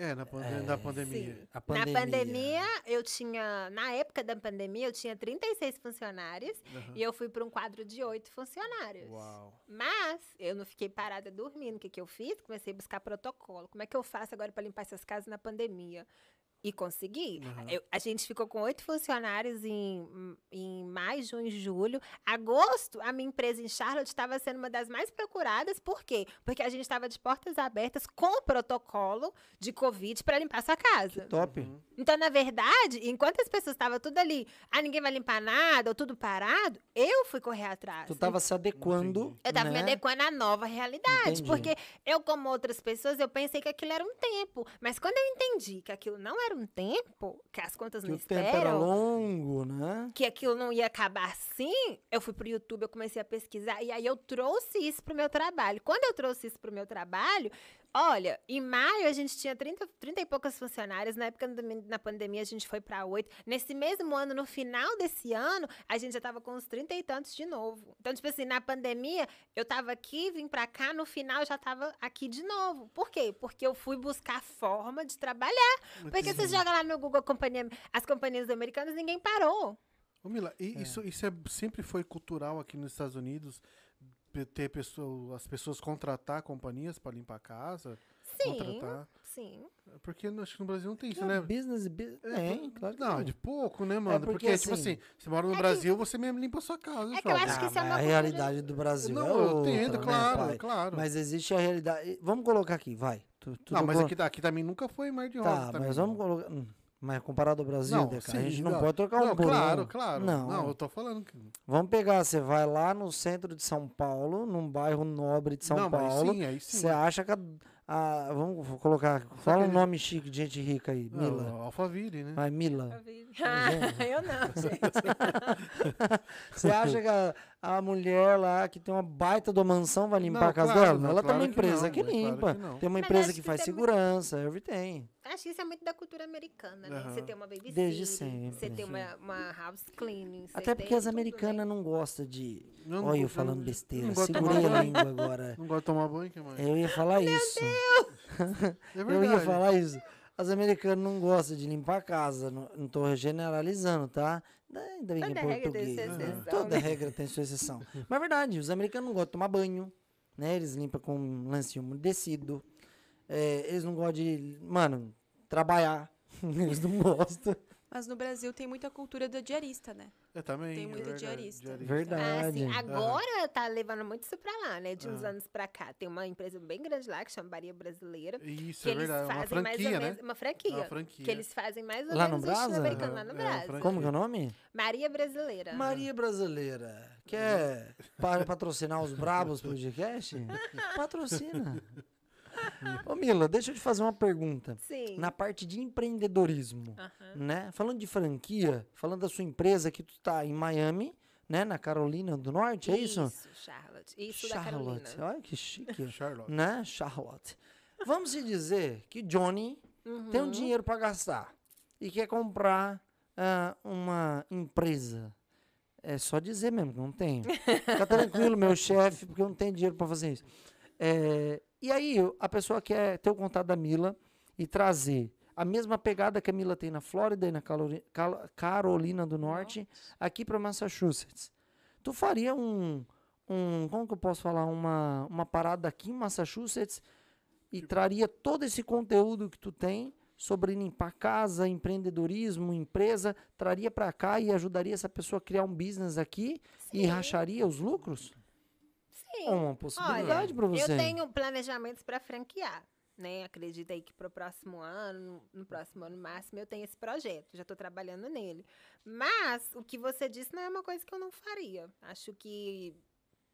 [SPEAKER 1] É, na, pande- na pandemia.
[SPEAKER 3] Sim.
[SPEAKER 2] A
[SPEAKER 3] Na pandemia, eu tinha. Na época da pandemia, eu tinha 36 funcionários
[SPEAKER 1] Aham.
[SPEAKER 3] e eu fui para um quadro de 8 funcionários.
[SPEAKER 1] Uau.
[SPEAKER 3] Mas eu não fiquei parada dormindo. O que, que eu fiz? Comecei a buscar protocolo. Como é que eu faço agora para limpar essas casas na pandemia? E consegui.
[SPEAKER 1] Uhum.
[SPEAKER 3] Eu- a gente ficou com oito funcionários em, em maio, junho e julho. Agosto, a minha empresa em Charlotte estava sendo uma das mais procuradas. Por quê? Porque a gente estava de portas abertas com o protocolo de Covid para limpar sua casa.
[SPEAKER 2] Top.
[SPEAKER 1] Uhum.
[SPEAKER 3] Então, na verdade, enquanto as pessoas estavam tudo ali, ah, ninguém vai limpar nada, ou tudo parado, eu fui correr atrás.
[SPEAKER 2] Tu tava se adequando.
[SPEAKER 3] Eu tava me
[SPEAKER 2] né?
[SPEAKER 3] adequando à nova realidade.
[SPEAKER 2] Entendi.
[SPEAKER 3] Porque eu, como outras pessoas, eu pensei que aquilo era um tempo. Mas quando eu entendi que aquilo não era um tempo, que as contas
[SPEAKER 2] Que
[SPEAKER 3] não
[SPEAKER 2] o tempo era
[SPEAKER 3] esperam,
[SPEAKER 2] longo, né?
[SPEAKER 3] que aquilo não ia acabar assim, eu fui pro YouTube, eu comecei a pesquisar, e aí eu trouxe isso pro meu trabalho. Quando eu trouxe isso pro meu trabalho, olha, em maio a gente tinha 30, 30 e poucas funcionárias, na época da pandemia a gente foi para oito. Nesse mesmo ano, no final desse ano, a gente já tava com uns 30 e tantos de novo. Então, tipo assim, na pandemia, eu tava aqui, vim pra cá, no final eu já tava aqui de novo. Por quê? Porque eu fui buscar forma de trabalhar. Porque você joga lá no Google companhia, as companhias americanas, ninguém parou.
[SPEAKER 1] Ô, Mila, e isso, isso é, sempre foi cultural aqui nos Estados Unidos? Ter pessoa, as pessoas contratar companhias para limpar a casa?
[SPEAKER 3] Sim,
[SPEAKER 1] Contratar?
[SPEAKER 3] sim.
[SPEAKER 1] Porque acho que no Brasil não tem isso,
[SPEAKER 2] É,
[SPEAKER 1] né?
[SPEAKER 2] Business, business. Tem, claro que
[SPEAKER 1] Não,
[SPEAKER 2] tem.
[SPEAKER 1] de pouco, né, mano?
[SPEAKER 2] porque,
[SPEAKER 1] porque, tipo
[SPEAKER 2] assim,
[SPEAKER 1] assim, você mora no Brasil, você mesmo limpa a sua casa.
[SPEAKER 3] É que eu acho que
[SPEAKER 2] Ah,
[SPEAKER 3] isso é uma
[SPEAKER 2] a realidade do Brasil
[SPEAKER 1] Não,
[SPEAKER 2] é
[SPEAKER 1] eu
[SPEAKER 2] outra,
[SPEAKER 1] entendo,
[SPEAKER 2] né,
[SPEAKER 1] claro,
[SPEAKER 2] pai?
[SPEAKER 1] claro.
[SPEAKER 2] Mas existe a realidade. Vamos colocar aqui, vai. Tu, tu
[SPEAKER 1] não, mas
[SPEAKER 2] tocou-
[SPEAKER 1] aqui, tá- aqui também nunca foi mar de rosa.
[SPEAKER 2] Tá, mas vamos colocar. hum, Mas comparado ao Brasil,
[SPEAKER 1] Não,
[SPEAKER 2] Deca, a
[SPEAKER 1] sim,
[SPEAKER 2] gente não,
[SPEAKER 1] não.
[SPEAKER 2] pode trocar um
[SPEAKER 1] Não,
[SPEAKER 2] por um.
[SPEAKER 1] claro, claro.
[SPEAKER 2] Não.
[SPEAKER 1] Não, eu tô falando que.
[SPEAKER 2] Vamos pegar, você vai lá no centro de São Paulo, num bairro nobre de São
[SPEAKER 1] não,
[SPEAKER 2] Paulo.
[SPEAKER 1] mas sim, aí sim.
[SPEAKER 2] Você acha que a, a- Vamos colocar. Fala um nome chique de gente rica aí.
[SPEAKER 1] Não,
[SPEAKER 2] Mila.
[SPEAKER 1] Alphaville, né?
[SPEAKER 2] Vai, Mila.
[SPEAKER 3] eu não, gente.
[SPEAKER 2] Você acha que a, a mulher lá que tem uma baita de uma mansão vai limpar
[SPEAKER 1] Não,
[SPEAKER 2] a casa
[SPEAKER 1] claro,
[SPEAKER 2] dela?
[SPEAKER 1] não,
[SPEAKER 2] Ela tem
[SPEAKER 1] claro
[SPEAKER 2] uma
[SPEAKER 1] que
[SPEAKER 2] empresa
[SPEAKER 1] não,
[SPEAKER 2] que,
[SPEAKER 1] é claro
[SPEAKER 2] limpa.
[SPEAKER 1] que
[SPEAKER 2] tem uma
[SPEAKER 3] Mas
[SPEAKER 2] empresa que
[SPEAKER 3] que
[SPEAKER 2] faz
[SPEAKER 3] isso é muito-
[SPEAKER 2] segurança, everything.
[SPEAKER 3] Acho que isso é muito da cultura americana, né?
[SPEAKER 1] Aham.
[SPEAKER 3] Você tem uma babysitter,
[SPEAKER 2] Desde sempre.
[SPEAKER 3] você tem uma, uma house cleaning.
[SPEAKER 2] Até porque
[SPEAKER 3] tem
[SPEAKER 2] as
[SPEAKER 3] né?
[SPEAKER 2] americanas não gostam de.
[SPEAKER 1] Não
[SPEAKER 2] Olha, eu falando besteira.
[SPEAKER 1] não gosto de
[SPEAKER 2] Segurei a língua agora.
[SPEAKER 1] Não gosta de tomar banho, que mais?
[SPEAKER 2] Eu ia falar isso.
[SPEAKER 1] É
[SPEAKER 2] Eu ia falar isso. As americanas não gostam de limpar a casa. Não, não tô generalizando, tá? Ainda bem que
[SPEAKER 3] Toda
[SPEAKER 2] em
[SPEAKER 3] regra tem
[SPEAKER 2] português.
[SPEAKER 3] sua
[SPEAKER 2] né?
[SPEAKER 3] exceção,
[SPEAKER 2] Toda
[SPEAKER 3] né?
[SPEAKER 2] regra tem sua exceção. Mas é verdade, os americanos não gostam de tomar banho. Né? Eles limpam com um lencinho umedecido. É, eles não gostam de, mano, trabalhar. Eles não gostam.
[SPEAKER 4] Mas no Brasil tem muita cultura do diarista, né?
[SPEAKER 1] Eu também.
[SPEAKER 4] Tem
[SPEAKER 1] é
[SPEAKER 4] muito
[SPEAKER 1] verdade,
[SPEAKER 4] diarista.
[SPEAKER 3] Ah,
[SPEAKER 2] Verdade.
[SPEAKER 3] sim. Agora tá levando muito isso pra lá, né? De uns
[SPEAKER 1] Ah.
[SPEAKER 3] anos pra cá. Tem uma empresa bem grande lá que chama Bahia Brasileira.
[SPEAKER 1] Isso,
[SPEAKER 3] Que
[SPEAKER 1] é
[SPEAKER 3] eles
[SPEAKER 1] verdade. Uma
[SPEAKER 3] fazem mais ou
[SPEAKER 1] franquia, né?
[SPEAKER 3] menos. Uma franquia.
[SPEAKER 1] Uma franquia.
[SPEAKER 3] Que eles fazem mais ou
[SPEAKER 2] Lá no
[SPEAKER 3] menos o estilo
[SPEAKER 2] Brasa?
[SPEAKER 3] americano lá no
[SPEAKER 1] é, uma
[SPEAKER 3] Brasil.
[SPEAKER 2] Como que é o nome?
[SPEAKER 3] Maria Brasileira.
[SPEAKER 2] Maria Brasileira. Quer pa- patrocinar os Brabos podcast? Patrocina. Ô Mila, deixa eu te fazer uma pergunta.
[SPEAKER 3] Sim.
[SPEAKER 2] Na parte de empreendedorismo,
[SPEAKER 3] Aham.
[SPEAKER 2] né? Falando de franquia, falando da sua empresa que tu tá em Miami, né? Na Carolina do Norte, é isso?
[SPEAKER 3] Isso, Charlotte. Isso da Carolina.
[SPEAKER 2] Charlotte. Olha que chique.
[SPEAKER 1] Charlotte.
[SPEAKER 2] né? Charlotte. Vamos se dizer que Johnny
[SPEAKER 3] Uhum.
[SPEAKER 2] tem um dinheiro para gastar e quer comprar ah, uma empresa. É só dizer mesmo que não tenho. Fica tranquilo, meu chefe, porque eu não tenho dinheiro para fazer isso. É, e aí, a pessoa quer ter o contato da Mila e trazer a mesma pegada que a Mila tem na Flórida e na Calori- Cal- Carolina do Norte aqui para Massachusetts. Tu faria um, um, como que eu posso falar, uma, uma parada aqui em Massachusetts e traria todo esse conteúdo que tu tem sobre limpar casa, empreendedorismo, empresa, traria para cá e ajudaria essa pessoa a criar um business aqui e
[SPEAKER 3] Sim.
[SPEAKER 2] racharia os lucros?
[SPEAKER 3] Sim.
[SPEAKER 2] É uma possibilidade para você.
[SPEAKER 3] Eu tenho planejamentos para franquear. Né? Acredito aí que para o próximo ano, no próximo ano máximo, eu tenho esse projeto. Já estou trabalhando nele. Mas o que você disse não é uma coisa que eu não faria. Acho que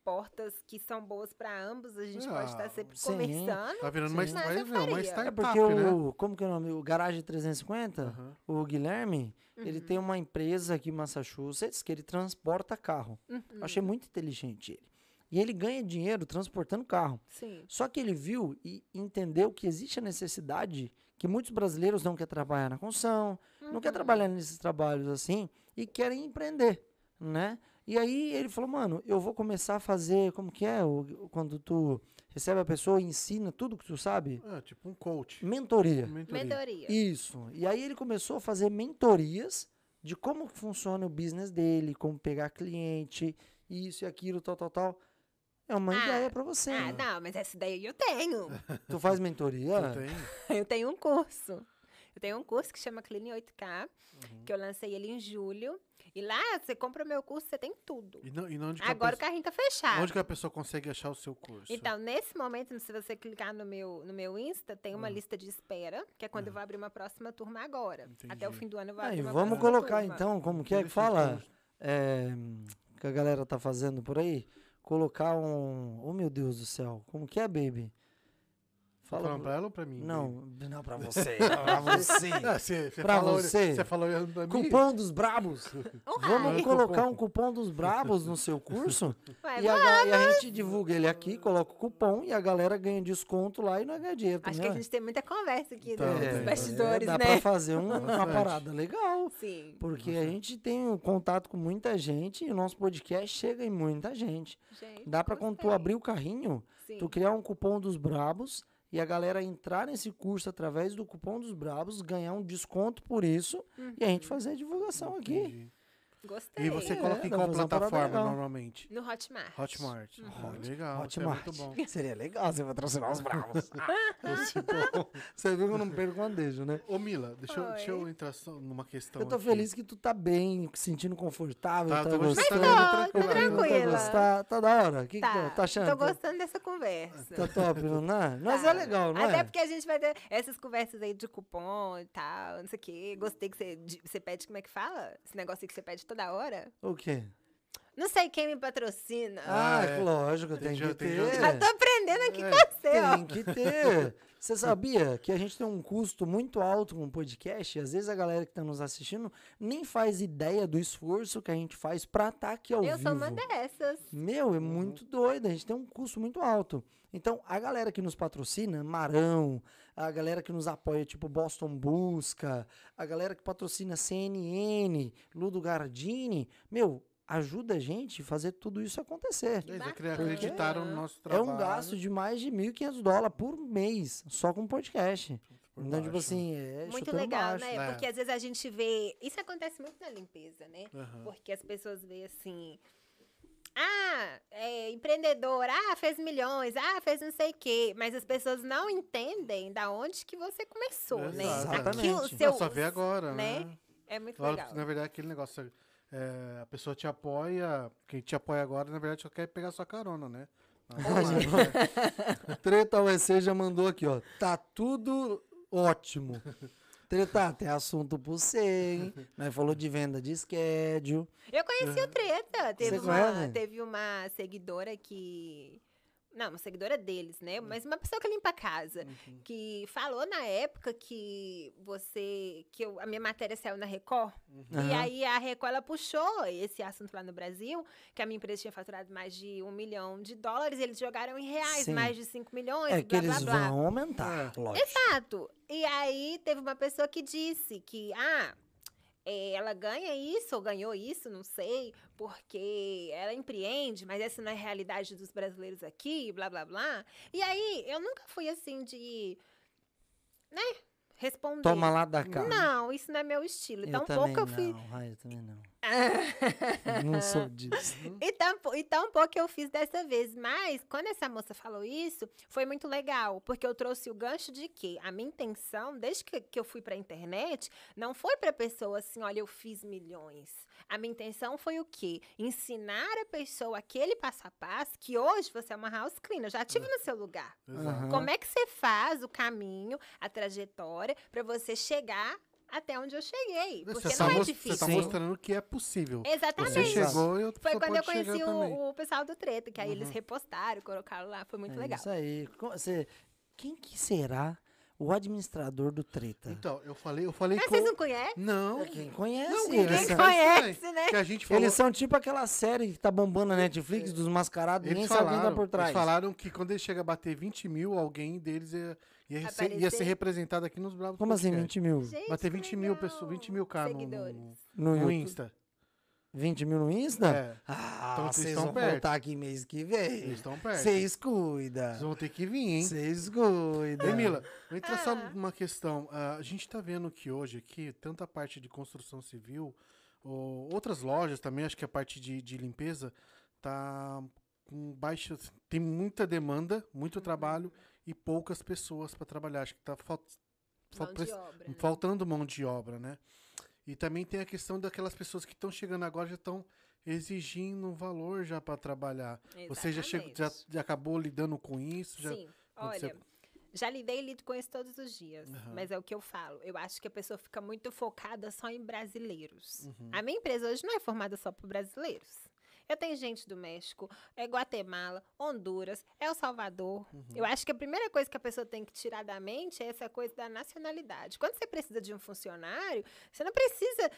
[SPEAKER 3] portas que são boas para ambos, a gente pode estar
[SPEAKER 1] Ah,
[SPEAKER 3] sempre
[SPEAKER 2] sim.
[SPEAKER 3] conversando.
[SPEAKER 1] Tá virando
[SPEAKER 3] Mas
[SPEAKER 1] vai
[SPEAKER 3] eu
[SPEAKER 1] ver, uma
[SPEAKER 3] faria.
[SPEAKER 2] É
[SPEAKER 1] startup,
[SPEAKER 2] porque
[SPEAKER 1] né?
[SPEAKER 2] o, como que é o nome? O Garage 350,
[SPEAKER 1] Aham.
[SPEAKER 2] o Guilherme,
[SPEAKER 3] Uhum.
[SPEAKER 2] ele tem uma empresa aqui em Massachusetts que ele transporta carro.
[SPEAKER 3] Uhum.
[SPEAKER 2] Achei muito inteligente ele. E ele ganha dinheiro transportando carro.
[SPEAKER 3] Sim.
[SPEAKER 2] Só que ele viu e entendeu que existe a necessidade que muitos brasileiros não querem trabalhar na construção, não querem trabalhar nesses trabalhos assim e querem empreender, né? E aí ele falou, mano, eu vou começar a fazer, como que é, o, quando tu recebe a pessoa, ensina tudo que tu sabe.
[SPEAKER 1] É, tipo um coach.
[SPEAKER 2] Mentoria.
[SPEAKER 1] Mentoria.
[SPEAKER 3] Mentoria.
[SPEAKER 2] Isso. E aí ele começou a fazer mentorias de como funciona o business dele, como pegar cliente, isso e aquilo, tal, tal, tal. É uma
[SPEAKER 3] Ah,
[SPEAKER 2] ideia pra você.
[SPEAKER 3] Ah,
[SPEAKER 2] né?
[SPEAKER 3] não, mas essa ideia eu tenho.
[SPEAKER 2] Tu faz mentoria?
[SPEAKER 1] Tu tem?
[SPEAKER 3] Eu tenho um curso. Eu tenho um curso que chama Clean 8K,
[SPEAKER 1] Uhum.
[SPEAKER 3] que eu lancei ele em julho. E lá, você compra o meu curso, você tem tudo.
[SPEAKER 1] E, não, e onde, que a
[SPEAKER 3] Agora o carrinho tá fechado.
[SPEAKER 1] onde que a pessoa consegue achar o seu curso?
[SPEAKER 3] Então, nesse momento, se você clicar no meu, no meu Insta, tem uma lista de espera, que é quando eu vou abrir uma próxima turma agora. Até o
[SPEAKER 1] Entendi.
[SPEAKER 3] fim do ano eu vou
[SPEAKER 2] Aí,
[SPEAKER 3] abrir uma
[SPEAKER 2] vamos
[SPEAKER 3] próxima
[SPEAKER 2] colocar
[SPEAKER 3] turma.
[SPEAKER 2] então, como que é que fala? É, que a galera tá fazendo por aí? Colocar um. Oh meu Deus do céu. Como que é, baby? Fala.
[SPEAKER 1] falando pra ela ou pra mim?
[SPEAKER 2] Não, não pra você. pra você.
[SPEAKER 1] Ah, você, você
[SPEAKER 2] Pra
[SPEAKER 1] falou,
[SPEAKER 2] você.
[SPEAKER 1] Você falou olhando pra mim?
[SPEAKER 2] Cupom dos Brabos. Vamos
[SPEAKER 3] raio.
[SPEAKER 2] colocar um cupom dos Brabos no seu curso?
[SPEAKER 3] Ué,
[SPEAKER 2] E a, e a gente divulga ele aqui, coloca o cupom e a galera ganha desconto lá e não ganha dinheiro
[SPEAKER 3] Acho que
[SPEAKER 2] também.
[SPEAKER 3] a gente tem muita conversa aqui
[SPEAKER 1] Então,
[SPEAKER 3] nos
[SPEAKER 1] é,
[SPEAKER 3] bastidores,
[SPEAKER 2] dá
[SPEAKER 3] né?
[SPEAKER 2] pra fazer um- uma parada legal.
[SPEAKER 3] Sim,
[SPEAKER 2] Porque a gente tem um contato com muita gente e o nosso podcast chega em muita gente.
[SPEAKER 3] gente.
[SPEAKER 2] Dá pra quando tu abrir o carrinho,
[SPEAKER 3] Sim.
[SPEAKER 2] tu criar um cupom dos Brabos e a galera entrar nesse curso através do cupom dos Brabos, ganhar um desconto por isso e a gente fazer a divulgação aqui.
[SPEAKER 3] Gostei.
[SPEAKER 1] E você
[SPEAKER 2] É,
[SPEAKER 1] coloca em
[SPEAKER 2] dá pra
[SPEAKER 1] qual plataforma normalmente?
[SPEAKER 3] No Hotmart.
[SPEAKER 1] Hotmart.
[SPEAKER 3] Uhum.
[SPEAKER 1] Legal, é
[SPEAKER 2] Hotmart.
[SPEAKER 1] muito bom.
[SPEAKER 2] Seria legal você patrocinar os Bravos. você viu que eu não perco um andejo, né?
[SPEAKER 1] Ô, Mila, deixa eu, deixa eu entrar só numa questão
[SPEAKER 2] Eu tô
[SPEAKER 1] aqui.
[SPEAKER 2] feliz que tu tá bem, se sentindo confortável,
[SPEAKER 1] Tá,
[SPEAKER 2] tá,
[SPEAKER 1] tô
[SPEAKER 2] gostando.
[SPEAKER 3] Mas tô, tô
[SPEAKER 1] tranquilo.
[SPEAKER 3] tranquila.
[SPEAKER 2] Tá, tá, tá da hora. O que, que
[SPEAKER 3] Tá,
[SPEAKER 2] tu tá achando?
[SPEAKER 3] tô
[SPEAKER 2] Tá-
[SPEAKER 3] gostando dessa conversa.
[SPEAKER 2] Tá top, não é? Mas
[SPEAKER 3] Tá.
[SPEAKER 2] é legal, não
[SPEAKER 3] Até
[SPEAKER 2] é?
[SPEAKER 3] porque a gente vai ter essas conversas aí de cupom e tal, não sei o quê. Gostei que você, você pede, como é que fala? Esse negócio aí que você pede toda hora.
[SPEAKER 2] O quê?
[SPEAKER 3] Não sei quem me patrocina.
[SPEAKER 2] Ah,
[SPEAKER 1] é.
[SPEAKER 2] lógico,
[SPEAKER 1] Tem
[SPEAKER 2] tem, que ter.
[SPEAKER 1] já-
[SPEAKER 3] Já tô aprendendo aqui
[SPEAKER 1] É,
[SPEAKER 3] com você, ó.
[SPEAKER 2] Tem que ter. Você sabia que a gente tem um custo muito alto com o podcast? E às vezes a galera que tá nos assistindo nem faz ideia do esforço que a gente faz pra estar aqui ao
[SPEAKER 3] Eu
[SPEAKER 2] vivo.
[SPEAKER 3] sou uma dessas.
[SPEAKER 2] Meu, é muito doido. A gente tem um custo muito alto. Então, a galera que nos patrocina, Marão, a galera que nos apoia, tipo Boston Busca, a galera que patrocina CNN, Ludo Gardini, meu, ajuda a gente a fazer tudo isso acontecer.
[SPEAKER 1] Eles acreditaram no nosso
[SPEAKER 2] É
[SPEAKER 1] trabalho.
[SPEAKER 2] um gasto de mais de 1.500 dólares por mês, só com podcast.
[SPEAKER 1] por
[SPEAKER 2] então, tipo
[SPEAKER 1] baixo.
[SPEAKER 2] assim, é
[SPEAKER 3] Muito legal,
[SPEAKER 2] baixo.
[SPEAKER 3] né?
[SPEAKER 1] É.
[SPEAKER 3] Porque às vezes a gente vê. Isso acontece muito na limpeza, né?
[SPEAKER 1] Aham.
[SPEAKER 3] Porque as pessoas veem assim. Ah, é empreendedor, ah, fez milhões, ah, fez não sei o quê. Mas as pessoas não entendem da onde que você começou, né?
[SPEAKER 1] Exato.
[SPEAKER 3] Aquilo,
[SPEAKER 2] Exatamente.
[SPEAKER 3] seu,
[SPEAKER 1] Não, só vê agora, né?
[SPEAKER 3] né? É muito
[SPEAKER 1] Claro
[SPEAKER 3] legal.
[SPEAKER 1] que, na verdade, aquele negócio, é, a pessoa te apoia, quem te apoia agora, na verdade, só quer pegar sua carona, né? Ah,
[SPEAKER 2] Treta UEC já mandou aqui, ó. Tá tudo ótimo. Treta, tem assunto pro você, hein? Nós falou de venda de schedule.
[SPEAKER 3] Eu conheci o Treta. Teve
[SPEAKER 2] Você
[SPEAKER 3] uma,
[SPEAKER 2] conhece?
[SPEAKER 3] teve uma seguidora que. Não, uma seguidora deles, né? Mas uma pessoa que limpa a casa. Que falou na época que você. que eu- a minha matéria saiu na Record. E
[SPEAKER 2] Aham.
[SPEAKER 3] aí a Record ela puxou esse assunto lá no Brasil, que a minha empresa tinha faturado mais de um milhão de dólares, eles jogaram em reais,
[SPEAKER 2] Sim.
[SPEAKER 3] mais de 5 milhões,
[SPEAKER 2] É que
[SPEAKER 3] blá, blá,
[SPEAKER 2] eles
[SPEAKER 3] blá.
[SPEAKER 2] vão aumentar, lógico.
[SPEAKER 3] Exato. E aí teve uma pessoa que disse que, ah, é, ela ganha isso ou ganhou isso, não sei, porque ela empreende, mas essa não é a realidade dos brasileiros aqui, blá, blá, blá. E aí eu nunca fui assim de, né, responder.
[SPEAKER 2] Toma lá da cá.
[SPEAKER 3] Não, isso não é meu estilo.
[SPEAKER 2] eu
[SPEAKER 3] Então
[SPEAKER 2] também
[SPEAKER 3] pouco eu fiz.
[SPEAKER 2] não. Ai, eu também não. não sou disso.
[SPEAKER 3] E tão, pou- e tão pouco eu fiz dessa vez. Mas, quando essa moça falou isso, foi muito legal. Porque eu trouxe o gancho de que a minha intenção, desde que, que eu fui pra internet, não foi pra pessoa assim, olha, eu fiz milhões. A minha intenção foi o quê? Ensinar a pessoa aquele passo a passo que hoje você é uma house cleaner. Eu já estive no seu lugar.
[SPEAKER 2] Aham.
[SPEAKER 3] Como é que você faz o caminho, a trajetória, pra você chegar até onde eu cheguei? Porque
[SPEAKER 1] Você
[SPEAKER 3] não
[SPEAKER 1] tá
[SPEAKER 3] é difícil.
[SPEAKER 1] Você tá
[SPEAKER 2] Sim.
[SPEAKER 1] mostrando que é possível.
[SPEAKER 3] Exatamente.
[SPEAKER 1] Você chegou e outra
[SPEAKER 3] Foi quando eu conheci o, o pessoal do Treta, que aí eles
[SPEAKER 1] Uhum.
[SPEAKER 3] repostaram, colocaram lá, foi muito
[SPEAKER 2] É
[SPEAKER 3] legal.
[SPEAKER 2] Isso aí. Você, quem que será o administrador do Treta?
[SPEAKER 1] Então, eu falei, eu falei
[SPEAKER 3] Mas
[SPEAKER 1] com...
[SPEAKER 3] vocês não conhecem?
[SPEAKER 1] Não,
[SPEAKER 2] Quem conhece?
[SPEAKER 1] Não,
[SPEAKER 2] eles,
[SPEAKER 1] ninguém
[SPEAKER 3] Quem
[SPEAKER 2] são,
[SPEAKER 3] conhece, né?
[SPEAKER 1] que a gente falou...
[SPEAKER 2] eles são tipo aquela série que tá bombando na Netflix dos mascarados,
[SPEAKER 1] Eles
[SPEAKER 2] ninguém sabe quem
[SPEAKER 1] falaram,
[SPEAKER 2] tá por trás.
[SPEAKER 1] eles falaram que quando ele chega a bater 20 mil, alguém deles ia, ia, ser, ia ser representado aqui nos Bravos
[SPEAKER 2] Como assim,
[SPEAKER 1] Podcast.
[SPEAKER 2] 20 mil?
[SPEAKER 3] Gente,
[SPEAKER 1] Bater
[SPEAKER 3] que
[SPEAKER 1] 20 mil pessoas, 20 mil K no, no,
[SPEAKER 2] No
[SPEAKER 1] no
[SPEAKER 2] YouTube.
[SPEAKER 1] Insta.
[SPEAKER 2] 20 mil no Insta?
[SPEAKER 1] É,
[SPEAKER 2] Ah,
[SPEAKER 1] Então vocês
[SPEAKER 2] vocês vão
[SPEAKER 1] perto.
[SPEAKER 2] voltar aqui mês que vem.
[SPEAKER 1] estão perto.
[SPEAKER 2] Vocês cuidam.
[SPEAKER 1] Vocês vão ter que vir, hein?
[SPEAKER 2] Vocês cuidam.
[SPEAKER 1] Ei, Mila, vou entrar só
[SPEAKER 3] Ah.
[SPEAKER 1] uma questão. Ah, a gente tá vendo que hoje aqui, tanto a parte de construção civil, ou outras lojas também, acho que a parte de, de limpeza tá com baixa. Tem muita demanda, muito
[SPEAKER 3] Uhum.
[SPEAKER 1] trabalho e poucas pessoas para trabalhar. Acho que tá fal- fal-
[SPEAKER 3] Mão
[SPEAKER 1] pre-
[SPEAKER 3] de obra, né?
[SPEAKER 1] faltando mão de obra, né? E também tem a questão daquelas pessoas que estão chegando agora já estão exigindo um valor já para trabalhar. Você já, chegou, já,
[SPEAKER 3] Exatamente.
[SPEAKER 1] já acabou lidando com isso? Já...
[SPEAKER 3] Sim, olha, já lidei e lido com isso todos os dias.
[SPEAKER 1] Aham.
[SPEAKER 3] Mas é o que eu falo. Eu acho que a pessoa fica muito focada só em brasileiros.
[SPEAKER 1] Uhum.
[SPEAKER 3] A minha empresa hoje não é formada só por brasileiros. Eu tenho gente do México, é Guatemala, Honduras, El Salvador.
[SPEAKER 1] Uhum.
[SPEAKER 3] Eu acho que a primeira coisa que a pessoa tem que tirar da mente é essa coisa da nacionalidade. Quando você precisa de um funcionário, você não precisa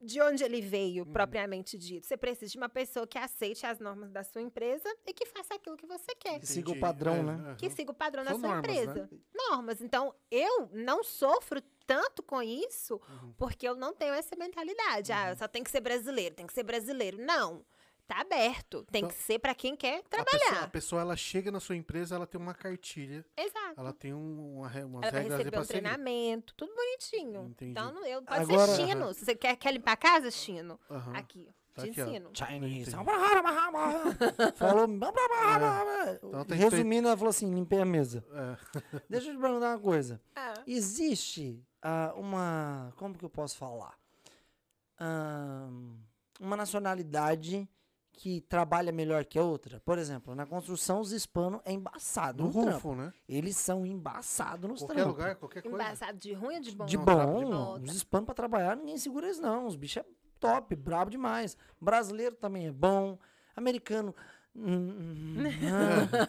[SPEAKER 3] de onde ele veio,
[SPEAKER 1] Uhum.
[SPEAKER 3] propriamente dito. Você precisa de uma pessoa que aceite as normas da sua empresa e que faça aquilo que você quer.
[SPEAKER 2] Que siga o padrão,
[SPEAKER 1] É,
[SPEAKER 2] né?
[SPEAKER 3] Que siga o padrão da
[SPEAKER 1] São
[SPEAKER 3] sua
[SPEAKER 1] normas,
[SPEAKER 3] empresa.
[SPEAKER 1] né?
[SPEAKER 3] Normas. Então, eu não sofro tanto com isso
[SPEAKER 1] Uhum.
[SPEAKER 3] porque eu não tenho essa mentalidade. Ah, só tem que ser brasileiro, tem que ser brasileiro. Não. Tá aberto. Tem
[SPEAKER 1] Então,
[SPEAKER 3] que ser para quem quer
[SPEAKER 1] A pessoa, a
[SPEAKER 3] trabalhar.
[SPEAKER 1] pessoa, ela chega na sua empresa, ela tem uma cartilha,
[SPEAKER 3] Exato.
[SPEAKER 1] ela tem um, uma, umas
[SPEAKER 3] Ela
[SPEAKER 1] regras pra
[SPEAKER 3] um
[SPEAKER 1] seguir.
[SPEAKER 3] treinamento, tudo bonitinho.
[SPEAKER 1] Entendi.
[SPEAKER 3] Então, não- eu, pode
[SPEAKER 2] Agora-
[SPEAKER 3] ser chino. Se você quer, quer limpar a casa, chino.
[SPEAKER 1] Aham.
[SPEAKER 3] Aqui,
[SPEAKER 1] Tá
[SPEAKER 3] te
[SPEAKER 1] aqui, ó.
[SPEAKER 2] Chinese. Falou.
[SPEAKER 1] Então que ter-
[SPEAKER 2] Resumindo, ela falou assim: limpei a mesa.
[SPEAKER 1] É.
[SPEAKER 2] Deixa eu te perguntar uma coisa.
[SPEAKER 3] Ah,
[SPEAKER 2] Existe ah, uma. Como que eu posso falar? Ahn, uma nacionalidade que trabalha melhor que a outra. Por exemplo, na construção, os hispanos é embaçado
[SPEAKER 1] No
[SPEAKER 2] no trampo.
[SPEAKER 1] rufo, né?
[SPEAKER 2] Eles são embaçados nos
[SPEAKER 1] Qualquer
[SPEAKER 2] trampos.
[SPEAKER 1] lugar, qualquer coisa.
[SPEAKER 3] embaçado de ruim ou de bom?
[SPEAKER 2] De
[SPEAKER 1] Não,
[SPEAKER 2] bom,
[SPEAKER 1] de
[SPEAKER 3] bom.
[SPEAKER 2] os hispanos pra trabalhar, ninguém segura eles não. Os bichos é top, brabo demais. Brasileiro também é bom. Americano hum, hum,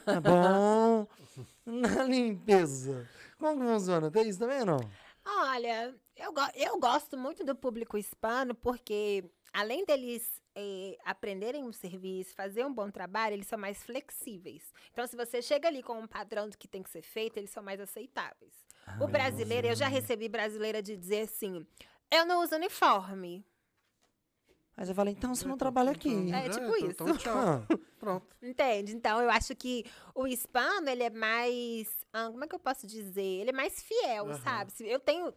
[SPEAKER 2] ah, é bom. Na limpeza. Como que funciona? Tem isso também ou não?
[SPEAKER 3] Olha, eu, go- eu gosto muito do público hispano porque, além deles eh, aprenderem um serviço, fazer um bom trabalho, eles são mais flexíveis. Então, se você chega ali com um padrão do que tem que ser feito, eles são mais aceitáveis. o brasileiro, eu já recebi brasileira de dizer assim: eu não uso uniforme.
[SPEAKER 2] Aí você fala, então você não trabalha aqui.
[SPEAKER 1] Então,
[SPEAKER 3] É
[SPEAKER 1] já
[SPEAKER 3] tipo
[SPEAKER 1] então-
[SPEAKER 3] isso.
[SPEAKER 1] Então.
[SPEAKER 2] Ah,
[SPEAKER 1] Pronto.
[SPEAKER 3] Entende? Então, eu acho que o hispano, ele é mais. ah, como é que eu posso dizer? Ele é mais fiel,
[SPEAKER 1] Aham.
[SPEAKER 3] sabe? Eu tenho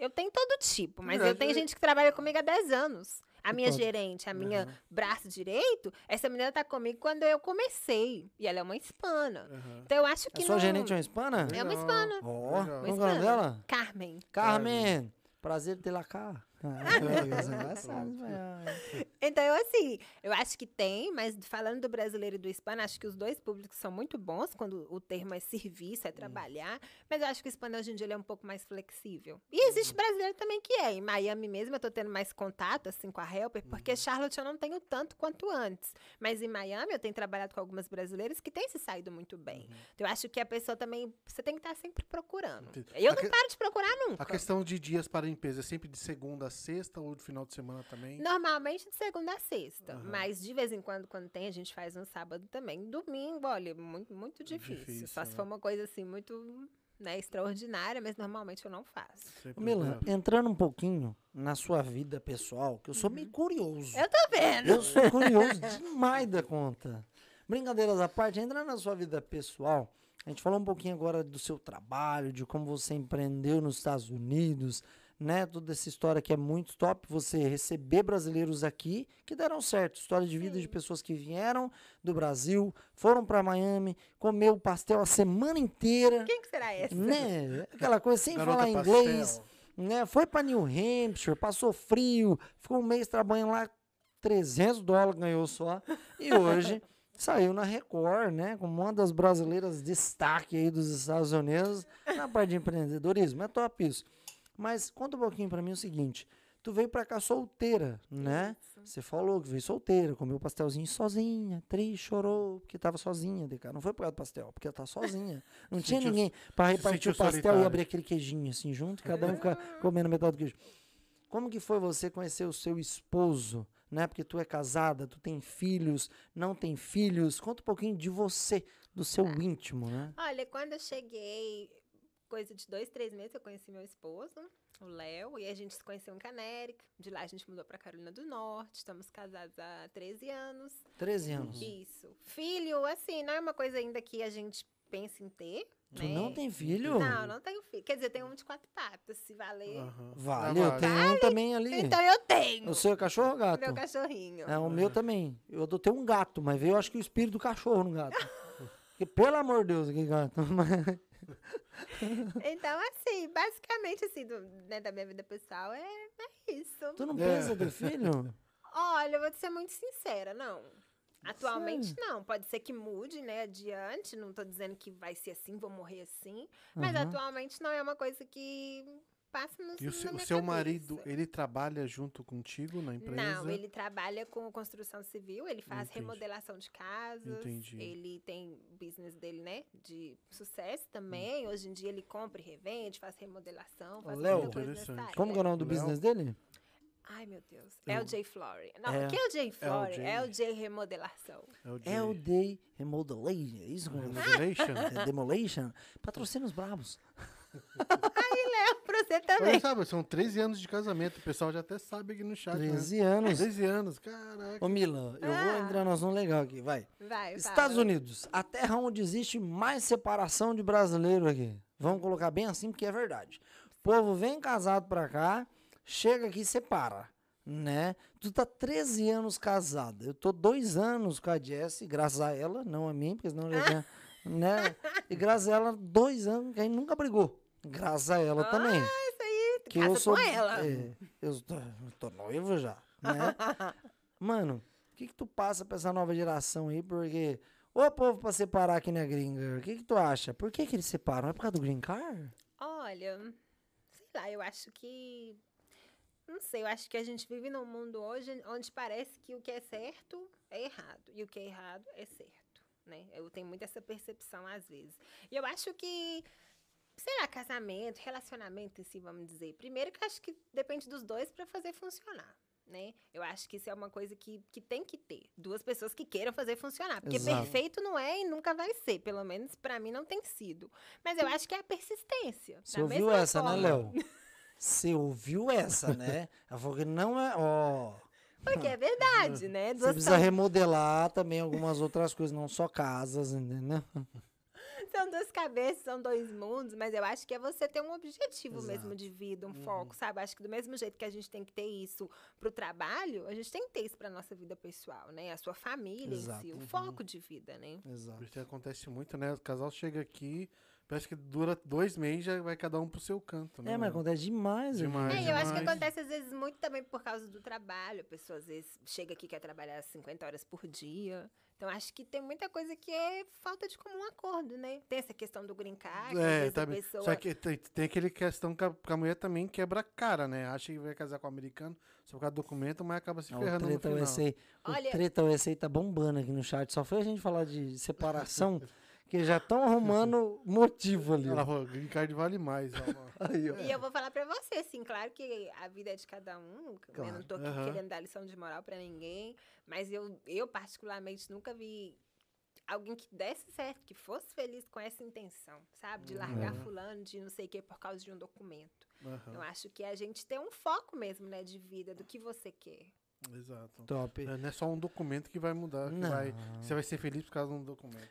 [SPEAKER 3] Eu tenho todo tipo, mas eu
[SPEAKER 1] Verdade,
[SPEAKER 3] tenho
[SPEAKER 1] é-
[SPEAKER 3] gente que trabalha comigo há 10 anos. A minha
[SPEAKER 2] pode.
[SPEAKER 3] gerente, a minha
[SPEAKER 1] Aham.
[SPEAKER 3] braço direito, essa menina tá comigo quando eu comecei. E ela é uma hispana.
[SPEAKER 1] Aham.
[SPEAKER 3] Então eu acho
[SPEAKER 2] a
[SPEAKER 3] que
[SPEAKER 2] sua
[SPEAKER 3] não...
[SPEAKER 2] gerente é uma hispana?
[SPEAKER 3] É uma hispana.
[SPEAKER 2] Ó, é o nome dela?
[SPEAKER 3] Carmen.
[SPEAKER 2] Carmen. Prazer ter lá cá.
[SPEAKER 3] Então, eu, assim, eu acho que tem, mas falando do brasileiro e do hispano, acho que os dois públicos são muito bons quando o termo é serviço, é trabalhar. Mas eu acho que o hispano hoje em dia ele é um pouco mais flexível. E existe brasileiro também que é. Em Miami mesmo eu tô tendo mais contato, assim, com a Helper, porque Charlotte eu não tenho tanto quanto antes. Mas em Miami eu tenho trabalhado com algumas brasileiras que têm se saído muito bem. Então, eu acho que a pessoa também, você tem que estar sempre procurando. Eu
[SPEAKER 1] A
[SPEAKER 3] não
[SPEAKER 1] que-
[SPEAKER 3] paro de procurar nunca.
[SPEAKER 1] A questão de dias para limpeza é sempre de segunda a sexta ou de final de semana também?
[SPEAKER 3] Normalmente de segunda a sexta.
[SPEAKER 1] Aham.
[SPEAKER 3] Mas de vez em quando, quando tem, a gente faz um sábado também. Domingo, olha, muito, muito difícil.
[SPEAKER 1] Difícil,
[SPEAKER 3] Só se
[SPEAKER 1] né?
[SPEAKER 3] for uma coisa assim muito né, extraordinária, mas normalmente eu não faço.
[SPEAKER 2] Milan, entrando um pouquinho na sua vida pessoal, que eu sou meio curioso.
[SPEAKER 3] Eu tô vendo.
[SPEAKER 2] Eu sou curioso demais da conta. Brincadeiras à parte, entrando na sua vida pessoal, a gente falou um pouquinho agora do seu trabalho, de como você empreendeu nos Estados Unidos, né? Toda essa história que é muito top, você receber brasileiros aqui que deram certo. História de vida de pessoas que vieram do Brasil, foram para Miami, comeu pastel a semana inteira,
[SPEAKER 3] Quem que será essa?
[SPEAKER 2] né? Aquela coisa sem
[SPEAKER 1] Garota
[SPEAKER 2] falar
[SPEAKER 1] pastel.
[SPEAKER 2] inglês né? Foi para New Hampshire, passou frio, ficou um mês trabalhando lá, 300 dólares ganhou só. E hoje saiu na Record, né? Como uma das brasileiras destaque aí dos Estados Unidos na parte de empreendedorismo. É top isso. Mas conta um pouquinho para mim o seguinte. Tu veio pra cá solteira, né? Você falou que veio solteira, comeu pastelzinho sozinha, triste, chorou, porque tava sozinha, DK. Não foi por causa do pastel, porque ela tá sozinha. Não
[SPEAKER 1] Se
[SPEAKER 2] tinha
[SPEAKER 1] sentiu-
[SPEAKER 2] ninguém pra
[SPEAKER 1] se
[SPEAKER 2] repartir o pastel e
[SPEAKER 1] solitária.
[SPEAKER 2] abrir aquele queijinho assim junto, cada um ficar comendo metade do queijo. Como que foi você conhecer o seu esposo, né? Porque tu é casada, tu tem filhos, não tem filhos. Conta um pouquinho de você, do seu íntimo, né?
[SPEAKER 3] Olha, quando eu cheguei, coisa de dois, três meses, eu conheci meu esposo, o Léo, e a gente se conheceu em Canérica. De lá a gente mudou pra Carolina do Norte, estamos casados há 13 anos.
[SPEAKER 2] 13 anos.
[SPEAKER 3] Isso. Filho, assim, não é uma coisa ainda que a gente pensa em ter.
[SPEAKER 2] Tu
[SPEAKER 3] né?
[SPEAKER 2] não tem filho?
[SPEAKER 3] Não, não tenho filho. Quer dizer, tem um de quatro patas, se valer.
[SPEAKER 1] Aham.
[SPEAKER 2] Vale, eu tenho um também ali.
[SPEAKER 3] Então eu tenho.
[SPEAKER 2] O seu é cachorro ou gato?
[SPEAKER 3] Meu cachorrinho.
[SPEAKER 2] É o meu também. Eu adotei um gato, mas veio acho que o espírito do cachorro no gato. Porque, pelo amor de Deus, que gato.
[SPEAKER 3] Então, assim, basicamente, assim, do- né, da minha vida pessoal, é, é isso.
[SPEAKER 2] tu não
[SPEAKER 1] É.
[SPEAKER 2] pensa ter filho?
[SPEAKER 3] Olha, eu vou te ser muito sincera, não. Atualmente, não. Pode ser que mude, né, adiante. Não tô dizendo que vai ser assim, vou morrer assim. Mas
[SPEAKER 2] Aham.
[SPEAKER 3] atualmente não é uma coisa que passa
[SPEAKER 1] E o
[SPEAKER 3] na
[SPEAKER 1] seu, o seu
[SPEAKER 3] cabeça.
[SPEAKER 1] marido, ele trabalha junto contigo na empresa?
[SPEAKER 3] Não, ele trabalha com construção civil, ele faz
[SPEAKER 1] Entendi.
[SPEAKER 3] remodelação de casas.
[SPEAKER 1] Entendi.
[SPEAKER 3] Ele tem business dele, né? De sucesso também. Hoje em dia ele compra e revende, faz remodelação, faz
[SPEAKER 2] Léo. Como que é o nome do
[SPEAKER 1] Léo?
[SPEAKER 2] business dele?
[SPEAKER 3] Ai, meu Deus.
[SPEAKER 1] Eu-
[SPEAKER 3] LJ Flory. Não,
[SPEAKER 2] É.
[SPEAKER 3] o que é LJ Flory?
[SPEAKER 1] LJ.
[SPEAKER 3] LJ Remodelação.
[SPEAKER 1] É o
[SPEAKER 2] É o Day Remodelation. É isso?
[SPEAKER 1] Remodelation?
[SPEAKER 2] É Demolition? Patrocina bravos.
[SPEAKER 3] É, pra você também.
[SPEAKER 1] sabe, são 13 anos de casamento. O pessoal já até sabe aqui no chat,
[SPEAKER 2] 13
[SPEAKER 1] né?
[SPEAKER 2] anos.
[SPEAKER 1] 13 anos, caraca.
[SPEAKER 2] Ô, Mila, eu vou
[SPEAKER 3] Ah.
[SPEAKER 2] entrar num assunto legal aqui, vai.
[SPEAKER 3] Vai,
[SPEAKER 2] Estados
[SPEAKER 3] fala.
[SPEAKER 2] Unidos, a terra onde existe mais separação de brasileiro aqui. Vamos colocar bem assim, porque é verdade. O povo vem casado pra cá, chega aqui e separa, né? Tu tá 13 anos casada. Eu tô dois anos com a Jessie, graças a ela, não a mim, porque senão eu já tinha, né? E graças a ela, dois anos que a gente nunca brigou. Graças a ela também.
[SPEAKER 3] Ah, isso aí,
[SPEAKER 2] Que eu sou,
[SPEAKER 3] com ela.
[SPEAKER 2] é, eu tô, tô noivo já, né? Mano, o que que tu passa pra essa nova geração aí? Porque o povo pra separar aqui na gringa, o que que tu acha? Por que que eles separam? É por causa do green card?
[SPEAKER 3] Olha, sei lá, eu acho que. Não sei, eu acho que a gente vive num mundo hoje onde parece que o que é certo é errado e o que é errado é certo, né? Eu tenho muito essa percepção às vezes. E eu acho que, sei lá, casamento, relacionamento em si, vamos dizer. Primeiro que eu acho que depende dos dois para fazer funcionar. Né? Eu acho que isso é uma coisa que, que tem que ter. Duas pessoas que queiram fazer funcionar. Porque
[SPEAKER 2] Exato.
[SPEAKER 3] perfeito não é e nunca vai ser. Pelo menos pra mim não tem sido. Mas eu acho que é a persistência.
[SPEAKER 2] Você ouviu essa, né,
[SPEAKER 3] forma.
[SPEAKER 2] Léo? Você ouviu essa, né? Ela falou que não é. Ó.
[SPEAKER 3] Porque é verdade, né?
[SPEAKER 2] Você precisa remodelar também algumas outras coisas, não só casas, entendeu?
[SPEAKER 3] São duas cabeças, são dois mundos, mas eu acho que é você ter um objetivo
[SPEAKER 2] Exato.
[SPEAKER 3] mesmo de vida, um
[SPEAKER 1] Uhum.
[SPEAKER 3] foco, sabe? Acho que do mesmo jeito que a gente tem que ter isso pro trabalho, a gente tem que ter isso pra nossa vida pessoal, né? A sua família
[SPEAKER 2] Exato.
[SPEAKER 3] em si, o
[SPEAKER 1] Uhum.
[SPEAKER 3] foco de vida, né?
[SPEAKER 2] Exato.
[SPEAKER 1] Isso acontece muito, né? O casal chega aqui, parece que dura dois meses, já vai cada um pro seu canto, né?
[SPEAKER 2] É, mas acontece demais. aqui.
[SPEAKER 1] Demais.
[SPEAKER 3] É, eu acho que
[SPEAKER 1] demais.
[SPEAKER 3] acontece às vezes muito também por causa do trabalho. A pessoa às vezes chega aqui e quer trabalhar 50 horas por dia. Então acho que tem muita coisa que é falta de comum acordo, né? Tem essa questão do green card,
[SPEAKER 1] É, tá
[SPEAKER 3] pessoa...
[SPEAKER 1] Só que tem, tem aquele questão que a, que a mulher também quebra a cara, né? Acha que vai casar com o americano só por causa do documento, mas acaba se
[SPEAKER 2] Ah,
[SPEAKER 1] ferrando
[SPEAKER 2] o
[SPEAKER 1] no
[SPEAKER 2] Treta
[SPEAKER 1] final.
[SPEAKER 2] USA,
[SPEAKER 3] Olha-
[SPEAKER 2] o Treta USA tá bombando aqui no chat. Só foi a gente falar de separação, que já estão arrumando motivo ali.
[SPEAKER 1] Ela falou, green card vale mais.
[SPEAKER 2] Aí, ó.
[SPEAKER 3] E eu vou falar pra você, assim, claro que a vida é de cada um. Eu
[SPEAKER 2] Claro.
[SPEAKER 3] não tô aqui
[SPEAKER 1] Aham.
[SPEAKER 3] querendo dar lição de moral pra ninguém. Mas eu, eu, particularmente, nunca vi alguém que desse certo, que fosse feliz com essa intenção, sabe? De largar
[SPEAKER 1] Uhum.
[SPEAKER 3] fulano, de não sei o quê, por causa de um documento.
[SPEAKER 1] Aham,
[SPEAKER 3] Eu acho que a gente tem um foco mesmo, né, de vida, do que você quer.
[SPEAKER 1] Exato.
[SPEAKER 2] Top.
[SPEAKER 1] É, Não é só um documento que vai mudar, que vai, que você vai ser feliz por causa de um documento.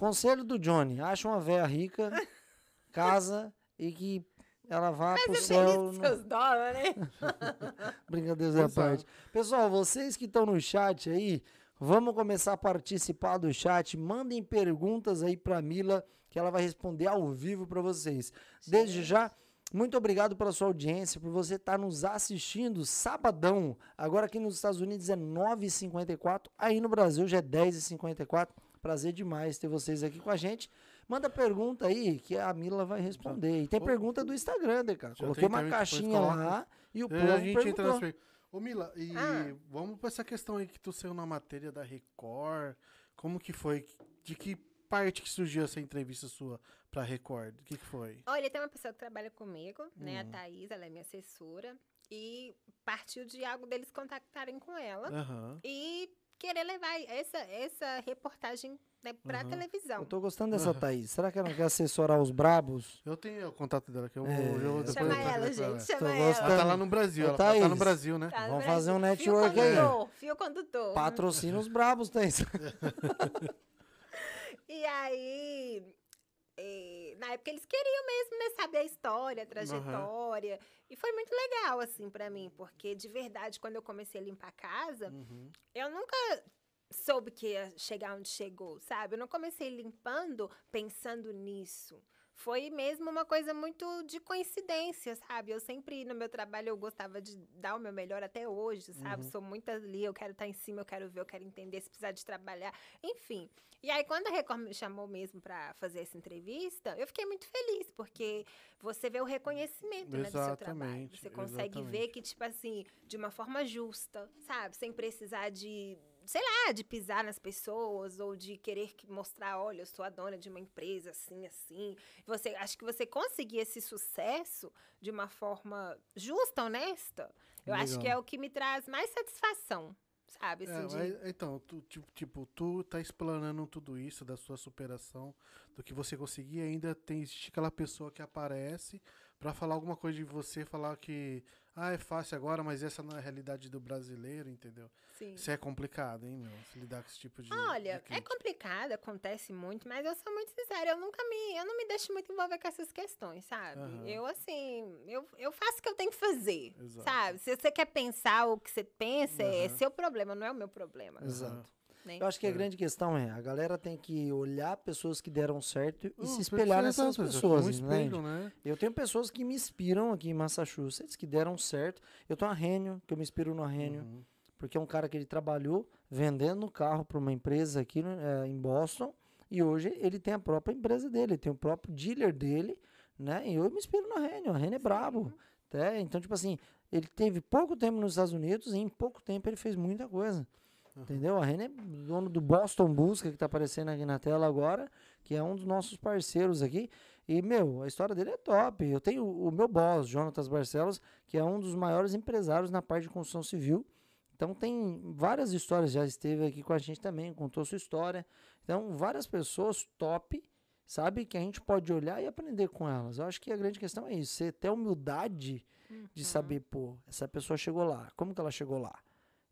[SPEAKER 2] Conselho do Johnny: acha uma véia rica, casa e que ela vá pro
[SPEAKER 3] Ser
[SPEAKER 2] céu.
[SPEAKER 3] com seus dólares, né?
[SPEAKER 2] Brincadeiras à parte. Pessoal, vocês que estão no chat aí, vamos começar a participar do chat. Mandem perguntas aí pra Mila, que ela vai responder ao vivo pra vocês. Desde já, muito obrigado pela sua audiência, por você estar nos assistindo sabadão. Agora aqui nos Estados Unidos é 9h54, aí no Brasil já é 10h54. Prazer demais ter vocês aqui com a gente. Manda pergunta aí que a Mila vai responder. E tem
[SPEAKER 1] Ô,
[SPEAKER 2] pergunta do Instagram, né, cara? Coloquei uma caixinha lá e o
[SPEAKER 1] É,
[SPEAKER 2] povo
[SPEAKER 1] a gente
[SPEAKER 2] perguntou.
[SPEAKER 1] Ô, Mila, e
[SPEAKER 3] Ah.
[SPEAKER 1] vamos pra essa questão aí que tu saiu na matéria da Record. Como que foi? De que parte que surgiu essa entrevista sua pra Record? O que, que foi?
[SPEAKER 3] Olha, tem uma pessoa que trabalha comigo, né?
[SPEAKER 1] Hum.
[SPEAKER 3] A Thaís, ela é minha assessora. E partiu de algo deles contactarem com ela.
[SPEAKER 1] Aham.
[SPEAKER 3] e querer levar essa, essa reportagem né, pra televisão.
[SPEAKER 2] Eu tô gostando dessa Thaís. Será que ela não quer assessorar os brabos?
[SPEAKER 1] Eu tenho o contato dela, que eu vou.
[SPEAKER 2] É.
[SPEAKER 1] eu depois
[SPEAKER 3] Chama
[SPEAKER 1] eu
[SPEAKER 3] ela, gente,
[SPEAKER 2] Tô
[SPEAKER 3] chama.
[SPEAKER 1] Ela
[SPEAKER 3] ela.
[SPEAKER 1] tá lá no Brasil,
[SPEAKER 2] Ô,
[SPEAKER 1] ela ela tá no
[SPEAKER 2] Thaís.
[SPEAKER 1] Brasil, né?
[SPEAKER 3] Tá no
[SPEAKER 2] Vamos fazer um
[SPEAKER 3] Brasil. Fio
[SPEAKER 2] network aí.
[SPEAKER 3] condutor, Fio condutor.
[SPEAKER 2] Patrocina os brabos, Thaís.
[SPEAKER 3] E aí, na época eles queriam mesmo, né, saber a história, a trajetória. E foi muito legal, assim, pra mim, porque de verdade, quando eu comecei a limpar a casa,
[SPEAKER 1] Uhum.
[SPEAKER 3] eu nunca soube que ia chegar onde chegou, sabe? Eu não comecei limpando pensando nisso. Foi mesmo uma coisa muito de coincidência, sabe? Eu sempre, no meu trabalho, eu gostava de dar o meu melhor até hoje, sabe? Sou muito ali, eu quero estar em cima, eu quero ver, eu quero entender, se precisar de trabalhar, enfim. E aí, quando a Record me chamou mesmo para fazer essa entrevista, eu fiquei muito feliz, porque você vê o reconhecimento né, do seu trabalho. Você consegue ver
[SPEAKER 1] exatamente.
[SPEAKER 3] que, tipo assim, de uma forma justa, sabe? Sem precisar de, sei lá, de pisar nas pessoas ou de querer que- mostrar, olha, eu sou a dona de uma empresa assim, assim. Você, acho que você conseguir esse sucesso de uma forma justa, honesta, eu acho que
[SPEAKER 1] Legal.
[SPEAKER 3] é o que me traz mais satisfação, sabe?
[SPEAKER 1] É,
[SPEAKER 3] Assim, de-
[SPEAKER 1] mas, então, tu, tipo, tipo, tu tá explanando tudo isso da sua superação, do que você conseguir, ainda tem existe aquela pessoa que aparece pra falar alguma coisa de você, falar que ah, é fácil agora, mas essa não é a realidade do brasileiro, entendeu?
[SPEAKER 3] Sim.
[SPEAKER 1] Isso é complicado, hein, meu? Se lidar com esse tipo de.
[SPEAKER 3] Olha,
[SPEAKER 1] de
[SPEAKER 3] é complicado, acontece muito, mas eu sou muito sincera, eu nunca me, eu não me deixo muito envolver com essas questões, sabe?
[SPEAKER 1] Aham.
[SPEAKER 3] Eu assim, eu, eu faço o que eu tenho que fazer,
[SPEAKER 1] Exato.
[SPEAKER 3] sabe? Se você quer pensar o que você pensa, é
[SPEAKER 1] Aham.
[SPEAKER 3] seu problema, não é o meu problema.
[SPEAKER 2] Exato.
[SPEAKER 3] Né?
[SPEAKER 2] Eu acho que a
[SPEAKER 1] É.
[SPEAKER 2] grande questão é, a galera tem que olhar pessoas que deram certo e
[SPEAKER 1] Uh,
[SPEAKER 2] se espelhar
[SPEAKER 1] perfeito,
[SPEAKER 2] nessas pessoas,
[SPEAKER 1] Um espelho, né?
[SPEAKER 2] Eu tenho pessoas que me inspiram aqui em Massachusetts, que deram certo. Eu tenho a Renio, que eu me inspiro no Renio,
[SPEAKER 1] Uhum.
[SPEAKER 2] porque é um cara que ele trabalhou vendendo carro para uma empresa aqui no- eh, em Boston, e hoje ele tem a própria empresa dele, tem o próprio dealer dele, né? E eu me inspiro na Renio, a Renio é brabo. Até, então, tipo assim, ele teve pouco tempo nos Estados Unidos e em pouco tempo ele fez muita coisa. Entendeu? A Renner é dono do Boston Busca, que tá aparecendo aqui na tela agora, que é um dos nossos parceiros aqui. E, meu, a história dele é top. Eu tenho o meu boss, Jonatas Barcelos, que é um dos maiores empresários na parte de construção civil. Então tem várias histórias, já esteve aqui com a gente também, contou sua história. Então, várias pessoas top, sabe, que a gente pode olhar e aprender com elas. Eu acho que a grande questão é isso, você ter humildade de saber, pô, essa pessoa chegou lá, como que ela chegou lá?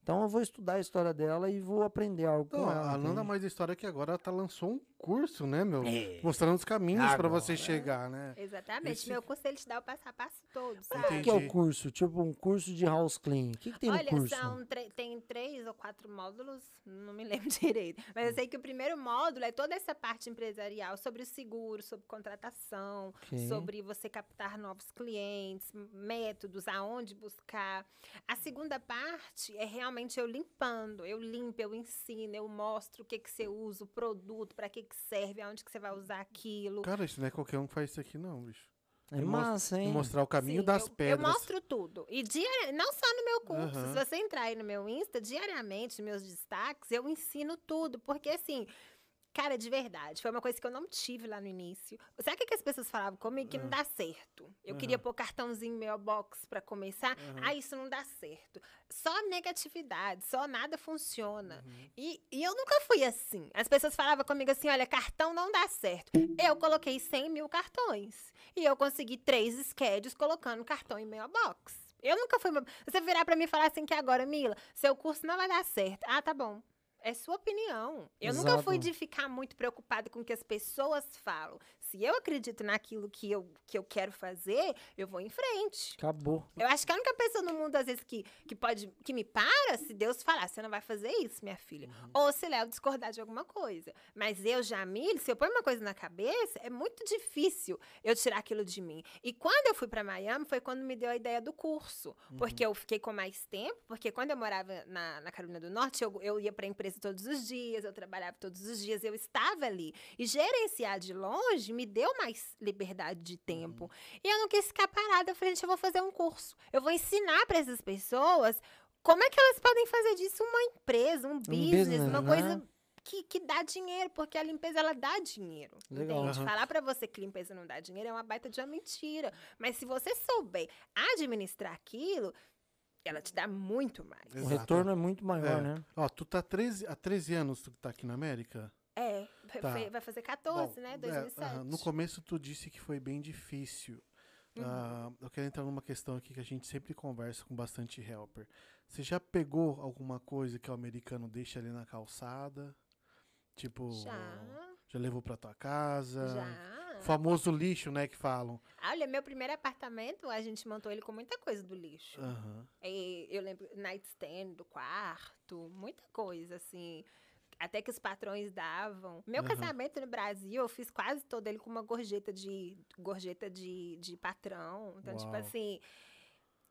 [SPEAKER 2] Então eu vou estudar a história dela e vou aprender algo
[SPEAKER 1] Não,
[SPEAKER 2] com ela.
[SPEAKER 1] a Nanda
[SPEAKER 2] entende?
[SPEAKER 1] mais história é que agora ela tá, lançou um curso, né, meu?
[SPEAKER 2] É.
[SPEAKER 1] Mostrando os caminhos pra você chegar, né?
[SPEAKER 3] Exatamente.
[SPEAKER 1] Esse-
[SPEAKER 3] Meu curso ele te dá o passo a passo todo,
[SPEAKER 2] O
[SPEAKER 3] sabe?
[SPEAKER 2] que, que é o curso? Tipo um curso de house clean. O que, que tem no
[SPEAKER 3] Olha,
[SPEAKER 2] curso?
[SPEAKER 3] são tre- tem três ou quatro módulos, não me lembro direito. Mas
[SPEAKER 2] Hum.
[SPEAKER 3] eu sei que o primeiro módulo é toda essa parte empresarial sobre o seguro, sobre contratação,
[SPEAKER 2] Ok.
[SPEAKER 3] sobre você captar novos clientes, métodos, aonde buscar. A segunda parte é realmente eu limpando. Eu limpo, eu ensino, eu mostro o que, que você usa, o produto, para que, que serve, aonde que você vai usar aquilo.
[SPEAKER 1] Cara, isso não é qualquer um que faz isso aqui, não, bicho.
[SPEAKER 2] É massa, hein?
[SPEAKER 1] Mostrar o caminho
[SPEAKER 3] Sim,
[SPEAKER 1] das
[SPEAKER 3] eu,
[SPEAKER 1] pedras.
[SPEAKER 3] Eu mostro tudo. E diari- não só no meu curso.
[SPEAKER 1] Aham.
[SPEAKER 3] Se você entrar aí no meu Insta, diariamente, meus destaques, eu ensino tudo. Porque, assim, cara, de verdade, foi uma coisa que eu não tive lá no início. Sabe o que, que as pessoas falavam comigo? Que não dá certo. Eu queria
[SPEAKER 1] Aham.
[SPEAKER 3] pôr cartãozinho no meu box pra começar. Ah, isso não dá certo. Só negatividade, só nada funciona. E, e eu nunca fui assim. As pessoas falavam comigo assim: olha, cartão não dá certo. Eu coloquei 100 mil cartões. E eu consegui três schedules colocando cartão em meu box. Eu nunca fui. Você virar pra mim e falar assim que agora, Mila, seu curso não vai dar certo. Ah, tá bom. É sua opinião. Eu nunca fui
[SPEAKER 2] Exato.
[SPEAKER 3] de ficar muito preocupada com o que as pessoas falam. Se eu acredito naquilo que eu, que eu quero fazer, eu vou em frente.
[SPEAKER 2] Acabou.
[SPEAKER 3] Eu acho que a única pessoa no mundo, às vezes, que, que pode. que me para se Deus falar, você não vai fazer isso, minha filha. Ou se Léo discordar de alguma coisa. Mas eu, Jamile, se eu pôr uma coisa na cabeça, é muito difícil eu tirar aquilo de mim. E quando eu fui para Miami, foi quando me deu a ideia do curso. Porque eu fiquei com mais tempo, porque quando eu morava na, na Carolina do Norte, eu, eu ia para a empresa todos os dias, eu trabalhava todos os dias, eu estava ali. E gerenciar de longe me deu mais liberdade de tempo. E eu não quis ficar parada. Eu falei, gente, eu vou fazer um curso. Eu vou ensinar para essas pessoas como é que elas podem fazer disso uma empresa, um business,
[SPEAKER 2] business,
[SPEAKER 3] uma
[SPEAKER 2] né?
[SPEAKER 3] coisa que, que dá dinheiro, porque a limpeza ela dá dinheiro.
[SPEAKER 2] Legal.
[SPEAKER 3] Entende?
[SPEAKER 1] Aham.
[SPEAKER 3] Falar para você que limpeza não dá dinheiro é uma baita de uma mentira. Mas se você souber administrar aquilo, ela te dá muito mais.
[SPEAKER 2] O
[SPEAKER 1] Exato.
[SPEAKER 2] retorno é muito maior,
[SPEAKER 1] É.
[SPEAKER 2] né?
[SPEAKER 1] Ó, tu tá 13, há 13 anos tu tá aqui na América?
[SPEAKER 3] É,
[SPEAKER 1] Tá.
[SPEAKER 3] fe- Vai fazer 14,
[SPEAKER 1] Bom,
[SPEAKER 3] né?
[SPEAKER 1] é,
[SPEAKER 3] 2007.
[SPEAKER 1] aham, no começo tu disse que foi bem difícil.
[SPEAKER 3] Uhum.
[SPEAKER 1] Ah, eu quero entrar numa questão aqui que a gente sempre conversa com bastante helper. Você já pegou alguma coisa que o americano deixa ali na calçada? Tipo,
[SPEAKER 3] Já,
[SPEAKER 1] já levou pra tua casa?
[SPEAKER 3] já.
[SPEAKER 1] Famoso lixo, né, que falam.
[SPEAKER 3] Olha, meu primeiro apartamento, a gente montou ele com muita coisa do lixo. E eu lembro nightstand do quarto, muita coisa, assim. Até que os patrões davam. Meu
[SPEAKER 1] Aham.
[SPEAKER 3] casamento no Brasil, eu fiz quase todo ele com uma gorjeta de gorjeta de, de patrão. Então, tipo
[SPEAKER 1] Uau.
[SPEAKER 3] assim,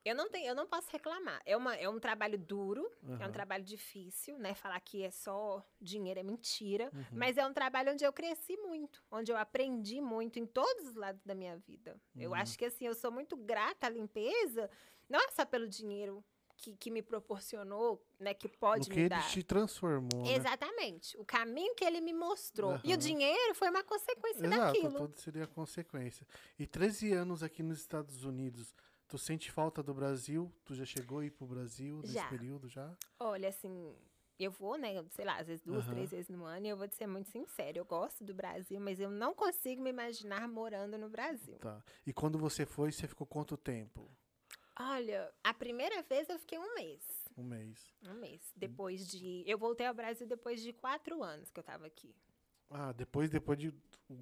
[SPEAKER 3] eu não tenho, eu não posso reclamar. É, uma, é um trabalho duro, é
[SPEAKER 1] Aham.
[SPEAKER 3] um trabalho difícil, né? Falar que é só dinheiro é mentira.
[SPEAKER 1] Uhum.
[SPEAKER 3] Mas é um trabalho onde eu cresci muito, onde eu aprendi muito em todos os lados da minha vida. Eu
[SPEAKER 1] Uhum.
[SPEAKER 3] acho que assim, eu sou muito grata à limpeza, não é só pelo dinheiro que, que me proporcionou, né, que pode
[SPEAKER 1] no que
[SPEAKER 3] me
[SPEAKER 1] ele
[SPEAKER 3] dar.
[SPEAKER 1] te transformou, né?
[SPEAKER 3] Exatamente. O caminho que ele me mostrou. E
[SPEAKER 1] Aham.
[SPEAKER 3] o dinheiro foi uma consequência
[SPEAKER 1] Exato,
[SPEAKER 3] daquilo.
[SPEAKER 1] tudo seria a consequência. E 13 anos aqui nos Estados Unidos, tu sente falta do Brasil? Tu já chegou a ir pro Brasil nesse
[SPEAKER 3] Já.
[SPEAKER 1] período já?
[SPEAKER 3] Olha, assim, eu vou, né, sei lá, às vezes duas,
[SPEAKER 1] Aham.
[SPEAKER 3] três vezes no ano, e eu vou te ser muito sincera. Eu gosto do Brasil, mas eu não consigo me imaginar morando no Brasil.
[SPEAKER 1] Tá. E quando você foi, você ficou quanto tempo?
[SPEAKER 3] Olha, a primeira vez eu fiquei um mês.
[SPEAKER 1] Um mês.
[SPEAKER 3] Um mês. Depois de. Eu voltei ao Brasil depois de quatro anos que eu tava aqui.
[SPEAKER 1] Ah, depois, depois de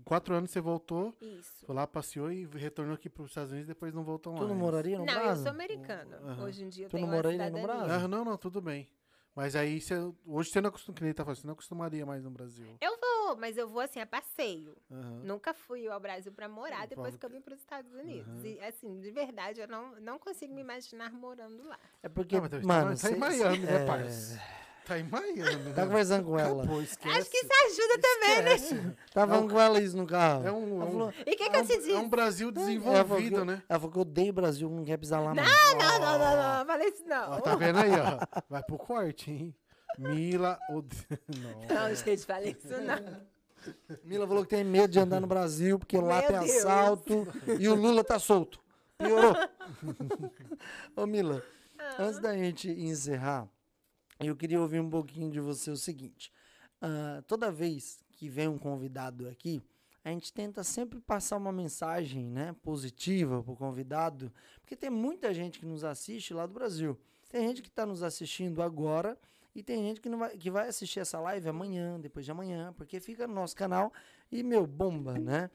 [SPEAKER 1] quatro anos você voltou,
[SPEAKER 3] Isso.
[SPEAKER 1] foi lá, passeou e retornou aqui para os Estados Unidos depois não voltou mais.
[SPEAKER 2] Tu não moraria no
[SPEAKER 3] Não, eu
[SPEAKER 2] Brasil?
[SPEAKER 3] sou americana.
[SPEAKER 1] Aham.
[SPEAKER 3] Hoje em dia eu
[SPEAKER 2] Tu não
[SPEAKER 3] tenho uma
[SPEAKER 2] moraria no. Brasil?
[SPEAKER 1] Ah, não, não, tudo bem. Mas aí você, hoje você não acostuma, que nem ele tá falando, você não acostumaria mais no Brasil.
[SPEAKER 3] Eu vou, mas eu vou assim, a passeio.
[SPEAKER 1] Aham.
[SPEAKER 3] Nunca fui ao Brasil pra morar
[SPEAKER 1] Hum,
[SPEAKER 3] depois que eu vim para os Estados Unidos.
[SPEAKER 1] Aham.
[SPEAKER 3] E assim, de verdade, eu não, não consigo me imaginar morando lá.
[SPEAKER 2] É porque,
[SPEAKER 1] Ah, mas tá-
[SPEAKER 2] mano,
[SPEAKER 1] tá,
[SPEAKER 2] cê-
[SPEAKER 1] em Miami, né,
[SPEAKER 2] é,
[SPEAKER 1] parça? Tá em Miami.
[SPEAKER 2] Tá
[SPEAKER 1] né?
[SPEAKER 2] conversando com ela.
[SPEAKER 1] Acabou, esquece.
[SPEAKER 3] Acho que isso ajuda também, né?
[SPEAKER 2] Tá falando com ela isso no carro.
[SPEAKER 1] É um, é
[SPEAKER 2] Ela
[SPEAKER 1] um,
[SPEAKER 2] falou,
[SPEAKER 3] E o que, que
[SPEAKER 1] é
[SPEAKER 3] eu te
[SPEAKER 1] um-
[SPEAKER 3] disse?
[SPEAKER 1] é um Brasil
[SPEAKER 2] ela falou que
[SPEAKER 1] desenvolvido,
[SPEAKER 2] eu-
[SPEAKER 1] né?
[SPEAKER 2] Ela falou que eu odeio o Brasil, não quer pisar lá mais.
[SPEAKER 3] Não, não, não, não, não. Falei isso não.
[SPEAKER 1] Ó, tá vendo aí, ó? Vai pro corte, hein? Mila ode... Não.
[SPEAKER 3] Não, gente, falei isso não.
[SPEAKER 2] Mila falou que tem medo de andar no Brasil, porque lá
[SPEAKER 3] Meu
[SPEAKER 2] tem
[SPEAKER 3] Deus.
[SPEAKER 2] assalto e o Lula tá solto. Piorou. Ô, Mila,
[SPEAKER 3] Ah.
[SPEAKER 2] antes da gente encerrar, eu queria ouvir um pouquinho de você o seguinte. ah, toda vez que vem um convidado aqui, a gente tenta sempre passar uma mensagem né, positiva pro convidado, porque tem muita gente que nos assiste lá do Brasil. Tem gente que está nos assistindo agora e tem gente que, não vai, que vai assistir essa live amanhã, depois de amanhã, porque fica no nosso canal e, meu, bomba, né?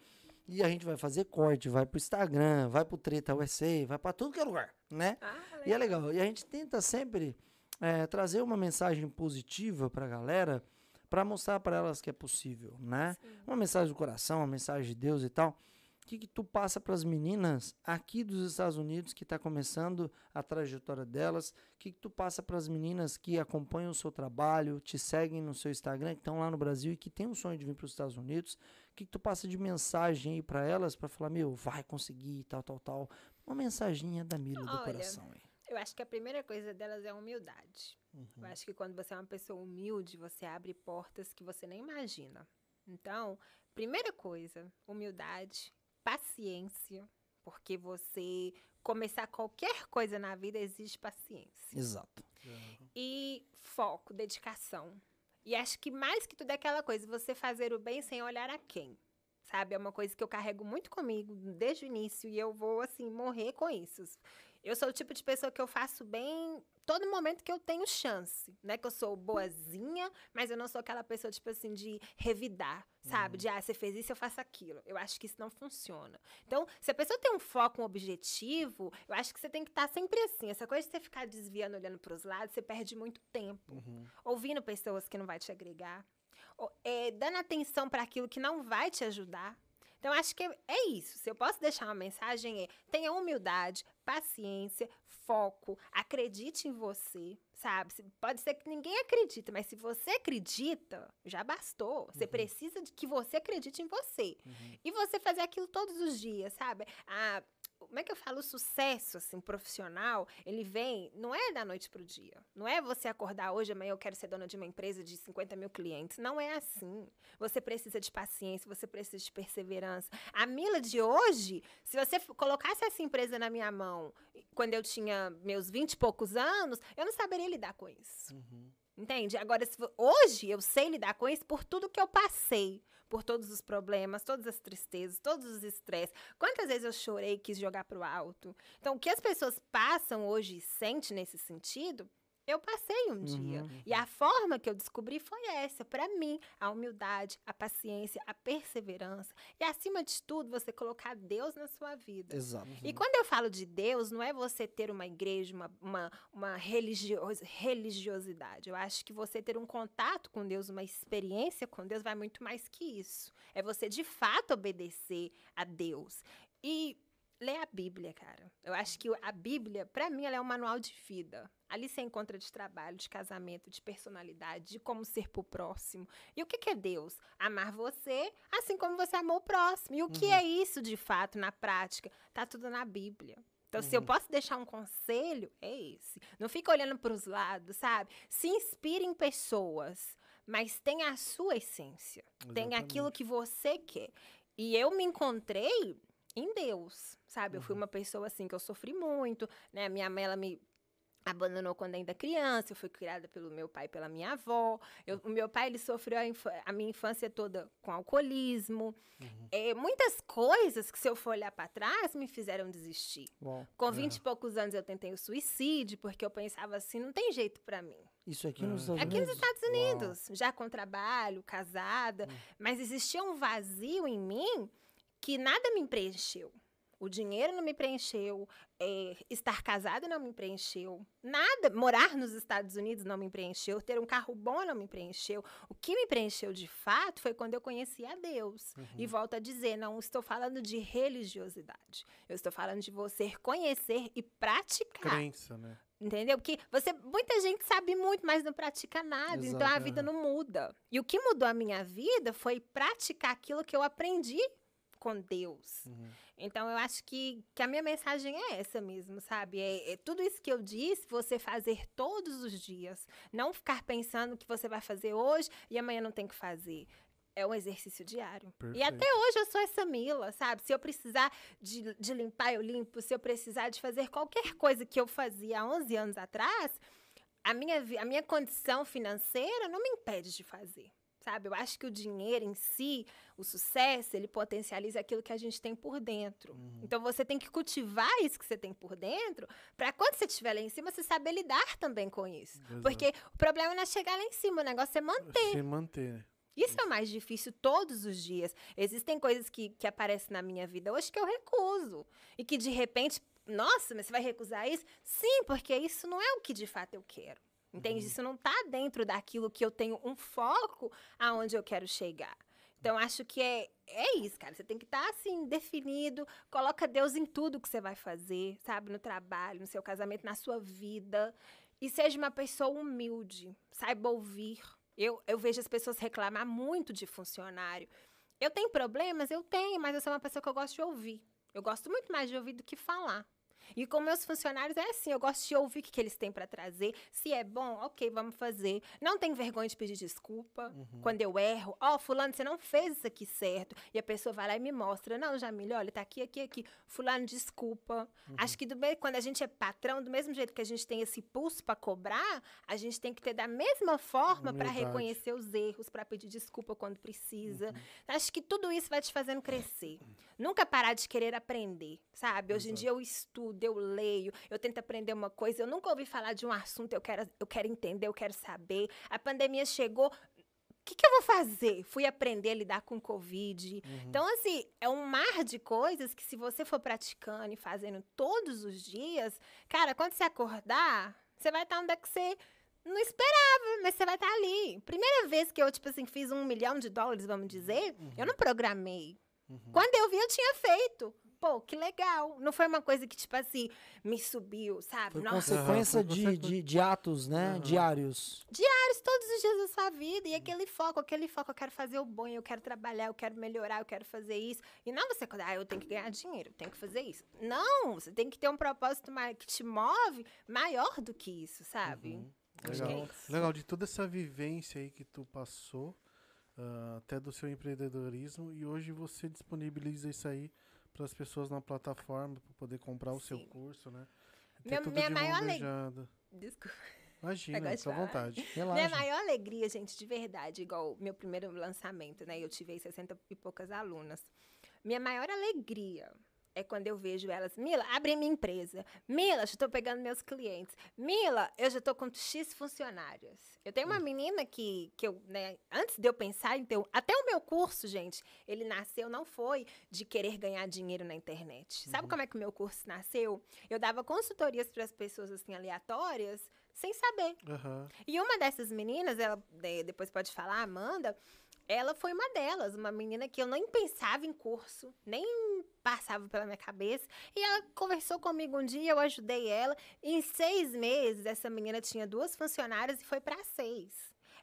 [SPEAKER 2] E a gente vai fazer corte, vai pro Instagram, vai pro Treta USA, vai pra tudo que é lugar, né?
[SPEAKER 3] Ah,
[SPEAKER 2] E é legal. E a gente tenta sempre eh, trazer uma mensagem positiva pra galera, pra mostrar pra elas que é possível, né? Uma mensagem do coração, uma mensagem de Deus e tal. O que, que tu passa pras meninas aqui dos Estados Unidos que tá começando a trajetória delas? O que, que tu passa pras meninas que acompanham o seu trabalho, te seguem no seu Instagram, que estão lá no Brasil e que têm o sonho de vir para os Estados Unidos? O que, que tu passa de mensagem aí pra elas pra falar, meu, vai conseguir, tal, tal, tal? Uma mensaginha da Mila do coração aí.
[SPEAKER 3] Eu acho que a primeira coisa delas é a humildade.
[SPEAKER 1] Uhum.
[SPEAKER 3] Eu acho que quando você é uma pessoa humilde, você abre portas que você nem imagina. Então, primeira coisa, humildade, paciência, porque você começar qualquer coisa na vida exige paciência.
[SPEAKER 2] Exato.
[SPEAKER 3] E foco, dedicação. E acho que mais que tudo é aquela coisa, você fazer o bem sem olhar a quem. Sabe? É uma coisa que eu carrego muito comigo desde o início e eu vou, assim, morrer com isso. Eu sou o tipo de pessoa que eu faço bem todo momento que eu tenho chance. Não é que eu sou boazinha, mas eu não sou aquela pessoa, tipo assim, de revidar, sabe? De, ah, você fez isso, eu faço aquilo. Eu acho que isso não funciona. Então, se a pessoa tem um foco, um objetivo, eu acho que você tem que estar sempre assim. Essa coisa de você ficar desviando, olhando para os lados, você perde muito tempo.
[SPEAKER 1] Uhum.
[SPEAKER 3] Ouvindo pessoas que não vai te agregar. ou, é, dando atenção para aquilo que não vai te ajudar. Então, acho que é isso. Se eu posso deixar uma mensagem, é tenha humildade, paciência, foco, acredite em você, sabe? Pode ser que ninguém acredita, mas se você acredita, já bastou. Você precisa de que você acredite em você. E você fazer aquilo todos os dias, sabe? Ah, como é que eu falo? O sucesso, assim, profissional, ele vem, não é da noite pro dia. Não é você acordar hoje, amanhã eu quero ser dona de uma empresa de 50 mil clientes. Não é assim. Você precisa de paciência, você precisa de perseverança. A Mila de hoje, se você colocasse essa empresa na minha mão quando eu tinha meus 20 e poucos anos, eu não saberia lidar com isso.
[SPEAKER 1] Uhum.
[SPEAKER 3] Entende? Agora, hoje eu sei lidar com isso por tudo que eu passei. Por todos os problemas, todas as tristezas, todos os estresses. Quantas vezes eu chorei e quis jogar pro alto? Então, o que as pessoas passam hoje e sentem nesse sentido, eu passei um dia. E a forma que eu descobri foi essa. Pra mim, a humildade, a paciência, a perseverança. E, acima de tudo, você colocar Deus na sua vida.
[SPEAKER 2] Exato.
[SPEAKER 3] E quando eu falo de Deus, não é você ter uma igreja, uma, uma, uma religios- religiosidade. Eu acho que você ter um contato com Deus, uma experiência com Deus, vai muito mais que isso. É você, de fato, obedecer a Deus. E ler a Bíblia, cara. Eu acho que a Bíblia, pra mim, ela é um manual de vida. Ali você encontra de trabalho, de casamento, de personalidade, de como ser pro próximo. E o que, que é Deus? Amar você assim como você amou o próximo. E o que é isso, de fato, na prática? Tá tudo na Bíblia. Então, se eu posso deixar um conselho, é esse. Não fica olhando para os lados, sabe? Se inspire em pessoas, mas tenha a sua essência. Tenha aquilo que você quer. E eu me encontrei em Deus, sabe? Eu fui uma pessoa assim que eu sofri muito, né? Minha mãe, ela me abandonou quando ainda criança, eu fui criada pelo meu pai pela minha avó. Eu- o meu pai, ele sofreu a, a minha infância toda com alcoolismo. É, muitas coisas que, se eu for olhar para trás, me fizeram desistir.
[SPEAKER 2] Bom,
[SPEAKER 3] Com 20 e poucos anos eu tentei o suicídio, porque eu pensava assim, não tem jeito para mim.
[SPEAKER 2] isso aqui nos Estados
[SPEAKER 3] Aqui nos
[SPEAKER 2] Unidos?
[SPEAKER 3] Estados Unidos, já com trabalho, casada, mas existia um vazio em mim que nada me preencheu. O dinheiro não me preencheu, é, estar casada não me preencheu, nada. Morar nos Estados Unidos não me preencheu, ter um carro bom não me preencheu. O que me preencheu de fato foi quando eu conheci a Deus. E volto a dizer, não estou falando de religiosidade. Eu estou falando de você conhecer e praticar.
[SPEAKER 1] Crença, né?
[SPEAKER 3] Entendeu? Porque você, muita gente sabe muito, mas não pratica nada. Então a
[SPEAKER 2] Exato,
[SPEAKER 3] vida não muda. E o que mudou a minha vida foi praticar aquilo que eu aprendi com Deus. Então eu acho que, que a minha mensagem é essa mesmo, sabe? É, é tudo isso que eu disse, você fazer todos os dias. Não ficar pensando que você vai fazer hoje e amanhã não tem que fazer. É um exercício diário. E
[SPEAKER 1] Perfeito.
[SPEAKER 3] até hoje eu sou essa Mila, sabe? Se eu precisar de, de limpar, eu limpo. Se eu precisar de fazer qualquer coisa que eu fazia há 11 anos atrás, a minha, a minha condição financeira não me impede de fazer. Sabe? Eu acho que o dinheiro em si, o sucesso, ele potencializa aquilo que a gente tem por dentro. Então você tem que cultivar isso que você tem por dentro, para quando você estiver lá em cima, você saber lidar também com isso.
[SPEAKER 1] Exato.
[SPEAKER 3] Porque o problema não é chegar lá em cima, o negócio é manter.
[SPEAKER 1] Se manter. né?
[SPEAKER 3] Isso é o mais difícil todos os dias. Existem coisas que, que aparecem na minha vida hoje que eu recuso. E que de repente, nossa, mas você vai recusar isso? Sim, porque isso não é o que de fato eu quero. Entende? Isso não está dentro daquilo que eu tenho um foco aonde eu quero chegar. Então, acho que é, é isso, cara. Você tem que estar, assim, definido. Coloca Deus em tudo que você vai fazer, sabe? No trabalho, no seu casamento, na sua vida. E seja uma pessoa humilde. Saiba ouvir. Eu, eu vejo as pessoas reclamar muito de funcionário. Eu tenho problemas? Eu tenho, mas eu sou uma pessoa que eu gosto de ouvir. Eu gosto muito mais de ouvir do que falar. E com meus funcionários é assim, eu gosto de ouvir o que, que eles têm para trazer. Se é bom, ok, vamos fazer. Não tem vergonha de pedir desculpa quando eu erro. Ó, fulano, você não fez isso aqui certo. E a pessoa vai lá e me mostra. Não, Jamília, olha, tá aqui, aqui, aqui. Fulano, desculpa. Acho que do quando a gente é patrão, do mesmo jeito que a gente tem esse pulso para cobrar, a gente tem que ter da mesma forma para reconhecer os erros, para pedir desculpa quando precisa. Acho que tudo isso vai te fazendo crescer. Nunca parar de querer aprender, sabe? Hoje em dia eu estudo, eu leio, eu tento aprender uma coisa. Eu nunca ouvi falar de um assunto, eu quero, eu quero entender, eu quero saber. A pandemia chegou. O que, que eu vou fazer? Fui aprender a lidar com Covid. Então, assim, é um mar de coisas que, se você for praticando e fazendo todos os dias, cara, quando você acordar, você vai estar onde é que você não esperava, mas você vai estar ali. Primeira vez que eu, tipo assim, fiz um milhão de dólares, vamos dizer, eu não programei. Quando eu vi, eu tinha feito. Pô, que legal. Não foi uma coisa que, tipo assim, me subiu, sabe?
[SPEAKER 2] Foi
[SPEAKER 3] Nossa,
[SPEAKER 2] consequência
[SPEAKER 1] foi
[SPEAKER 2] de, de, de atos, né? Diários.
[SPEAKER 3] diários todos os dias da sua vida. E aquele foco, aquele foco, eu quero fazer o bom, eu quero trabalhar, eu quero melhorar, eu quero fazer isso. E não você, ah, eu tenho que ganhar dinheiro, eu tenho que fazer isso. Não, você tem que ter um propósito que te move maior do que isso, sabe? Acho que é
[SPEAKER 1] Legal.
[SPEAKER 3] isso.
[SPEAKER 1] Legal, de toda essa vivência aí que tu passou, ah, até do seu empreendedorismo, e hoje você disponibiliza isso aí para as pessoas na plataforma, para poder comprar o seu
[SPEAKER 3] Sim.
[SPEAKER 1] curso, né?
[SPEAKER 3] Minha- minha
[SPEAKER 1] de
[SPEAKER 3] maior
[SPEAKER 1] mão
[SPEAKER 3] aleg-
[SPEAKER 1] beijada.
[SPEAKER 3] Desculpa.
[SPEAKER 1] Imagina, fica à vontade.
[SPEAKER 3] Minha
[SPEAKER 2] Relaxa.
[SPEAKER 3] maior alegria, gente, de verdade, igual meu primeiro lançamento, né? Eu tive aí 60 e poucas alunas. Minha maior alegria é quando eu vejo elas, Mila, abre minha empresa. Mila, já estou pegando meus clientes. Mila, eu já estou com X funcionários. Eu tenho uma menina que, que eu, né, antes de eu pensar em ter. um- Até o meu curso, gente, ele nasceu, não foi de querer ganhar dinheiro na internet. Sabe como é que o meu curso nasceu? Eu dava consultorias para as pessoas assim, aleatórias, sem saber.
[SPEAKER 1] Aham.
[SPEAKER 3] E uma dessas meninas, ela de- depois pode falar, Amanda, ela foi uma delas, uma menina que eu nem pensava em curso, nem passava pela minha cabeça. E ela conversou comigo um dia, eu ajudei ela. Em seis meses, essa menina tinha duas funcionárias e foi para seis.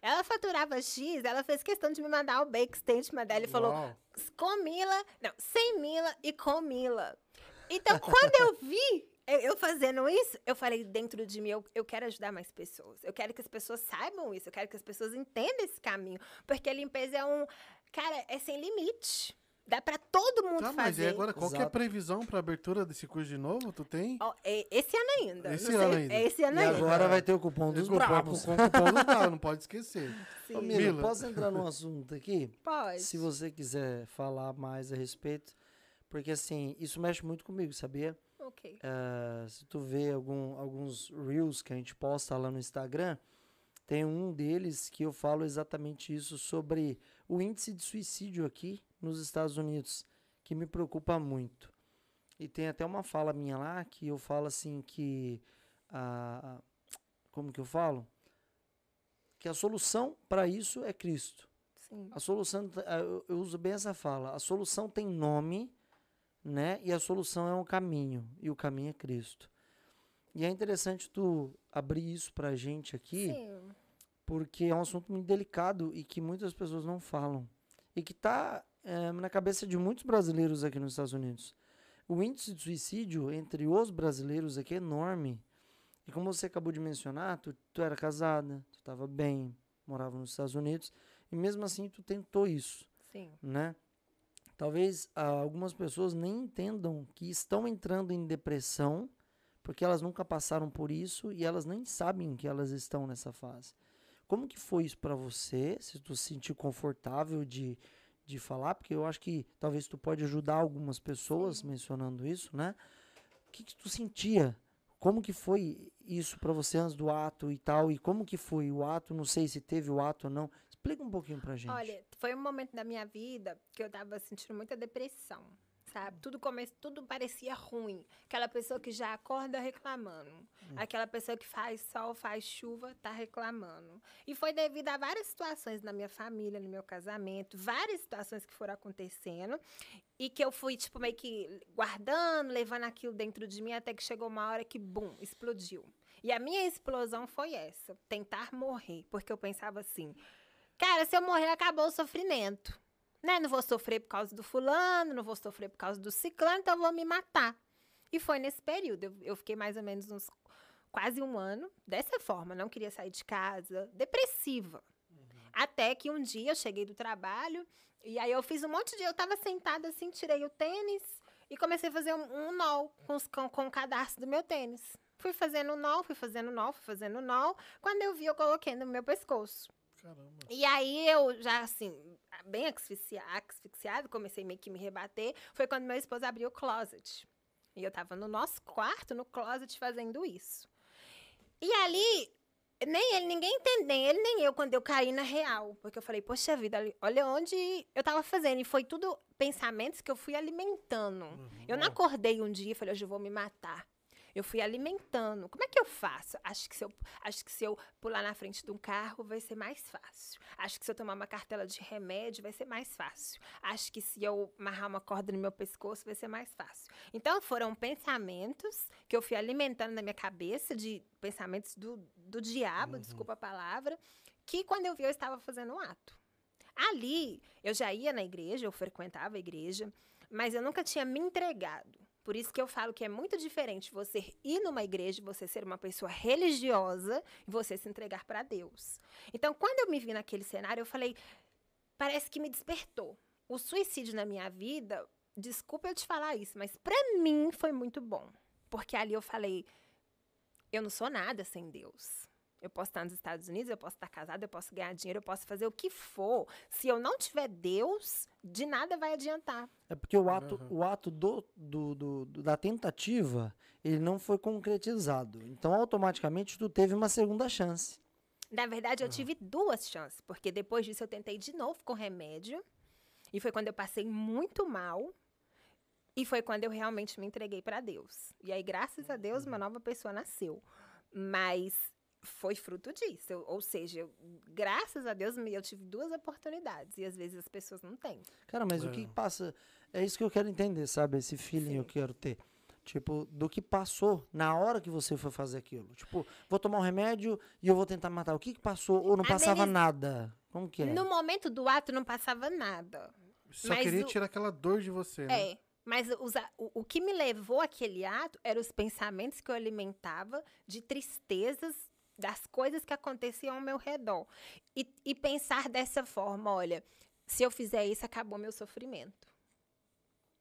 [SPEAKER 3] Ela faturava X, ela fez questão de me mandar o bake statement dela e falou: com Mila, não, sem Mila e com Mila. Então, quando eu vi eu- eu fazendo isso, eu falei dentro de mim, eu, eu quero ajudar mais pessoas. Eu quero que as pessoas saibam isso, eu quero que as pessoas entendam esse caminho. Porque a limpeza é um. Cara, é sem limite. Dá pra todo mundo
[SPEAKER 1] Tá, mas e
[SPEAKER 3] fazer.
[SPEAKER 1] agora, qual que é a previsão pra abertura desse curso de novo? Tu tem?
[SPEAKER 3] Ó, é esse ano ainda.
[SPEAKER 1] Esse
[SPEAKER 3] não
[SPEAKER 1] ano
[SPEAKER 3] sei-
[SPEAKER 1] ainda.
[SPEAKER 3] É esse ano
[SPEAKER 2] E
[SPEAKER 3] ainda.
[SPEAKER 2] agora vai ter o cupom dos
[SPEAKER 1] o
[SPEAKER 2] bravos.
[SPEAKER 1] com o cupom do Bravo, não pode esquecer.
[SPEAKER 3] Sim.
[SPEAKER 2] Ô, Mila,
[SPEAKER 1] Mila.
[SPEAKER 2] posso entrar num assunto aqui?
[SPEAKER 3] Pode.
[SPEAKER 2] Se você quiser falar mais a respeito, porque assim, isso mexe muito comigo, sabia?
[SPEAKER 3] Ok.
[SPEAKER 2] Ah, se tu vê algum, alguns reels que a gente posta lá no Instagram, tem um deles que eu falo exatamente isso sobre o índice de suicídio aqui nos Estados Unidos, que me preocupa muito. E tem até uma fala minha lá que eu falo assim que a como que eu falo? Que a solução para isso é Cristo.
[SPEAKER 3] Sim.
[SPEAKER 2] A solução, eu uso bem essa fala. A solução tem nome, né? E a solução é um caminho, e o caminho é Cristo. E é interessante tu abrir isso pra gente aqui,
[SPEAKER 3] Sim.
[SPEAKER 2] porque é um assunto muito delicado e que muitas pessoas não falam. E que tá eh, na cabeça de muitos brasileiros aqui nos Estados Unidos. O índice de suicídio entre os brasileiros aqui é enorme. E como você acabou de mencionar, tu, tu era casada, tu estava bem, morava nos Estados Unidos, e mesmo assim tu tentou isso
[SPEAKER 3] Sim.
[SPEAKER 2] né? Talvez ah, algumas pessoas nem entendam que estão entrando em depressão porque elas nunca passaram por isso e elas nem sabem que elas estão nessa fase. Como que foi isso para você? Se tu se sentiu confortável de, de falar, porque eu acho que talvez tu pode ajudar algumas pessoas mencionando isso, né? O que, que tu sentia? Como que foi isso para você antes do ato e tal? E como que foi o ato? Não sei se teve o ato ou não. Explica um pouquinho pra gente.
[SPEAKER 3] Olha, foi um momento da minha vida que eu tava sentindo muita depressão, sabe? Tudo come... tudo parecia ruim. Aquela pessoa que já acorda reclamando. Aquela pessoa que faz sol, faz chuva, tá reclamando. E foi devido a várias situações na minha família, no meu casamento, várias situações que foram acontecendo e que eu fui, tipo, meio que guardando, levando aquilo dentro de mim até que chegou uma hora que, bum, explodiu. E a minha explosão foi essa, tentar morrer, porque eu pensava assim, Cara, se eu morrer, acabou o sofrimento. Né? Não vou sofrer por causa do fulano, não vou sofrer por causa do ciclano, então eu vou me matar. E foi nesse período. Eu, eu fiquei mais ou menos uns quase um ano dessa forma. Não queria sair de casa, depressiva. Até que um dia eu cheguei do trabalho e aí eu fiz um monte de. Eu tava sentada assim, tirei o tênis e comecei a fazer um, um nó com, os- com, com o cadarço do meu tênis. Fui fazendo nó, fui fazendo nó, fui fazendo nó. Quando eu vi, eu coloquei no meu pescoço.
[SPEAKER 1] Caramba.
[SPEAKER 3] E aí eu já, assim, bem asfixia- asfixiada, comecei meio que me rebater. Foi quando meu esposo abriu o closet. E eu tava no nosso quarto, no closet, fazendo isso. E ali, nem ele, ninguém entendeu, nem ele, nem eu, quando eu caí na real. Porque eu falei, poxa vida, olha onde eu tava fazendo. E foi tudo pensamentos que eu fui alimentando. Eu não acordei um dia e falei, hoje eu vou me matar. Eu fui alimentando. Como é que eu faço? Acho que, se eu, acho que se eu pular na frente de um carro vai ser mais fácil. Acho que se eu tomar uma cartela de remédio vai ser mais fácil. Acho que se eu amarrar uma corda no meu pescoço vai ser mais fácil. Então foram pensamentos que eu fui alimentando na minha cabeça, de pensamentos do, do diabo, desculpa a palavra, que quando eu vi eu estava fazendo um ato. Ali, eu já ia na igreja, eu frequentava a igreja, mas eu nunca tinha me entregado. Por isso que eu falo que é muito diferente você ir numa igreja, você ser uma pessoa religiosa e você se entregar para Deus. Então, quando eu me vi naquele cenário, eu falei, parece que me despertou. O suicídio na minha vida, desculpa eu te falar isso, mas para mim foi muito bom. Porque ali eu falei, eu não sou nada sem Deus. Eu posso estar nos Estados Unidos, eu posso estar casada, eu posso ganhar dinheiro, eu posso fazer o que for. Se eu não tiver Deus, de nada vai adiantar.
[SPEAKER 2] É porque o ato,
[SPEAKER 1] Aham.
[SPEAKER 2] o ato do, do, do- do- da tentativa, ele não foi concretizado. Então, automaticamente, tu teve uma segunda chance.
[SPEAKER 3] Na verdade, eu tive duas chances, porque depois disso eu tentei de novo com remédio. E foi quando eu passei muito mal. E foi quando eu realmente me entreguei para Deus. E aí, graças a Deus, uma nova pessoa nasceu. Mas foi fruto disso. Eu- ou seja, eu- graças a Deus, eu tive duas oportunidades. E às vezes as pessoas não têm.
[SPEAKER 2] Cara, mas o que
[SPEAKER 1] É.
[SPEAKER 2] passa. É isso que eu quero entender, sabe? Esse feeling eu
[SPEAKER 3] Sim.
[SPEAKER 2] quero ter. Tipo, do que passou na hora que você foi fazer aquilo. Tipo, vou tomar um remédio e eu vou tentar matar. O que que passou? Ou não passava nada? Como que é?
[SPEAKER 3] No momento do ato não passava nada.
[SPEAKER 1] Só
[SPEAKER 3] Mas
[SPEAKER 1] queria
[SPEAKER 3] o-
[SPEAKER 1] tirar aquela dor de você, né?
[SPEAKER 3] É. Mas os o, o que me levou àquele ato eram os pensamentos que eu alimentava de tristezas das coisas que aconteciam ao meu redor. E, e pensar dessa forma, olha, se eu fizer isso, acabou meu sofrimento.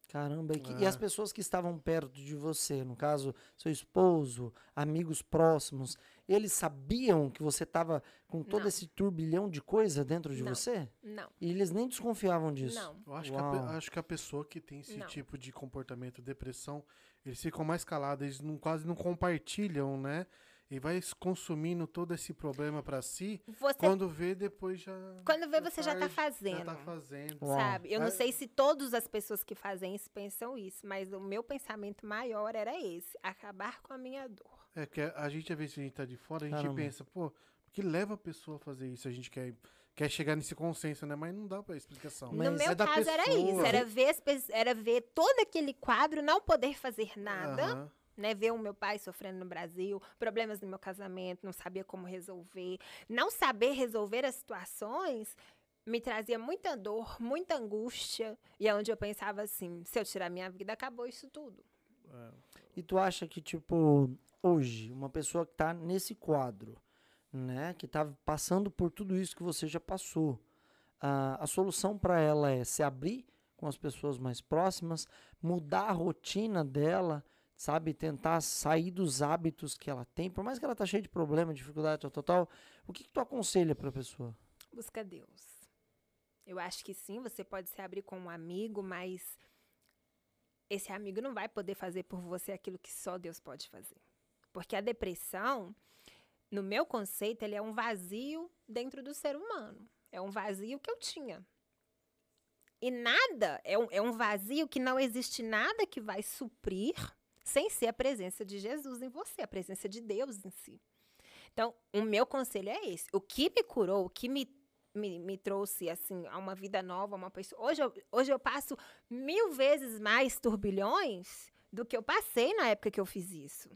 [SPEAKER 2] Caramba, e, que- e as pessoas que estavam perto de você, no caso, seu esposo, amigos próximos, eles sabiam que você estava com todo
[SPEAKER 3] Não.
[SPEAKER 2] esse turbilhão de coisa dentro de
[SPEAKER 3] Não.
[SPEAKER 2] você?
[SPEAKER 3] Não,
[SPEAKER 2] E eles nem desconfiavam disso.
[SPEAKER 3] não.
[SPEAKER 1] Eu acho que, a, acho que a pessoa que tem esse
[SPEAKER 3] Não.
[SPEAKER 1] tipo de comportamento, depressão, eles ficam mais calados, eles não, quase não compartilham, né? E vai consumindo todo esse problema pra si.
[SPEAKER 3] Você,
[SPEAKER 1] Quando vê, depois já.
[SPEAKER 3] quando vê, você já tá
[SPEAKER 1] tarde,
[SPEAKER 3] fazendo.
[SPEAKER 1] Já tá fazendo.
[SPEAKER 2] Uau.
[SPEAKER 3] Sabe? Eu não
[SPEAKER 1] É.
[SPEAKER 3] sei se todas as pessoas que fazem isso pensam isso, mas o meu pensamento maior era esse: acabar com a minha dor.
[SPEAKER 1] É que a gente, às vezes, a gente tá de fora, a gente
[SPEAKER 2] Caramba.
[SPEAKER 1] pensa, pô, o que leva a pessoa a fazer isso? A gente quer, quer chegar nesse consenso, né? Mas não dá pra explicação.
[SPEAKER 2] Mas
[SPEAKER 3] no meu
[SPEAKER 1] é
[SPEAKER 3] caso era isso, era ver, era ver todo aquele quadro, não poder fazer nada. Né? Ver o meu pai sofrendo no Brasil, problemas no meu casamento, não sabia como resolver. Não saber resolver as situações me trazia muita dor, muita angústia. E é onde eu pensava assim, se eu tirar minha vida, acabou isso tudo.
[SPEAKER 1] É.
[SPEAKER 2] E tu acha que, tipo, hoje, uma pessoa que tá nesse quadro, né, que tá passando por tudo isso que você já passou, a, a solução para ela é se abrir com as pessoas mais próximas, mudar a rotina dela, sabe, tentar sair dos hábitos que ela tem, por mais que ela tá cheia de problema, dificuldade, tal, tal, tal, o que, que tu aconselha pra pessoa?
[SPEAKER 3] Busca Deus. Eu acho que sim, você pode se abrir com um amigo, mas esse amigo não vai poder fazer por você aquilo que só Deus pode fazer. Porque a depressão, no meu conceito, ele é um vazio dentro do ser humano. É um vazio que eu tinha. E nada, é um, é um vazio que não existe nada que vai suprir sem ser a presença de Jesus em você, a presença de Deus em si. Então, o meu conselho é esse. O que me curou, o que me, me, me trouxe, assim, a uma vida nova, uma pessoa... Hoje eu, hoje eu passo mil vezes mais turbilhões do que eu passei na época que eu fiz isso.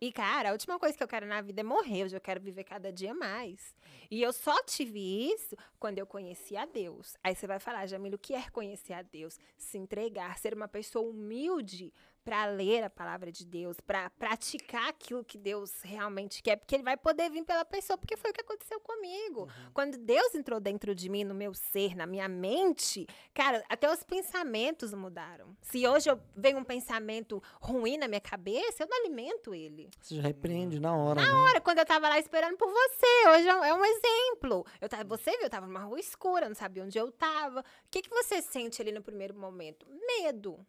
[SPEAKER 3] E, cara, a última coisa que eu quero na vida é morrer. Hoje eu quero viver cada dia mais. E eu só tive isso quando eu conheci a Deus. Aí você vai falar, Jamila, o que é conhecer a Deus? Se entregar, ser uma pessoa humilde para ler a palavra de Deus, para praticar aquilo que Deus realmente quer, porque ele vai poder vir pela pessoa, porque foi o que aconteceu comigo. Quando Deus entrou dentro de mim, no meu ser, na minha mente, cara, até os pensamentos mudaram. Se hoje eu venho um pensamento ruim na minha cabeça, eu não alimento ele.
[SPEAKER 2] Você já repreende na hora, né?
[SPEAKER 3] Cara, quando eu tava lá esperando por você, hoje é um, é um exemplo. Eu tava, você viu, eu tava numa rua escura, não sabia onde eu tava. O que, que você sente ali no primeiro momento? Medo.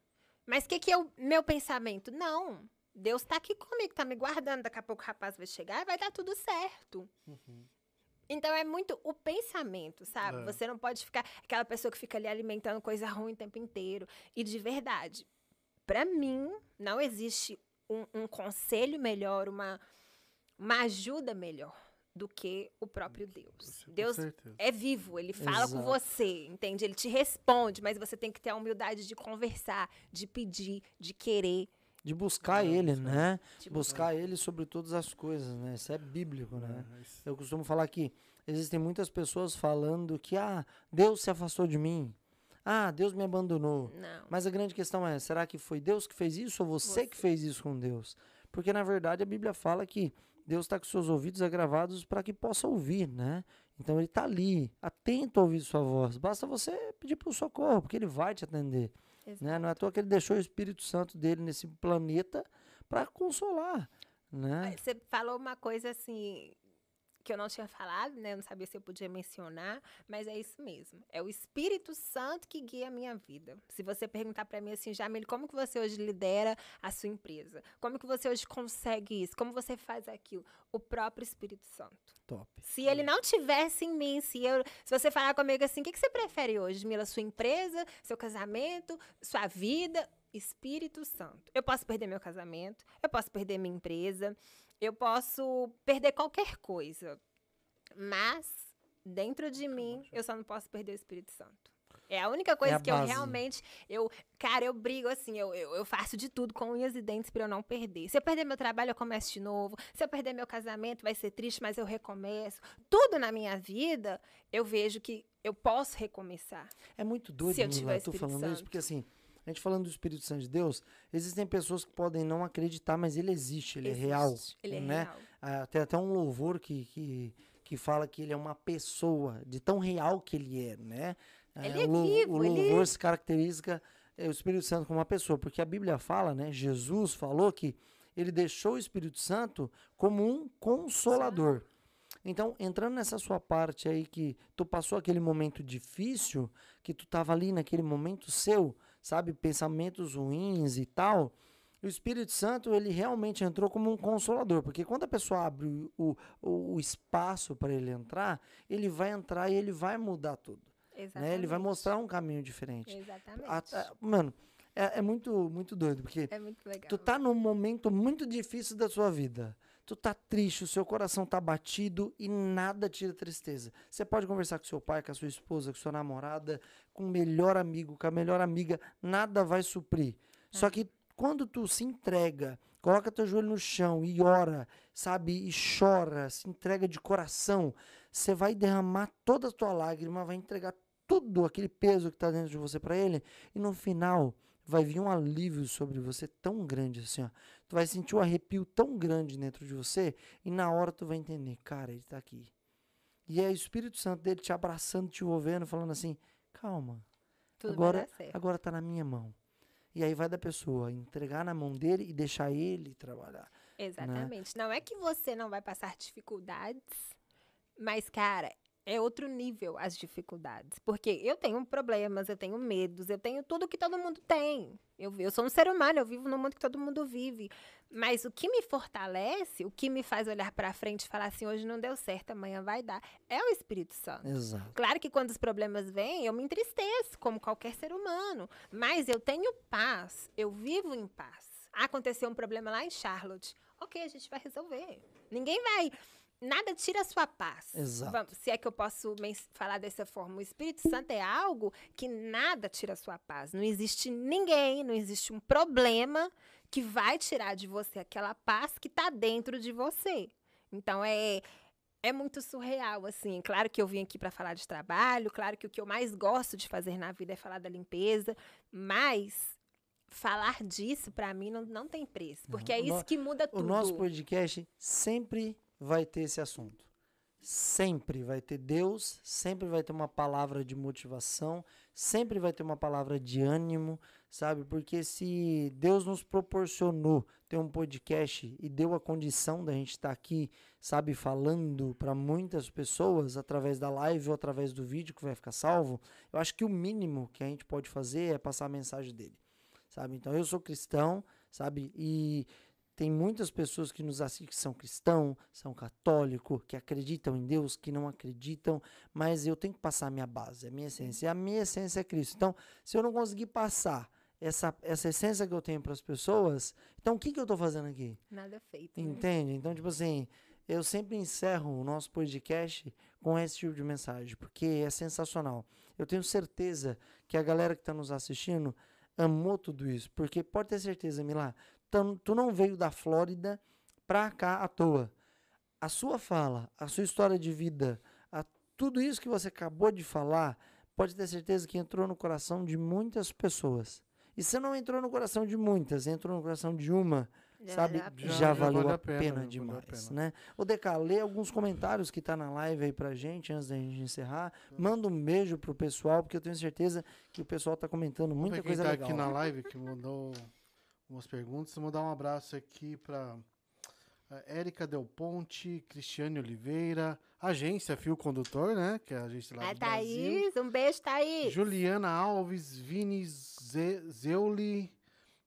[SPEAKER 3] Mas o que, que é o meu pensamento? Não. Deus tá aqui comigo, tá me guardando. Daqui a pouco o rapaz vai chegar e vai dar tudo certo. Então é muito o pensamento, sabe?
[SPEAKER 1] É.
[SPEAKER 3] Você não pode ficar aquela pessoa que fica ali alimentando coisa ruim o tempo inteiro. E de verdade, pra mim, não existe um, um conselho melhor, uma, uma ajuda melhor do que o próprio Deus.
[SPEAKER 1] Com
[SPEAKER 3] Deus é vivo, ele fala com
[SPEAKER 2] Exato.
[SPEAKER 3] você, entende? Ele te responde, mas você tem que ter a humildade de conversar, de pedir, de querer.
[SPEAKER 2] De buscar
[SPEAKER 1] Não,
[SPEAKER 2] ele, né?
[SPEAKER 3] de
[SPEAKER 2] Buscar ele sobre todas as coisas, né? Isso é bíblico, né?
[SPEAKER 1] É, isso-
[SPEAKER 2] Eu costumo falar que existem muitas pessoas falando que, ah, Deus se afastou de mim. Ah, Deus me abandonou.
[SPEAKER 3] Não.
[SPEAKER 2] Mas a grande questão é, será que foi Deus que fez isso ou você,
[SPEAKER 3] Você.
[SPEAKER 2] que fez isso com Deus? Porque, na verdade, a Bíblia fala que Deus está com seus ouvidos agravados para que possa ouvir, né? Então, ele está ali, atento a ouvir sua voz. Basta você pedir por socorro, porque ele vai te atender. Né? Não é à toa que ele deixou o Espírito Santo dele nesse planeta para consolar, né?
[SPEAKER 3] Você falou uma coisa assim que eu não tinha falado, né? Eu não sabia se eu podia mencionar, mas é isso mesmo. É o Espírito Santo que guia a minha vida. Se você perguntar para mim assim, Jamile, como que você hoje lidera a sua empresa? Como que você hoje consegue isso? Como você faz aquilo? O próprio Espírito Santo.
[SPEAKER 2] Top.
[SPEAKER 3] Se ele não tivesse em mim, se eu, se você falar comigo assim, o que, que você prefere hoje, Mila? Sua empresa, seu casamento, sua vida? Espírito Santo. Eu posso perder meu casamento, eu posso perder minha empresa, eu posso perder qualquer coisa. Mas dentro de mim, eu só não posso perder o Espírito Santo. É a única coisa
[SPEAKER 2] a
[SPEAKER 3] que eu realmente. Eu, cara, eu brigo assim, eu, eu, eu faço de tudo com unhas e dentes pra eu não perder. Se eu perder meu trabalho, eu começo de novo. Se eu perder meu casamento, vai ser triste, mas eu recomeço. Tudo na minha vida, eu vejo que eu posso recomeçar.
[SPEAKER 2] É muito doido,
[SPEAKER 3] Se eu
[SPEAKER 2] Mila,
[SPEAKER 3] tiver
[SPEAKER 2] tu
[SPEAKER 3] Espírito
[SPEAKER 2] falando isso,
[SPEAKER 3] Santo.
[SPEAKER 2] porque assim, a gente falando do Espírito Santo de Deus, existem pessoas que podem não acreditar, mas ele existe, ele é real.
[SPEAKER 3] Existe. Ele é
[SPEAKER 2] né?
[SPEAKER 3] real.
[SPEAKER 2] Ah, tem até um louvor que, que, que fala que ele é uma pessoa, de tão real que ele é, né? Ah,
[SPEAKER 3] Ele é
[SPEAKER 2] o lou-
[SPEAKER 3] vivo,
[SPEAKER 2] O
[SPEAKER 3] ele-
[SPEAKER 2] louvor se caracteriza é, o Espírito Santo como uma pessoa, porque a Bíblia fala, né? Jesus falou que ele deixou o Espírito Santo como um consolador. Então, entrando nessa sua parte aí que tu passou aquele momento difícil, que tu tava ali naquele momento seu, sabe, pensamentos ruins e tal, o Espírito Santo, ele realmente entrou como um consolador, porque quando a pessoa abre o, o, o espaço para ele entrar, ele vai entrar e ele vai mudar tudo,
[SPEAKER 3] Exatamente.
[SPEAKER 2] né? Ele vai mostrar um caminho diferente.
[SPEAKER 3] Exatamente.
[SPEAKER 2] A- a- mano, é, é muito, muito doido, porque
[SPEAKER 3] É muito.
[SPEAKER 2] Tu tá num momento muito difícil da sua vida. Tu tá triste, o seu coração tá batido e nada tira tristeza. Você pode conversar com seu pai, com a sua esposa, com sua namorada, com o melhor amigo, com a melhor amiga, nada vai suprir. Só que quando tu se entrega, coloca teu joelho no chão e ora, sabe, e chora, se entrega de coração, você vai derramar toda a tua lágrima, vai entregar tudo aquele peso que tá dentro de você para ele e no final vai vir um alívio sobre você tão grande assim, ó. Tu vai sentir um arrepio tão grande dentro de você e na hora tu vai entender, cara, ele tá aqui. E é o Espírito Santo dele te abraçando, te envolvendo, falando assim: "Calma,
[SPEAKER 3] Tudo
[SPEAKER 2] agora agora tá na minha mão". E aí vai da pessoa entregar na mão dele e deixar ele trabalhar.
[SPEAKER 3] Exatamente. Não é que você não vai passar dificuldades, mas, cara, é outro nível as dificuldades. Porque eu tenho problemas, eu tenho medos, eu tenho tudo que todo mundo tem. Eu, eu sou um ser humano, eu vivo no mundo que todo mundo vive. Mas o que me fortalece, o que me faz olhar pra frente e falar assim, hoje não deu certo, amanhã vai dar, é o Espírito Santo.
[SPEAKER 2] Exato.
[SPEAKER 3] Claro que quando os problemas vêm, eu me entristeço, como qualquer ser humano. Mas eu tenho paz, eu vivo em paz. Aconteceu um problema lá em Charlotte. Ok, a gente vai resolver. Ninguém vai. Nada tira a sua paz.
[SPEAKER 2] Exato.
[SPEAKER 3] Se é que eu posso falar dessa forma. O Espírito Santo é algo que nada tira a sua paz. Não existe ninguém, não existe um problema que vai tirar de você aquela paz que está dentro de você. Então é é muito surreal, assim. Claro que eu vim aqui para falar de trabalho, claro que o que eu mais gosto de fazer na vida é falar da limpeza, mas falar disso, para mim, não, não tem preço. Porque é
[SPEAKER 2] O no-
[SPEAKER 3] isso que muda
[SPEAKER 2] O
[SPEAKER 3] tudo.
[SPEAKER 2] nosso podcast sempre vai ter esse assunto. Sempre vai ter Deus, sempre vai ter uma palavra de motivação, sempre vai ter uma palavra de ânimo, sabe? Porque se Deus nos proporcionou ter um podcast e deu a condição da gente estar aqui, sabe, falando para muitas pessoas através da live ou através do vídeo que vai ficar salvo, eu acho que o mínimo que a gente pode fazer é passar a mensagem dele, sabe? Então eu sou cristão, sabe? E tem muitas pessoas que nos assistem que são cristãos, são católicos, que acreditam em Deus, que não acreditam, mas eu tenho que passar a minha base, a minha essência. E a minha essência é Cristo. Então, se eu não conseguir passar essa, essa essência que eu tenho para as pessoas, então o que, que eu estou fazendo aqui?
[SPEAKER 3] Nada feito. né?
[SPEAKER 2] Entende? Então, tipo assim, eu sempre encerro o nosso podcast com esse tipo de mensagem, porque é sensacional. Eu tenho certeza que a galera que está nos assistindo amou tudo isso, porque pode ter certeza, Milá, tu, tu não veio da Flórida pra cá à toa. A sua fala, a sua história de vida, a, tudo isso que você acabou de falar, pode ter certeza que entrou no coração de muitas pessoas. E se não entrou no coração de muitas, entrou no coração de uma,
[SPEAKER 3] Já
[SPEAKER 2] sabe?
[SPEAKER 3] valeu a
[SPEAKER 2] Já,
[SPEAKER 3] pena.
[SPEAKER 1] Já
[SPEAKER 2] valeu
[SPEAKER 1] vale
[SPEAKER 2] a
[SPEAKER 1] a
[SPEAKER 2] pena,
[SPEAKER 1] pena, valeu a
[SPEAKER 2] demais,
[SPEAKER 1] pena.
[SPEAKER 2] né? Ô, Deca, lê alguns comentários que tá na live aí pra gente, antes da gente encerrar. Manda um beijo pro pessoal, porque eu tenho certeza que o pessoal tá comentando
[SPEAKER 1] Vamos
[SPEAKER 2] muita coisa
[SPEAKER 1] tá
[SPEAKER 2] legal.
[SPEAKER 1] aqui na
[SPEAKER 2] ó.
[SPEAKER 1] live que mandou umas perguntas. Vou mandar um abraço aqui pra a Érica Del Ponte, Cristiane Oliveira, agência Fio Condutor, né? Que é a agência lá
[SPEAKER 3] A
[SPEAKER 1] do Brasil.
[SPEAKER 3] Thaís, um beijo, Thaís.
[SPEAKER 1] Juliana Alves, Vini Ze Zeuli,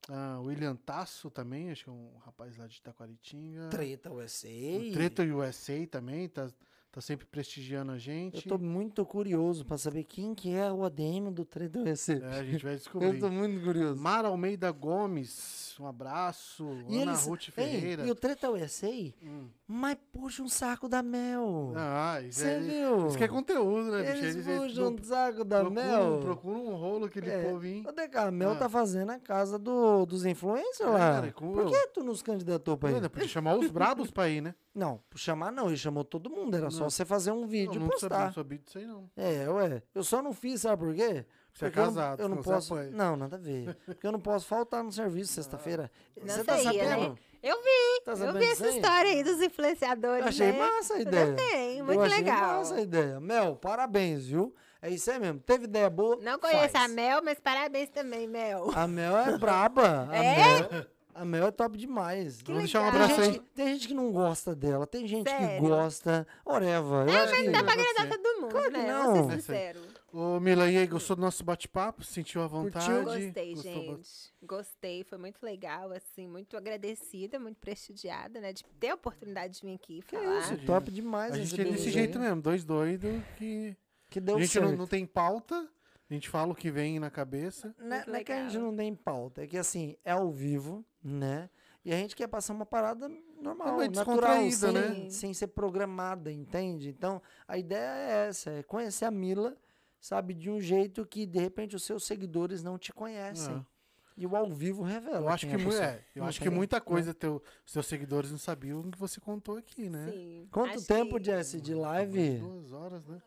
[SPEAKER 1] ah, William Tasso também, acho que é um rapaz lá de Taquaritinga.
[SPEAKER 2] Treta USA.
[SPEAKER 1] O Treta USA também, tá, tá sempre prestigiando a gente.
[SPEAKER 2] Eu tô muito curioso pra saber quem que é o ADM do Treta USA.
[SPEAKER 1] É, a gente vai
[SPEAKER 2] Eu
[SPEAKER 1] descobrir.
[SPEAKER 2] tô muito curioso.
[SPEAKER 1] Mara Almeida Gomes, um abraço.
[SPEAKER 2] E
[SPEAKER 1] Ana
[SPEAKER 2] eles,
[SPEAKER 1] Ruth
[SPEAKER 2] Ei,
[SPEAKER 1] Ferreira.
[SPEAKER 2] e o Treta USA,
[SPEAKER 1] Hum.
[SPEAKER 2] mas puxa um saco da Mel.
[SPEAKER 1] Ah, isso,
[SPEAKER 2] Você
[SPEAKER 1] é,
[SPEAKER 2] viu?
[SPEAKER 1] isso que é conteúdo, né, bicho?
[SPEAKER 2] Eles
[SPEAKER 1] Eles, eles
[SPEAKER 2] puxam um saco da
[SPEAKER 1] procuram,
[SPEAKER 2] Mel.
[SPEAKER 1] procuram um rolo aquele
[SPEAKER 2] É.
[SPEAKER 1] povinho.
[SPEAKER 2] Ô, Deca, a Mel
[SPEAKER 1] Ah.
[SPEAKER 2] tá fazendo a casa do, dos influencers
[SPEAKER 1] É,
[SPEAKER 2] lá.
[SPEAKER 1] cara, como
[SPEAKER 2] Por
[SPEAKER 1] eu-
[SPEAKER 2] que tu nos candidatou pra ir?
[SPEAKER 1] Mano, podia chamar os brabos pra ir, né?
[SPEAKER 2] Não, por chamar não, ele chamou todo mundo. Era só
[SPEAKER 1] Não.
[SPEAKER 2] você fazer um
[SPEAKER 1] Eu
[SPEAKER 2] vídeo e
[SPEAKER 1] não sabia,
[SPEAKER 2] postar.
[SPEAKER 1] não sabia disso aí, não.
[SPEAKER 2] É, ué. Eu só não fiz, sabe por quê?
[SPEAKER 1] Você é
[SPEAKER 2] Porque eu não-
[SPEAKER 1] casado,
[SPEAKER 2] Eu não,
[SPEAKER 1] então você
[SPEAKER 2] posso.
[SPEAKER 1] apoia.
[SPEAKER 2] Não, nada a ver. Porque eu não posso faltar no serviço sexta-feira.
[SPEAKER 3] Não
[SPEAKER 2] Você tá
[SPEAKER 3] né?
[SPEAKER 2] sabendo?
[SPEAKER 3] Eu vi,
[SPEAKER 2] Tá
[SPEAKER 3] eu
[SPEAKER 2] sabendo
[SPEAKER 3] vi essa história aí dos influenciadores,
[SPEAKER 2] Eu achei
[SPEAKER 3] né?
[SPEAKER 2] massa a
[SPEAKER 3] Eu
[SPEAKER 2] ideia.
[SPEAKER 3] também,
[SPEAKER 2] Eu
[SPEAKER 3] muito
[SPEAKER 2] achei
[SPEAKER 3] legal.
[SPEAKER 2] massa a ideia. Mel, parabéns, viu? É isso aí mesmo. Teve ideia boa?
[SPEAKER 3] Não conheço
[SPEAKER 2] faz.
[SPEAKER 3] a Mel, mas parabéns também, Mel.
[SPEAKER 2] A Mel é braba. A
[SPEAKER 3] É?
[SPEAKER 2] Mel, a Mel é top demais.
[SPEAKER 3] Que
[SPEAKER 1] Vamos deixar um
[SPEAKER 3] legal.
[SPEAKER 1] abraço
[SPEAKER 2] Tem
[SPEAKER 1] aí.
[SPEAKER 2] gente, que- tem gente que não gosta dela, tem gente que
[SPEAKER 3] Sério?
[SPEAKER 2] gosta. Oreva. Eu acho que...
[SPEAKER 3] Dá pra agradar todo mundo,
[SPEAKER 2] Claro que
[SPEAKER 3] né?
[SPEAKER 2] não.
[SPEAKER 3] Vamos ser
[SPEAKER 1] É
[SPEAKER 3] sinceros.
[SPEAKER 1] Ô, Mila, e aí, gostou do nosso bate-papo? Sentiu à vontade?
[SPEAKER 3] Gostei,
[SPEAKER 1] Gostou
[SPEAKER 3] gente. Gostei, foi muito legal, assim, muito agradecida, muito prestigiada, né? De ter a oportunidade de vir aqui
[SPEAKER 2] Que
[SPEAKER 3] falar.
[SPEAKER 2] isso, top demais.
[SPEAKER 1] A gente
[SPEAKER 2] receber
[SPEAKER 1] é desse
[SPEAKER 2] vocês
[SPEAKER 1] jeito
[SPEAKER 2] aí.
[SPEAKER 1] mesmo, dois doidos que.
[SPEAKER 2] Que deu
[SPEAKER 1] a gente
[SPEAKER 2] certo.
[SPEAKER 1] não, não tem pauta, a gente fala o que vem na cabeça.
[SPEAKER 2] Não é-
[SPEAKER 3] Muito
[SPEAKER 2] não é que a gente não tem pauta, é que assim, é ao vivo, né? E a gente quer passar uma parada normal,
[SPEAKER 1] É
[SPEAKER 2] natural, sem,
[SPEAKER 3] né?
[SPEAKER 2] sem ser programada, entende? Então, a ideia é essa, é conhecer a Mila, sabe, de um jeito que, de repente, os seus seguidores não te conhecem.
[SPEAKER 1] É.
[SPEAKER 2] E o ao vivo revela.
[SPEAKER 1] Eu acho que,
[SPEAKER 2] é
[SPEAKER 1] é, eu
[SPEAKER 2] Não
[SPEAKER 1] acho que muita
[SPEAKER 2] né?
[SPEAKER 1] coisa teu, seus seguidores não sabiam o que você contou aqui, né?
[SPEAKER 3] Sim.
[SPEAKER 2] Quanto
[SPEAKER 3] Acho
[SPEAKER 2] tempo,
[SPEAKER 3] que-
[SPEAKER 2] Jesse, de live?
[SPEAKER 1] Duas horas, né?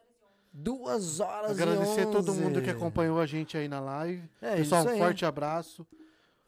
[SPEAKER 2] Duas horas
[SPEAKER 1] Agradecer
[SPEAKER 2] e
[SPEAKER 1] a todo mundo que
[SPEAKER 2] 11.
[SPEAKER 1] acompanhou a gente aí na live.
[SPEAKER 2] É
[SPEAKER 1] Pessoal,
[SPEAKER 2] isso
[SPEAKER 1] um forte abraço.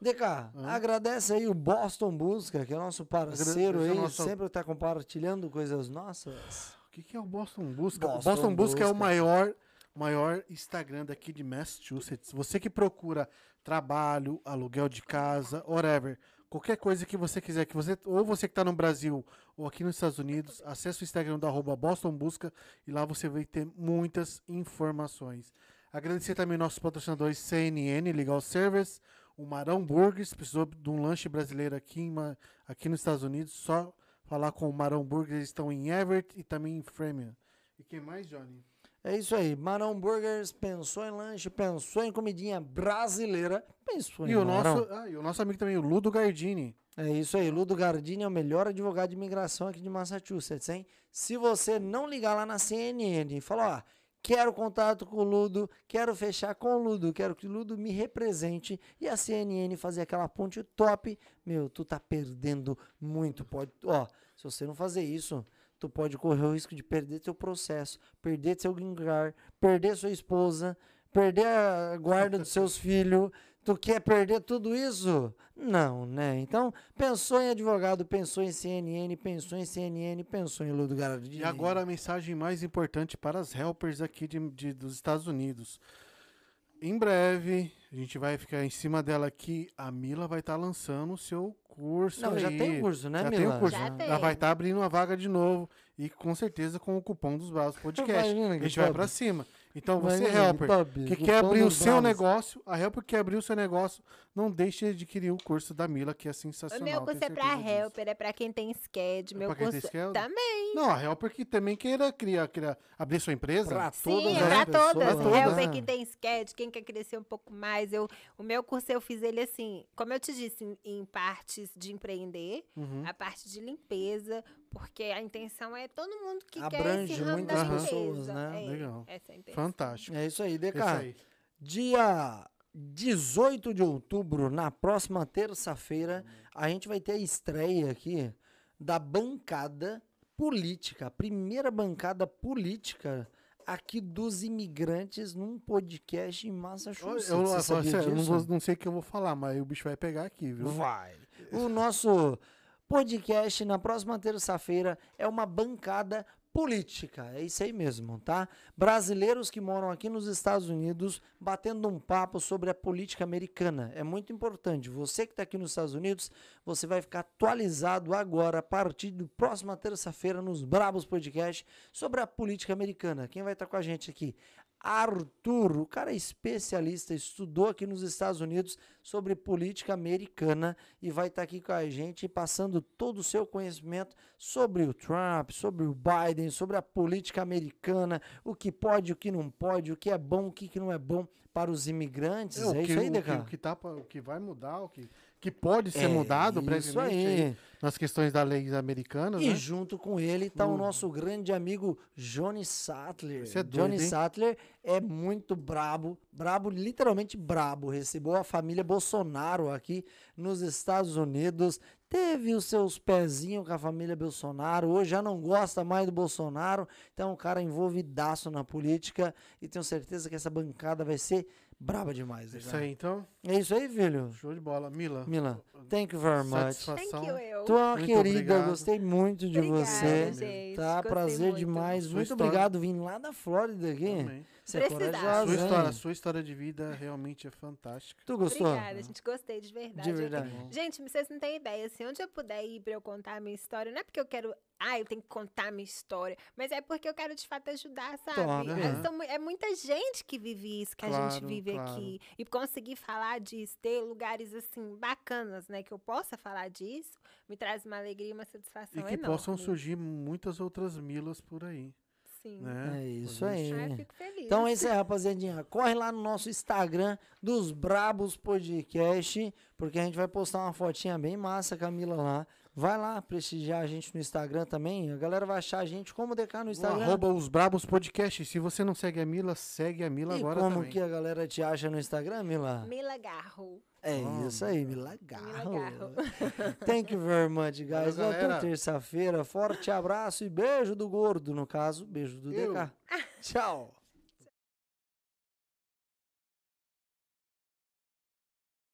[SPEAKER 2] DK, agradece aí o Boston Busca, que é nosso parceiro
[SPEAKER 1] Agradecer
[SPEAKER 2] aí,
[SPEAKER 1] nosso-
[SPEAKER 2] sempre tá compartilhando coisas nossas.
[SPEAKER 1] O que, que é o Boston Busca?
[SPEAKER 2] Boston
[SPEAKER 1] Boston Busca é o
[SPEAKER 2] Busca.
[SPEAKER 1] maior, maior Instagram daqui de Massachusetts. Você que procura trabalho, aluguel de casa, whatever. Qualquer coisa que você quiser, que você, ou você que está no Brasil ou aqui nos Estados Unidos, acesse o Instagram da arroba Boston Busca e lá você vai ter muitas informações. Agradecer também nossos patrocinadores CNN, Legal Service, o Marão Burgers, precisou de um lanche brasileiro aqui, em aqui nos Estados Unidos, só falar com o Marão Burgers, eles estão em Everett e também em Framingham. E quem mais, Johnny?
[SPEAKER 2] É isso aí, Marão Burgers pensou em lanche, pensou em comidinha brasileira, pensou em
[SPEAKER 1] E o,
[SPEAKER 2] Marão.
[SPEAKER 1] nosso, ah, e o nosso amigo também, o Ludo Gardini.
[SPEAKER 2] É isso aí, Ludo Gardini é o melhor advogado de imigração aqui de Massachusetts, hein? Se você não ligar lá na CNN e falar, ó, quero contato com o Ludo, quero fechar com o Ludo, quero que o Ludo me represente e a CNN fazer aquela ponte top, meu, tu tá perdendo muito, pode, ó, se você não fazer isso, tu pode correr o risco de perder teu processo, perder seu green card, perder sua esposa, perder a guarda dos seus filhos, Tu quer perder tudo isso? Não, né? Então, pensou em advogado, pensou em CNN, pensou em CNN, pensou em Ludo Gardini.
[SPEAKER 1] E agora a mensagem mais importante para as helpers aqui de, de- dos Estados Unidos. Em breve, a gente vai ficar em cima dela aqui. A Mila vai estar lançando o seu curso.
[SPEAKER 2] Não, já
[SPEAKER 1] aí.
[SPEAKER 2] tem curso, né,
[SPEAKER 1] já
[SPEAKER 2] Mila?
[SPEAKER 1] tem o curso.
[SPEAKER 3] Já tem.
[SPEAKER 1] Ela vai estar abrindo uma vaga de novo. E com certeza com o cupom dos Bravos Podcast.
[SPEAKER 2] Imagina
[SPEAKER 1] a
[SPEAKER 2] que
[SPEAKER 1] gente vai
[SPEAKER 2] top.
[SPEAKER 1] pra cima. Então você,
[SPEAKER 2] Imagina
[SPEAKER 1] helper,
[SPEAKER 2] top,
[SPEAKER 1] que
[SPEAKER 2] cupom
[SPEAKER 1] quer abrir o seu negócio, a helper que quer abrir o seu negócio, não deixe de adquirir o curso da Mila, que é
[SPEAKER 3] O
[SPEAKER 1] sensacional.
[SPEAKER 3] meu curso é pra
[SPEAKER 1] disso.
[SPEAKER 3] helper, é pra quem tem SCAD.
[SPEAKER 1] É
[SPEAKER 3] Meu
[SPEAKER 1] pra quem tem
[SPEAKER 3] curso
[SPEAKER 1] SCAD?
[SPEAKER 3] também.
[SPEAKER 1] Não, a helper que também queira criar, criar abrir sua empresa.
[SPEAKER 2] Pra
[SPEAKER 3] Sim,
[SPEAKER 2] todas
[SPEAKER 3] é
[SPEAKER 2] as
[SPEAKER 3] pra
[SPEAKER 2] pessoas,
[SPEAKER 3] todas.
[SPEAKER 1] né?
[SPEAKER 3] Helper
[SPEAKER 2] né?
[SPEAKER 3] que tem SCAD, quem quer crescer um pouco mais. Eu, o meu curso eu fiz ele assim, como eu te disse, em, em partes de empreender,
[SPEAKER 1] Uhum.
[SPEAKER 3] a parte de limpeza, porque a intenção é todo mundo que quer
[SPEAKER 2] Abrange
[SPEAKER 3] esse ramo
[SPEAKER 2] muitas
[SPEAKER 3] da
[SPEAKER 1] pessoas,
[SPEAKER 2] né?
[SPEAKER 3] É,
[SPEAKER 1] Legal.
[SPEAKER 3] Essa é a intenção.
[SPEAKER 1] Fantástico.
[SPEAKER 2] É isso aí.
[SPEAKER 1] É aí.
[SPEAKER 2] Dia 18 de outubro, na próxima terça-feira, a gente vai ter a estreia aqui da bancada política, a primeira bancada política aqui dos imigrantes num podcast em
[SPEAKER 1] Eu,
[SPEAKER 2] Massachusetts.
[SPEAKER 1] eu, eu, sério, eu não, vou- não sei o que eu vou falar, mas o bicho vai pegar aqui, viu?
[SPEAKER 2] Vai. O nosso podcast na próxima terça-feira é uma bancada política. É isso aí mesmo, tá? Brasileiros que moram aqui nos Estados Unidos batendo um papo sobre a política americana. É muito importante. Você que está aqui nos Estados Unidos, você vai ficar atualizado agora, a partir da próxima terça-feira, nos Brabos Podcast, sobre a política americana. Quem vai estar com a gente aqui? Arthur, o cara é especialista, estudou aqui nos Estados Unidos sobre política americana e vai estar aqui com a gente passando todo o seu conhecimento sobre o Trump, sobre o Biden, sobre a política americana, o que pode, o que não pode, o que é bom, o que não é bom para os imigrantes.
[SPEAKER 1] É, o
[SPEAKER 2] É,
[SPEAKER 1] que,
[SPEAKER 2] isso aí,
[SPEAKER 1] o que,
[SPEAKER 2] Deca?
[SPEAKER 1] o que tá o que vai mudar, o que, que pode ser
[SPEAKER 2] É,
[SPEAKER 1] mudado
[SPEAKER 2] isso aí.
[SPEAKER 1] nas questões das leis americanas,
[SPEAKER 2] E
[SPEAKER 1] né?
[SPEAKER 2] junto com ele está o nosso grande amigo Johnny Sattler.
[SPEAKER 1] É doido,
[SPEAKER 2] Johnny
[SPEAKER 1] hein?
[SPEAKER 2] Sattler é muito brabo, brabo, literalmente brabo. Recebeu a família Bolsonaro aqui nos Estados Unidos. Teve os seus pezinhos com a família Bolsonaro. Hoje já não gosta mais do Bolsonaro. Então, é um cara envolvidaço na política. E tenho certeza que essa bancada vai ser braba demais.
[SPEAKER 1] Isso
[SPEAKER 2] cara.
[SPEAKER 1] aí, então,
[SPEAKER 2] É isso aí, filho.
[SPEAKER 1] show de bola. Mila,
[SPEAKER 2] Milan, thank you very much.
[SPEAKER 1] satisfação.
[SPEAKER 3] Thank you, eu.
[SPEAKER 2] Tu é uma
[SPEAKER 1] Muito
[SPEAKER 2] querida,
[SPEAKER 1] obrigado.
[SPEAKER 2] gostei muito de
[SPEAKER 3] Obrigada,
[SPEAKER 2] você.
[SPEAKER 3] gente.
[SPEAKER 2] Tá, prazer
[SPEAKER 3] muito.
[SPEAKER 2] demais.
[SPEAKER 1] Sua
[SPEAKER 2] muito
[SPEAKER 1] história-
[SPEAKER 2] obrigado vindo lá da Flórida aqui.
[SPEAKER 1] Também.
[SPEAKER 2] Você é corajosa,
[SPEAKER 1] Sua história, sua história de vida realmente é fantástica.
[SPEAKER 2] Tu gostou?
[SPEAKER 3] Obrigada, gente. Gostei de verdade.
[SPEAKER 2] De
[SPEAKER 3] Eu
[SPEAKER 2] verdade.
[SPEAKER 3] tenho- Gente, vocês não têm ideia. Se onde eu puder ir pra eu contar a minha história, não é porque eu quero. Ah, eu tenho que contar a minha história. Mas é porque eu quero de fato ajudar, sabe?
[SPEAKER 2] Claro,
[SPEAKER 3] É, são é muita gente que vive isso que a gente
[SPEAKER 1] Claro,
[SPEAKER 3] vive
[SPEAKER 1] claro.
[SPEAKER 3] aqui. E conseguir falar disso, ter lugares assim bacanas, né? Que eu possa falar disso, me traz uma alegria e uma satisfação
[SPEAKER 1] E que
[SPEAKER 3] enorme.
[SPEAKER 1] possam surgir muitas outras Milas por aí.
[SPEAKER 3] Sim.
[SPEAKER 1] Né?
[SPEAKER 2] É isso aí.
[SPEAKER 3] Ah, eu fico feliz.
[SPEAKER 2] Então é isso aí, rapaziadinha. Corre lá no nosso Instagram dos Brabos Podcast, porque a gente vai postar uma fotinha bem massa, Camila, lá. Vai lá prestigiar a gente no Instagram também. A galera vai achar a gente como DK no
[SPEAKER 1] No
[SPEAKER 2] Instagram.
[SPEAKER 1] Arroba os Brabos Podcast. Se você não segue a Mila, segue a Mila
[SPEAKER 2] e
[SPEAKER 1] agora
[SPEAKER 2] como
[SPEAKER 1] também.
[SPEAKER 2] que a galera te acha no Instagram, Mila?
[SPEAKER 3] Mila Garro.
[SPEAKER 2] É
[SPEAKER 1] Oh,
[SPEAKER 2] isso aí, Mila Garro.
[SPEAKER 3] Mila Garro.
[SPEAKER 2] Thank you very much, guys.
[SPEAKER 1] Valeu,
[SPEAKER 2] Até terça-feira. Forte abraço e beijo do gordo, no caso. Beijo do
[SPEAKER 1] Eu.
[SPEAKER 2] DK. Tchau.